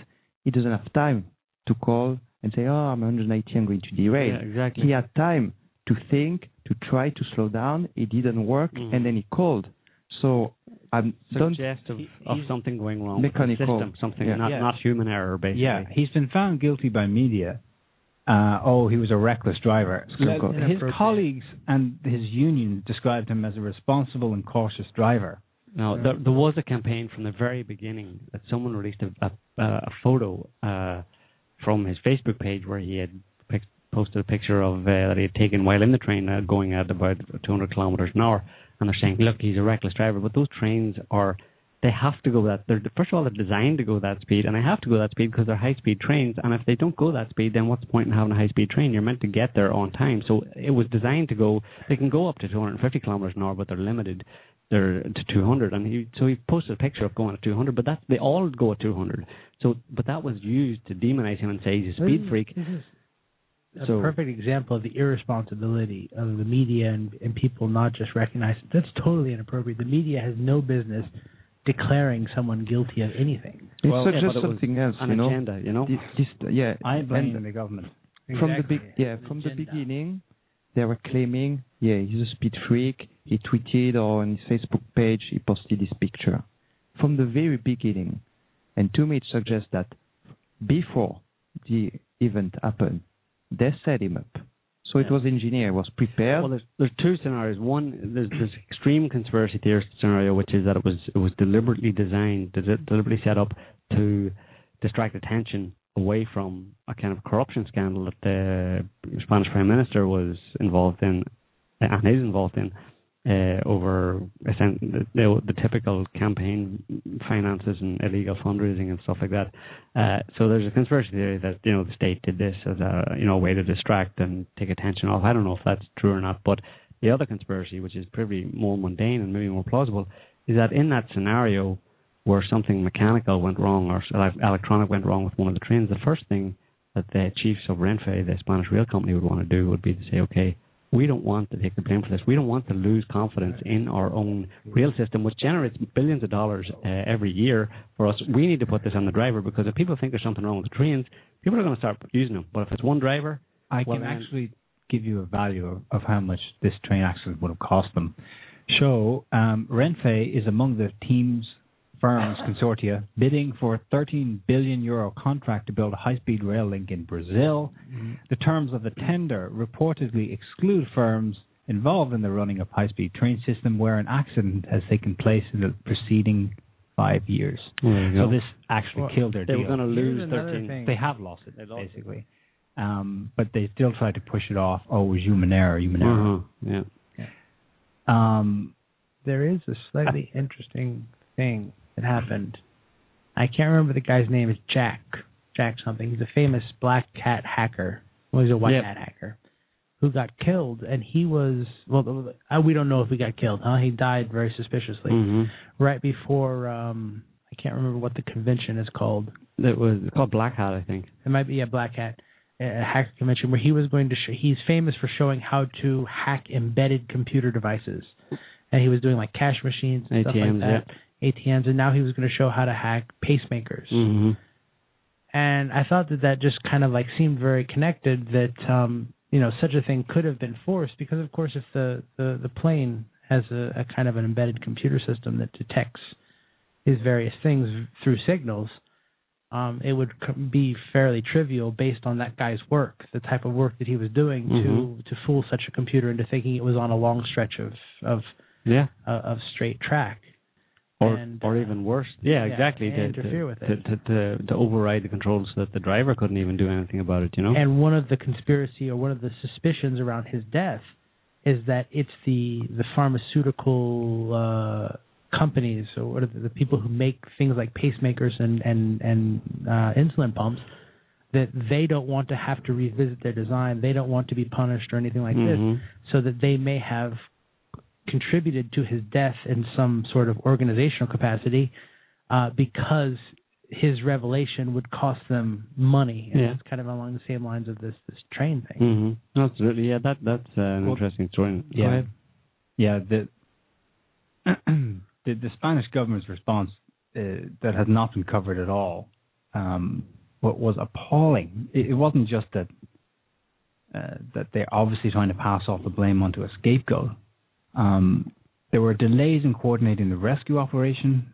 He doesn't have time to call and say, oh, I'm 190, I'm going to derail. Yeah, exactly. He had time to think, to try to slow down. It didn't work, Mhm. and then he called. So I'm don't Suggestive of something going wrong with the mechanical. system, something Yeah. not Yeah. not human error, basically. Yeah, he's been found guilty by media. Uh, oh, he was a reckless driver. Still His colleagues and his union described him as a responsible and cautious driver. No, there, there was a campaign from the very beginning that someone released a, a, a photo uh, from his Facebook page where he had pic- posted a picture of uh, that he had taken while in the train uh, going at about 200 kilometers an hour, and they're saying, look, he's a reckless driver. But those trains are, they have to go that. They're first of all, they're designed to go that speed, and they have to go that speed because they're high-speed trains. And if they don't go that speed, then what's the point in having a high-speed train? You're meant to get there on time. So it was designed to go. They can go up to 250 kilometers an hour, but they're limited they're to 200 and he so he posted a picture of going at 200 but that's they all go at 200 so but that was used to demonize him and say he's a speed freak This a So- perfect example of the irresponsibility of the media and, and people not just recognizing that's totally inappropriate. The media has no business declaring someone guilty of anything. It's Well, not yeah, just it something else, an you know. agenda you know This, this, yeah, I blame and the government. from the Exactly. big, yeah, An from the beginning, they were claiming, yeah, he's a speed freak. He tweeted or on his Facebook page, he posted this picture. From the very beginning, and to me, it suggests that before the event happened, they set him up. So it was engineered, was prepared. well there's there's two scenarios one there's this extreme conspiracy theorist scenario which is that it was it was deliberately designed deliberately set up to distract attention away from a kind of corruption scandal that the Spanish Prime Minister was involved in and is involved in uh, over the, the, the typical campaign finances and illegal fundraising and stuff like that. Uh, so there's a conspiracy theory that you know the state did this as a you know way to distract and take attention off. I don't know if that's true or not, but the other conspiracy, which is probably more mundane and maybe more plausible, is that in that scenario where something mechanical went wrong or electronic went wrong with one of the trains, the first thing that the chiefs of Renfe, the Spanish rail company, would want to do would be to say, okay, we don't want to take the blame for this. We don't want to lose confidence in our own rail system, which generates billions of dollars uh, every year for us. We need to put this on the driver because if people think there's something wrong with the trains, people are going to start using them. But if it's one driver, I Well, can then- actually give you a value of, of how much this train accident would have cost them. So, um, Renfe is among the teams, firms, consortia bidding for a 13 billion euro contract to build a high-speed rail link in Brazil. The terms of the tender reportedly exclude firms involved in the running of high-speed train system where an accident has taken place in the preceding five years. So this actually Well, killed their they deal. were going to lose 13. thing. They have lost it, They lost it. basically. Um, but they still tried to push it off. Oh, it was human error, human error. Uh-huh. Yeah. Um, There is a slightly interesting thing that happened. I can't remember the guy's name. It's Jack. Jack something. He's a famous black hat hacker. Well, he's a white Yep. hat hacker who got killed, and he was well. We don't know if he got killed. Huh? He died very suspiciously hmm right before. um I can't remember what the convention is called. It was called Black Hat, I think. It might be a black hat a hacker convention where he was going to show. He's famous for showing how to hack embedded computer devices, and he was doing like cash machines and stuff ATMs, like that. ATMs, and now he was going to show how to hack pacemakers. hmm And I thought that that just kind of like seemed very connected. That um, you know such a thing could have been forced because of course if the the, the plane has a, a kind of an embedded computer system that detects these various things through signals, um, it would be fairly trivial based on that guy's work, the type of work that he was doing Mhm. to to fool such a computer into thinking it was on a long stretch of of Yeah. uh, of straight track. Or And, or even worse. Yeah, yeah, exactly. to, interfere to, with to, it. To, to, to override the controls so that the driver couldn't even do anything about it, you know? And one of the conspiracy or one of the suspicions around his death is that it's the the pharmaceutical uh, companies or what are the, the people who make things like pacemakers and and and uh, insulin pumps that they don't want to have to revisit their design. They don't want to be punished or anything like Mhm. this, so that they may have contributed to his death in some sort of organizational capacity uh, because his revelation would cost them money. And Yeah. it's kind of along the same lines of this this train thing. Mm-hmm. Absolutely. Yeah, that that's uh, an Well, interesting story. Yeah. Yeah, the the, the Spanish government's response uh, that has not been covered at all um, what was appalling. It, it wasn't just that uh, that they're obviously trying to pass off the blame onto a scapegoat. Um, there were delays in coordinating the rescue operation.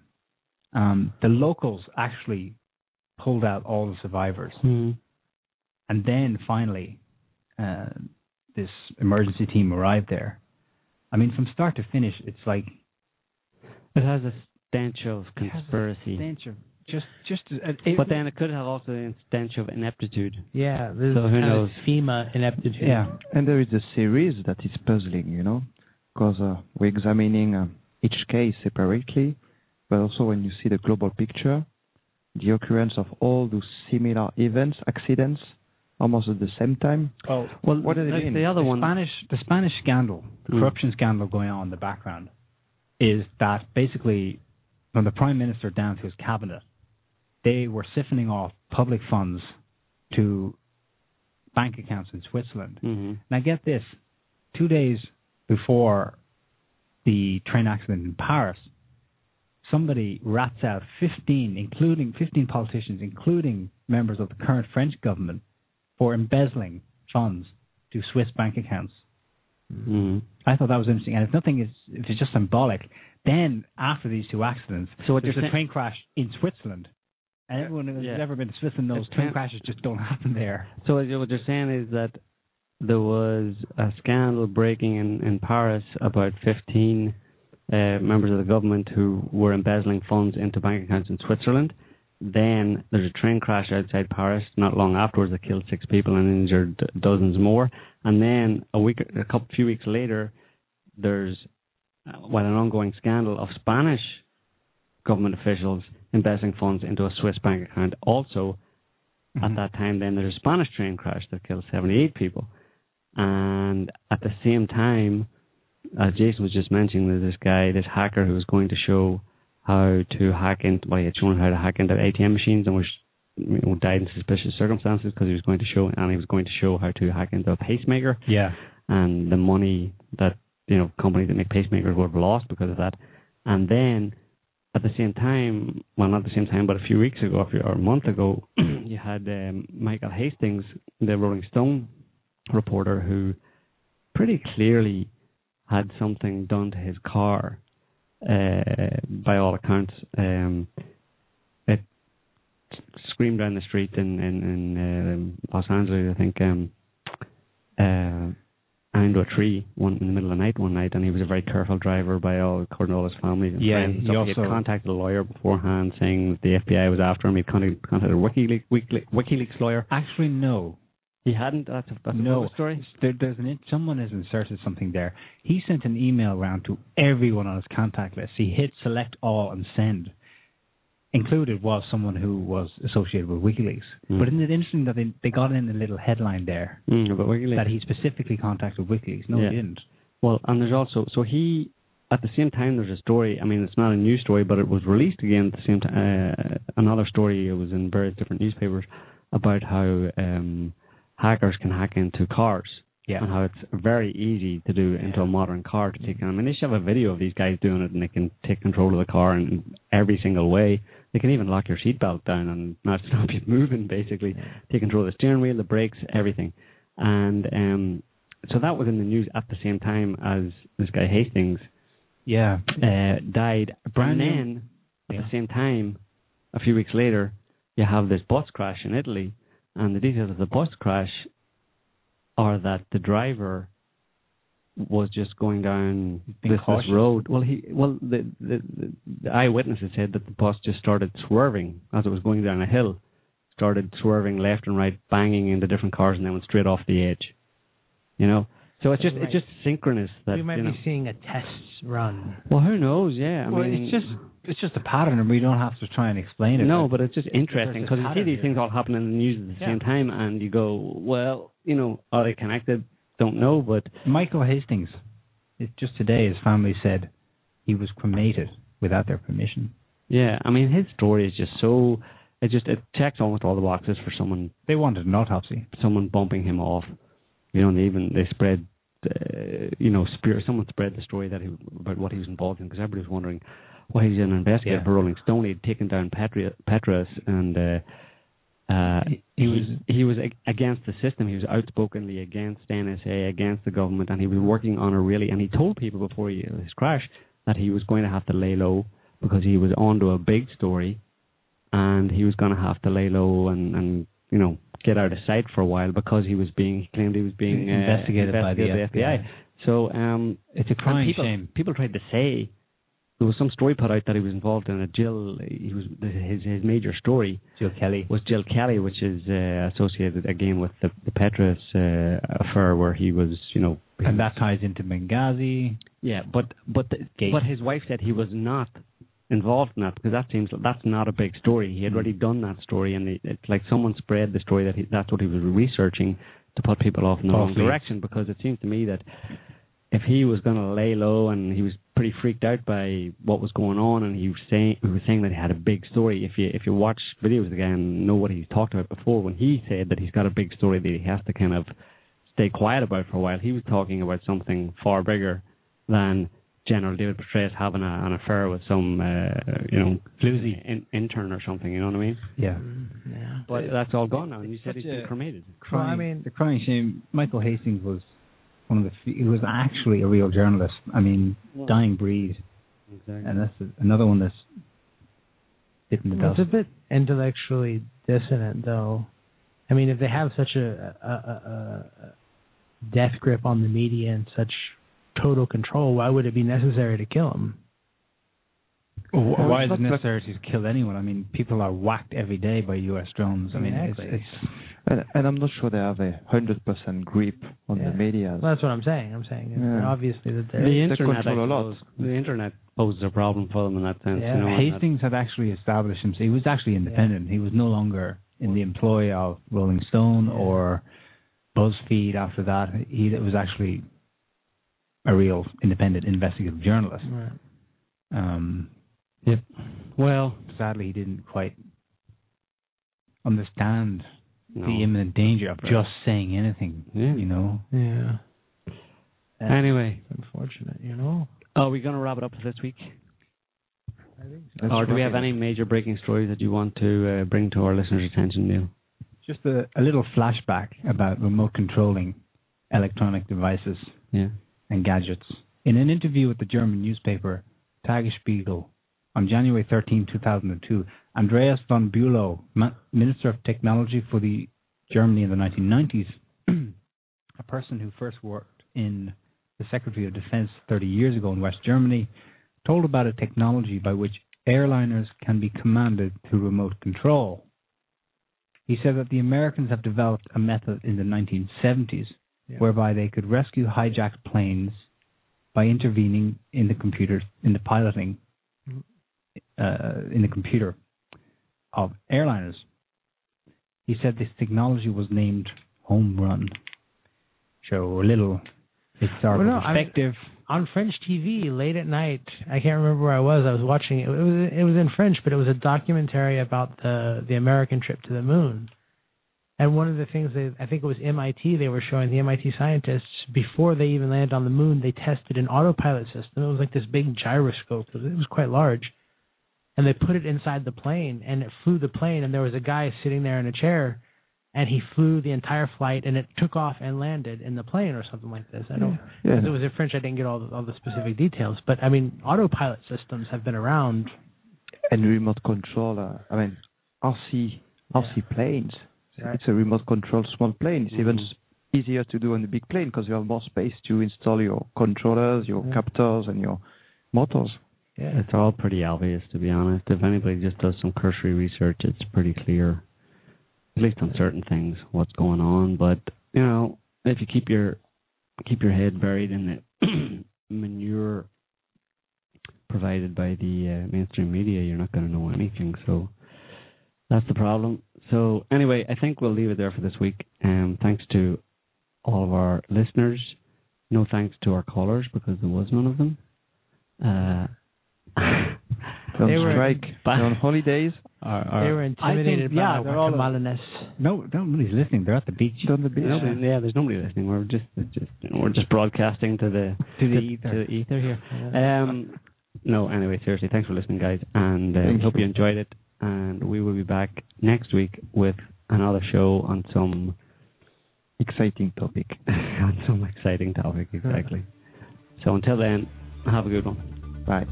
Um, the locals actually pulled out all the survivors, Mm-hmm. and then finally, uh, this emergency team arrived there. I mean, from start to finish, it's like It has a stench of It has a conspiracy, stench of just just uh, it, but then it could have also a stench of ineptitude. Yeah, there's So who knows? FEMA ineptitude. yeah And there is a series that is puzzling, you know, because uh, we're examining uh, each case separately, but also when you see the global picture, the occurrence of all those similar events, accidents, almost at the same time. oh Well, What does it mean? the other the one. Spanish the Spanish scandal, the Mm. corruption scandal going on in the background, is that basically from the prime minister down to his cabinet, they were siphoning off public funds to bank accounts in Switzerland. hmm Now get this, two days before the train accident in Paris, somebody rats out 15, including 15 politicians, including members of the current French government, for embezzling funds to Swiss bank accounts. hmm I thought that was interesting. And if nothing is, if it's just symbolic, then after these two accidents, So what there's a train crash in Switzerland. And everyone who's Yeah. ever been to Switzerland knows train crashes just don't happen there. So what you're saying is that there was a scandal breaking in, in Paris about 15 uh, members of the government who were embezzling funds into bank accounts in Switzerland. Then there's a train crash outside Paris not long afterwards that killed six people and injured dozens more. And then a week, a couple, few weeks later, there's uh, well an ongoing scandal of Spanish government officials embezzling funds into a Swiss bank account. Also, at that time, then there's a Spanish train crash that killed 78 people. And at the same time, as Jason was just mentioning, there's this guy, this hacker who was going to show how to hack into, well, he had shown how to hack into ATM machines and was you know, died in suspicious circumstances because he was going to show, and he was going to show how to hack into a pacemaker Yeah. and the money that you know companies that make pacemakers would have lost because of that. And then at the same time, well, not at the same time, but a few weeks ago, a or a month ago, you had um, Michael Hastings, the Rolling Stone reporter, who pretty clearly had something done to his car. Uh, by all accounts, um, it screamed down the street in in, in um Los Angeles. I think um, uh, and a tree one in the middle of the night one night, and he was a very careful driver by all according to all his family and Yeah, friends. and he stuff. he had also- contacted a lawyer beforehand saying that the FBI was after him. He contacted, contacted a WikiLeaks, WikiLeaks lawyer. Actually, no. He hadn't. That's a, that's no. another story. There, there's an someone has inserted something there. He sent an email around to everyone on his contact list. He hit select all and send. Included was someone who was associated with WikiLeaks. Mm. But isn't it interesting that they, they got in a little headline there Mm, but WikiLeaks. that he specifically contacted WikiLeaks? No, Yeah. he didn't. Well, and there's also so he at the same time there's a story. I mean, it's not a new story, but it was released again at the same time. Uh, another story. It was in various different newspapers about how um, hackers can hack into cars. Yeah. And how it's very easy to do into a modern car to take. I mean, they should have a video of these guys doing it, and they can take control of the car in every single way. They can even lock your seatbelt down and not stop you moving. Basically, take control of the steering wheel, the brakes, everything. And um, so that was in the news at the same time as this guy Hastings Yeah. uh, died. Brand and then at Yeah. the same time, a few weeks later, you have this bus crash in Italy, and the details of the bus crash are that the driver was just going down this, this road. Well, he well the, the the the eyewitnesses said that the bus just started swerving as it was going down a hill, started swerving left and right, banging into different cars, and then went straight off the edge. You know, so it's just Right. it's just synchronous that we might you know. be seeing a test run. Well, who knows? Yeah, I well, mean, it's just it's just a pattern, and we don't have to try and explain it. no, But but it's just interesting because you see these here. things all happening in the news at the Yeah. same time, and you go, well, you know, are they connected? Don't know, but Michael Hastings, it, just today, his family said he was cremated without their permission. Yeah, I mean his story is just so it just it checks almost all the boxes for someone They wanted an autopsy. someone bumping him off. You know, and they even they spread, uh, you know, spear. Someone spread the story that he about what he was involved in because everybody was wondering why he's an investigator Yeah. for Rolling Stone. He'd taken down Petri, Petraeus and. uh uh, He- he, he was was- he was against the system. He was outspokenly against NSA, against the government, and he was working on a really. And he told people before he, his crash that he was going to have to lay low because he was onto a big story, and he was going to have to lay low and and you know get out of sight for a while because he was being he claimed he was being uh, Investigated by the FBI. So um, It's a crying people, shame. People tried to say there was some story put out that he was involved in a Jill. He was his his major story Jill Kelley. was Jill Kelley, which is uh, associated again with the, the Petraeus uh, affair, where he was, you know, And that ties into Benghazi. yeah, but but the, but his wife said he was not involved in that because that seems that's not a big story. He had Mm. already done that story, and it, it's like someone spread the story that he, that's what he was researching to put people off in the False wrong direction. Because it seems to me that if he was going to lay low and he was pretty freaked out by what was going on, and he was saying he was saying that he had a big story. If you if you watch videos again, and know what he's talked about before. When he said that he's got a big story that he has to kind of stay quiet about for a while, he was talking about something far bigger than General David Petraeus having a, an affair with some, uh, you know, floozy in, intern or something. You know what I mean? Yeah. Yeah. But that's all gone now. And you said he's been a- cremated. Well, I mean- the crying shame. Michael Hastings was one of the. fe- He was actually a real journalist. I mean, dying breed, Exactly. and that's another one that's bitten the Well, dust. it's a bit intellectually dissonant, though. I mean, if they have such a, a, a, a death grip on the media and such total control, why would it be necessary to kill him? Well, Well, why is it not necessary to kill anyone? I mean, people are whacked every day by U.S. drones. I mean, Exactly. it's, it's And, and I'm not sure they have a hundred percent grip on Yeah. the media. Well, that's what I'm saying. I'm saying Yeah. obviously that the they're They internet, I control a lot. The internet poses a problem for them in that sense. Yeah. you know, Hastings had actually established himself. He was actually independent. He was no longer in the employ of Rolling Stone Yeah. or BuzzFeed. After that, he was actually a real independent investigative journalist. Right. Um, Yep. Well, sadly, he didn't quite understand no. the imminent danger of Right. just saying anything. Yeah. You know. Yeah. Anyway, unfortunate, you know. are we going to wrap it up for this week? That's or do we have any major breaking stories that you want to uh, bring to our listeners' attention, Niall? Just a, a little flashback about remote controlling electronic devices Yeah. And gadgets. In an interview with the German newspaper Tagesspiegel on January 13, 2002, Andreas von Bülow, Minister of Technology for the Germany in the 1990s, a person who first worked in the Secretary of Defense 30 years ago in West Germany, told about a technology by which airliners can be commanded through remote control. He said that the Americans have developed a method in the 1970s Yeah. whereby they could rescue hijacked planes by intervening in the computer in the piloting uh, in the computer of airliners. He said this technology was named Home Run. So a little historical Well, no, I mean- on French TV late at night. I can't remember where I was. I was watching it. It was it was in French, but it was a documentary about the the American trip to the moon. And one of the things they I think it was MIT they were showing the MIT scientists before they even landed on the moon, they tested an autopilot system. It was like this big gyroscope. It was, quite large. And they put it inside the plane and it flew the plane and there was a guy sitting there in a chair and he flew the entire flight and it took off and landed in the plane or something like this. I don't Yeah. because it was in French. I didn't get all the, all the specific details, but I mean, autopilot systems have been around. and remote controller. Uh, I mean, RC RC planes. Right. It's a remote control small plane. It's even Mhm. s- easier to do on the big plane because you have more space to install your controllers, your Yeah. captors, and your motors. Yeah, It's all pretty obvious, to be honest. If anybody just does some cursory research, it's pretty clear, at least on certain things, what's going on. But you know, if you keep your keep your head buried in the manure provided by the uh, mainstream media, you're not going to know anything. So that's the problem. So anyway, I think we'll leave it there for this week. Um, thanks to all of our listeners. no thanks to our callers because there was none of them. Uh, They're They on were- strike. But- They're on holidays. our, They were intimidated think- yeah, by they're all- Guatemalanness. No, nobody's listening. They're at the beach. They're on the beach. nobody, yeah, there's nobody listening. We're just, just you know, we're just broadcasting to the To the to, ether. to the ether here. Um, no, anyway, seriously, thanks for listening, guys, and uh, hope you. you enjoyed it. And we will be back next week with another show on some Exciting topic. on some exciting topic. Exactly. so until then, have a good one. Bye.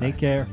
Take care.